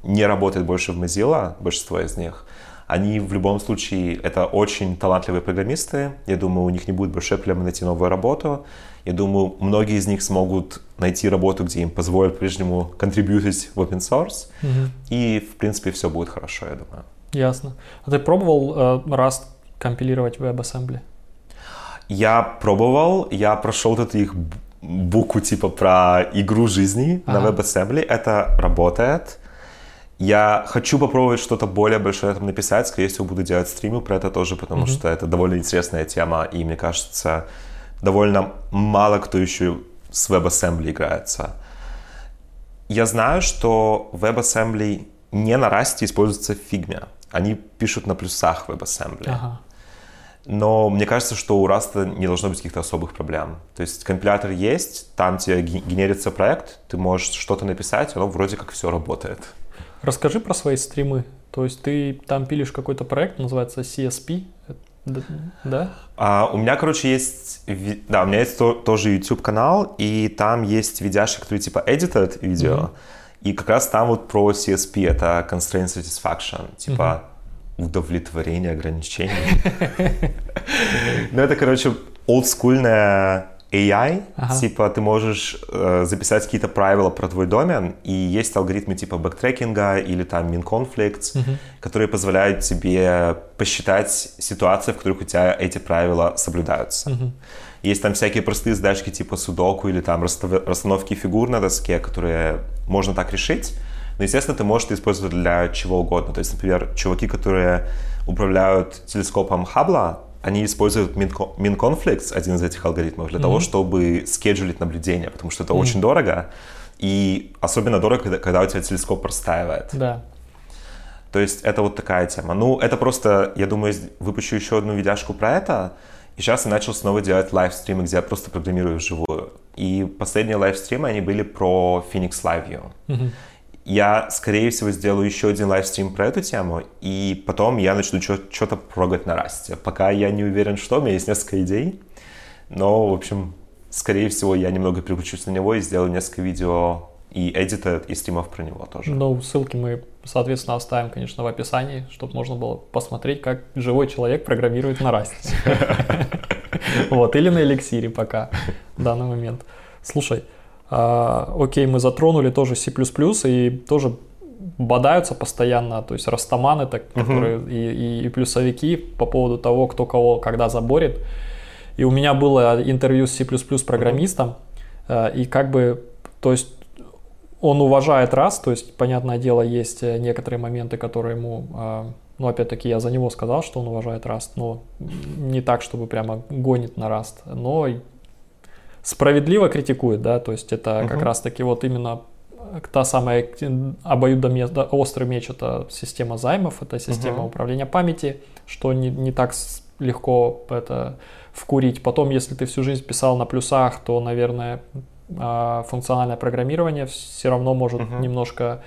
не работает больше в Mozilla, большинство из них, они в любом случае, это очень талантливые программисты. Я думаю, у них не будет большой проблемы найти новую работу. Я думаю, многие из них смогут найти работу, где им позволят прежнему контрибьютить в open source. Угу. И, в принципе, все будет хорошо, я думаю. Ясно. А ты пробовал э, Rust компилировать в WebAssembly? Я пробовал. Я прошел тут их букву типа про игру жизни ага. на WebAssembly. Это работает. Я хочу попробовать что-то более большое там написать. Скорее всего, буду делать стримы про это тоже, потому mm-hmm. что это довольно интересная тема, и мне кажется, довольно мало кто еще с WebAssembly играется. Я знаю, что WebAssembly не на расте используется в фигме. Они пишут на плюсах WebAssembly. Ага. Но мне кажется, что у Rust не должно быть каких-то особых проблем. То есть компилятор есть, там тебе генерится проект, ты можешь что-то написать, оно вроде как все работает. Расскажи про свои стримы. То есть ты там пилишь какой-то проект, называется CSP, да? А, у меня, короче, есть, да, у меня есть то, тоже YouTube канал, и там есть видяшки, которые типа edited видео, mm-hmm. и как раз там вот про CSP, это constraint satisfaction, типа mm-hmm. удовлетворение ограничений. <laughs> Ну это, короче, олдскульная AI, ага. типа ты можешь э, записать какие-то правила про твой домен, и есть алгоритмы типа backtracking а или там min conflicts, угу. которые позволяют тебе посчитать ситуации, в которых у тебя эти правила соблюдаются. Угу. Есть там всякие простые задачки типа судоку или там расстановки фигур на доске, которые можно так решить. Но, естественно, ты можешь это использовать для чего угодно. То есть, например, чуваки, которые управляют телескопом Хаббла, они используют min conflicts, один из этих алгоритмов, для mm-hmm. того, чтобы скеджулить наблюдение, потому что это mm-hmm. очень дорого, и особенно дорого, когда, когда у тебя телескоп простаивает. Да. То есть это вот такая тема. Ну, это просто, я думаю, выпущу еще одну видяшку про это, и сейчас я начал снова делать лайвстримы, где я просто программирую вживую. И последние лайвстримы, они были про Phoenix Live View. Mm-hmm. Я, скорее всего, сделаю еще один лайвстрим про эту тему, и потом я начну что-то прогать на расте. Пока я не уверен, что, у меня есть несколько идей, но, в общем, скорее всего, я немного переключусь на него и сделаю несколько видео и эдита, и стримов про него тоже. Ну, ссылки мы, соответственно, оставим, конечно, в описании, чтобы можно было посмотреть, как живой человек программирует на расте. <laughs> Вот, или на эликсире пока, в данный момент. Слушай, а, окей, мы затронули тоже C++ и тоже бодаются постоянно, то есть растаманы, так, uh-huh. которые и, и, и плюсовики по поводу того, кто кого когда заборит. И у меня было интервью с C++ программистом, uh-huh. и как бы, то есть он уважает раз, то есть, понятное дело, есть э, некоторые моменты, которые ему, а, ну, опять-таки, я за него сказал, что он уважает Rust, но не так, чтобы прямо гонит на Rust, но справедливо критикует, да, то есть это угу. как раз-таки вот именно та самая острый меч это система займов, это система угу. управления памяти, что не, не так легко это вкурить. Потом, если ты всю жизнь писал на плюсах, то, наверное, а, функциональное программирование все равно может угу. немножко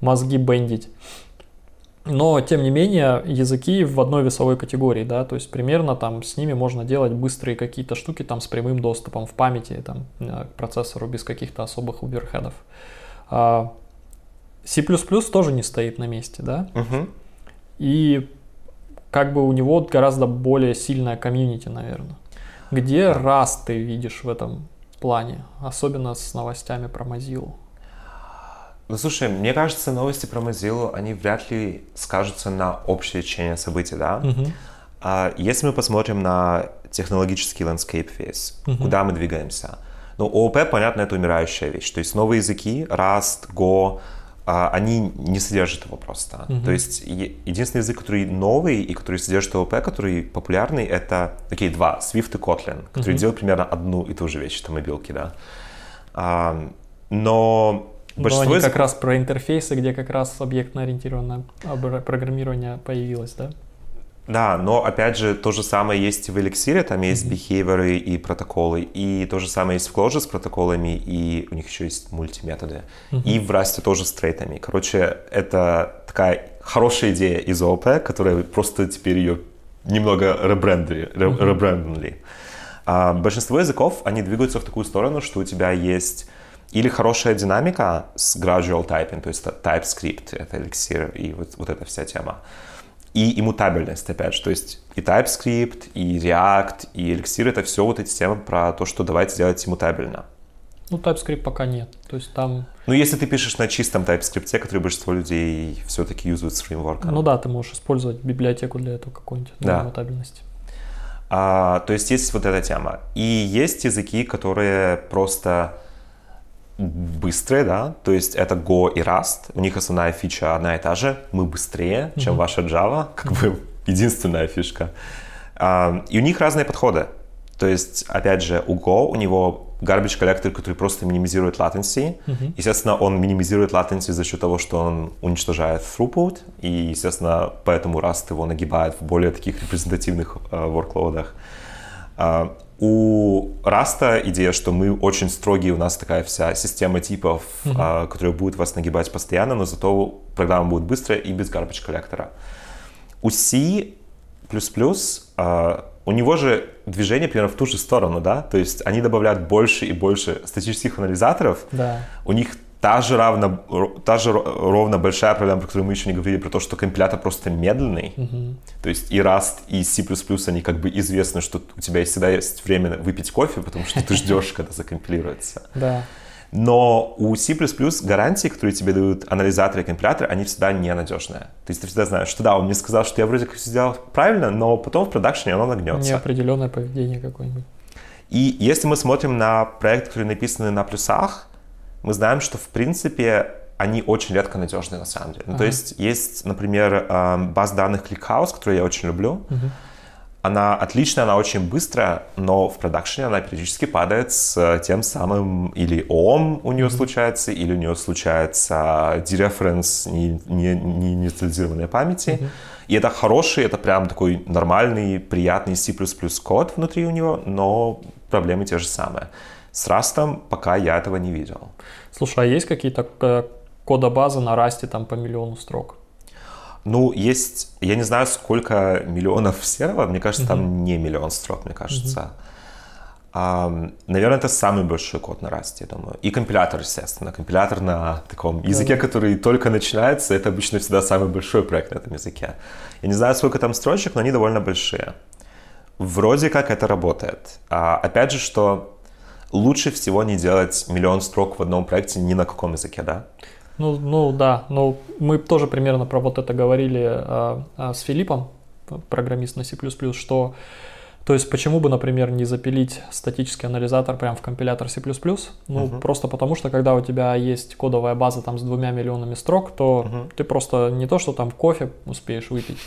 мозги бендить. Но, тем не менее, языки в одной весовой категории, да, то есть примерно там с ними можно делать быстрые какие-то штуки там с прямым доступом в памяти там, э, к процессору без каких-то особых оверхедов. А C++ тоже не стоит на месте, да, угу. и как бы у него гораздо более сильная комьюнити, наверное. Где раз ты видишь в этом плане, особенно с новостями про Mozilla? Ну, слушай, мне кажется, новости про Mozilla, они вряд ли скажутся на общее течение событий, да? Uh-huh. А если мы посмотрим на технологический landscape весь, uh-huh. куда мы двигаемся? Ну, ООП, понятно, это умирающая вещь. То есть новые языки, Rust, Go, а, они не содержат его просто. Mm-hmm. То есть единственный язык, который новый и который содержит ООП, который популярный, это такие два, Swift и Kotlin, которые mm-hmm. делают примерно одну и ту же вещь, это мобилки, да. Но Большинство Но они как раз про интерфейсы, где как раз объектно-ориентированное программирование появилось, да? Да, но опять же, то же самое есть в Elixir, там есть behavior и протоколы, и то же самое есть в Clojure с протоколами, и у них еще есть мультиметоды. Mm-hmm. И в Rust тоже с трейтами. Короче, это такая хорошая идея из ООП, которая просто теперь ее немного ребрендили. Mm-hmm. А, большинство языков, они двигаются в такую сторону, что у тебя есть или хорошая динамика с gradual typing, то есть TypeScript, это Elixir и вот, вот эта вся тема и иммутабельность, опять же. То есть и TypeScript, и React, и Elixir — это все вот эти темы про то, что давайте делать иммутабельно. Ну, TypeScript пока нет. То есть там... Ну, если ты пишешь на чистом TypeScript, который большинство людей все-таки юзают с фреймворком. Ну да, ты можешь использовать библиотеку для этого какой-нибудь, для да. иммутабельности. А, то есть есть вот эта тема. И есть языки, которые просто быстрые, да, то есть это Go и Rust, у них основная фича одна и та же, мы быстрее, чем mm-hmm. ваша Java, как бы единственная фишка. А, и у них разные подходы. То есть, опять же, у Go у него garbage collector, который просто минимизирует latency. Mm-hmm. Естественно, он минимизирует latency за счет того, что он уничтожает throughput, и, естественно, поэтому Rust его нагибает в более таких репрезентативных э, workload ах. У Rust а идея, что мы очень строгие, у нас такая вся система типов, mm-hmm. а, которая будет вас нагибать постоянно, но зато программа будет быстрая и без garbage collector а. У C++ а, у него же движение примерно в ту же сторону, да, то есть они добавляют больше и больше статических анализаторов. Да. У них та же, равно, та же ровно большая проблема, про которую мы еще не говорили, про то, что компилятор просто медленный. Угу. То есть и Rust, и C++, они как бы известны, что у тебя всегда есть время выпить кофе, потому что ты ждешь, <laughs> когда закомпилируется. Да. Но у C++ гарантии, которые тебе дают анализаторы и компиляторы, они всегда ненадежные. То есть ты всегда знаешь, что да, он мне сказал, что я вроде как все сделал правильно, но потом в продакшене оно нагнется. Неопределенное поведение какое-нибудь. И если мы смотрим на проекты, которые написаны на плюсах, мы знаем, что в принципе они очень редко надежные на самом деле. Ну, то есть есть, например, эм, база данных ClickHouse, которую я очень люблю. uh Она отличная, она очень быстрая, но в продакшене она периодически падает с тем самым или OM у нее uh случается, или у нее случается дереференс не, не, не инициализированной памяти. uh И это хороший, это прям такой нормальный, приятный C++ код внутри у него, но проблемы те же самые. С Растом пока я этого не видел. Слушай, а есть какие-то э, кодобазы на Расте там по миллиону строк? Ну, есть, я не знаю, сколько миллионов сервера, мне кажется, uh-huh. там не миллион строк, мне кажется. Uh-huh. А, наверное, это самый большой код на Расте, я думаю. И компилятор, естественно. Компилятор на таком языке, который только начинается, это обычно всегда самый большой проект на этом языке. Я не знаю, сколько там строчек, но они довольно большие. Вроде как это работает. А, опять же, что лучше всего не делать миллион строк в одном проекте ни на каком языке, да? Ну, ну да, но мы тоже примерно про вот это говорили а, а, с Филиппом, программист на C++, что то есть почему бы, например, не запилить статический анализатор прямо в компилятор C++? Ну, uh-huh. просто потому что когда у тебя есть кодовая база там с двумя миллионами строк, то uh-huh. ты просто не то, что там кофе успеешь выпить,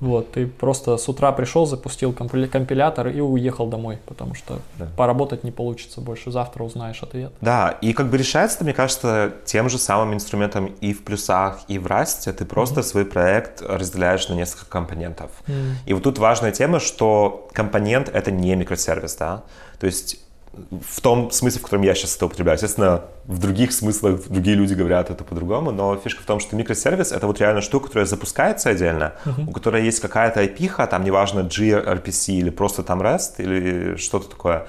вот, ты просто с утра пришел, запустил компилятор и уехал домой, потому что да. поработать не получится больше. Завтра узнаешь ответ. Да, и как бы решается, мне кажется, тем же самым инструментом и в плюсах, и в расте. Ты просто mm-hmm. свой проект разделяешь на несколько компонентов. Mm-hmm. И вот тут важная тема, что компонент — это не микросервис, да? То есть в том смысле, в котором я сейчас это употребляю. Естественно, в других смыслах другие люди говорят это по-другому, но фишка в том, что микросервис — это вот реально штука, которая запускается отдельно, uh-huh. у которой есть какая-то IP, там неважно gRPC или просто там REST или что-то такое.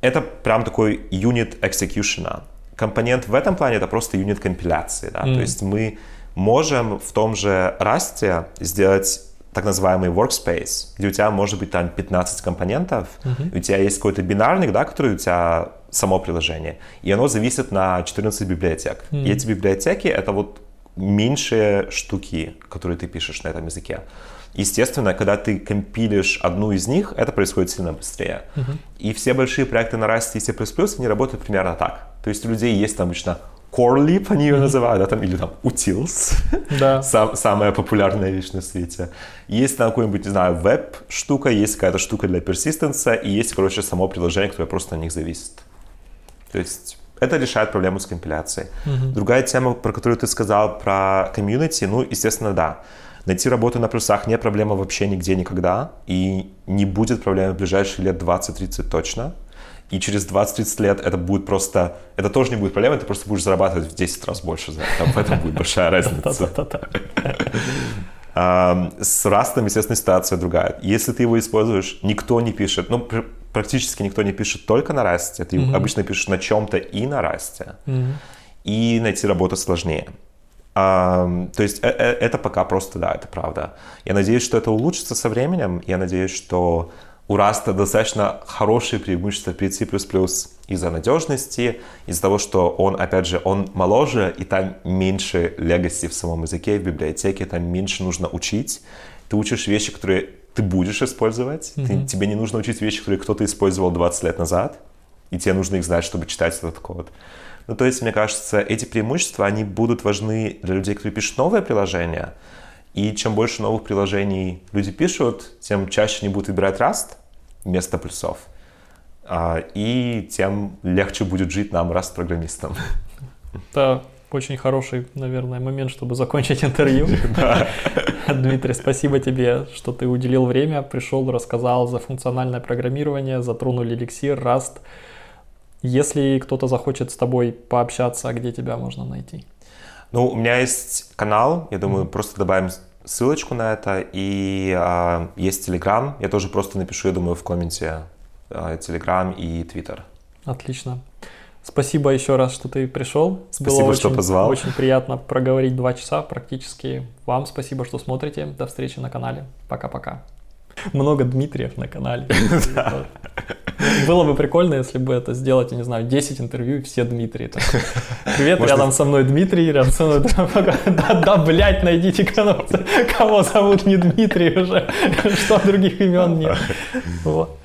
Это прям такой unit execution. Компонент в этом плане — это просто юнит компиляции. Да? Mm. То есть мы можем в том же Rust сделать так называемый workspace, где у тебя может быть там 15 компонентов, uh-huh. у тебя есть какой-то бинарник, да, который у тебя само приложение, и оно зависит на 14 библиотек. Uh-huh. И эти библиотеки — это вот меньшие штуки, которые ты пишешь на этом языке. Естественно, когда ты компилишь одну из них, это происходит сильно быстрее. Uh-huh. И все большие проекты на Rust и C++, они работают примерно так. То есть у людей есть там обычно Core Lip они ее называют, да, там, или там Utils, Да. <laughs> Сам, самая популярная вещь на свете. Есть там какой-нибудь, не знаю, веб-штука, есть какая-то штука для персистенса, и есть, короче, само приложение, которое просто на них зависит. То есть это решает проблему с компиляцией. Другая тема, про которую ты сказал, про комьюнити, ну, естественно, да. Найти работу на плюсах не проблема вообще нигде никогда, и не будет проблемы в ближайшие лет 20-30 точно. И через 20-30 лет это будет просто... Это тоже не будет проблемой, ты просто будешь зарабатывать в 10 раз больше за это. В этом будет большая разница. С растом, естественно, ситуация другая. Если ты его используешь, никто не пишет, ну, пр- практически никто не пишет только на расте, ты обычно пишешь на чем-то и на расте. И найти работу сложнее. Ам, то есть э- э- это пока просто, да, это правда. Я надеюсь, что это улучшится со временем. Я надеюсь, что у Раста достаточно хорошие преимущества перед C++ из-за надежности, из-за того, что он, опять же, он моложе, и там меньше легаси в самом языке, в библиотеке, там меньше нужно учить. Ты учишь вещи, которые ты будешь использовать. Ты- тебе не нужно учить вещи, которые кто-то использовал 20 лет назад, и тебе нужно их знать, чтобы читать этот код. Ну, то есть, мне кажется, эти преимущества, они будут важны для людей, которые пишут новые приложения. И чем больше новых приложений люди пишут, тем чаще они будут выбирать Rust вместо плюсов. А, И тем легче будет жить нам, Rust-программистам. Это очень хороший, наверное, момент, чтобы закончить интервью. <laughs> Дмитрий, спасибо тебе, что ты уделил время, пришел, рассказал за функциональное программирование, затронули эликсир, Rust. Если кто-то захочет с тобой пообщаться, где тебя можно найти? Ну, у меня есть канал, я думаю, просто добавим ссылочку на это. И а, есть Telegram, я тоже просто напишу, я думаю, в комменте а, Telegram и Twitter. Отлично. Спасибо еще раз, что ты пришел. Спасибо, Было что очень, позвал. Очень приятно проговорить два часа практически. Вам спасибо, что смотрите. До встречи на канале. Пока-пока. Много Дмитриев на канале. <laughs> Было бы прикольно, если бы это сделать, я не знаю, 10 интервью и все Дмитрии. Так, Привет, Можно- рядом со мной Дмитрий, рядом со мной... <laughs> Да, да, блядь, найдите кого, кого зовут не Дмитрий уже, <laughs> что других имен нет. Вот.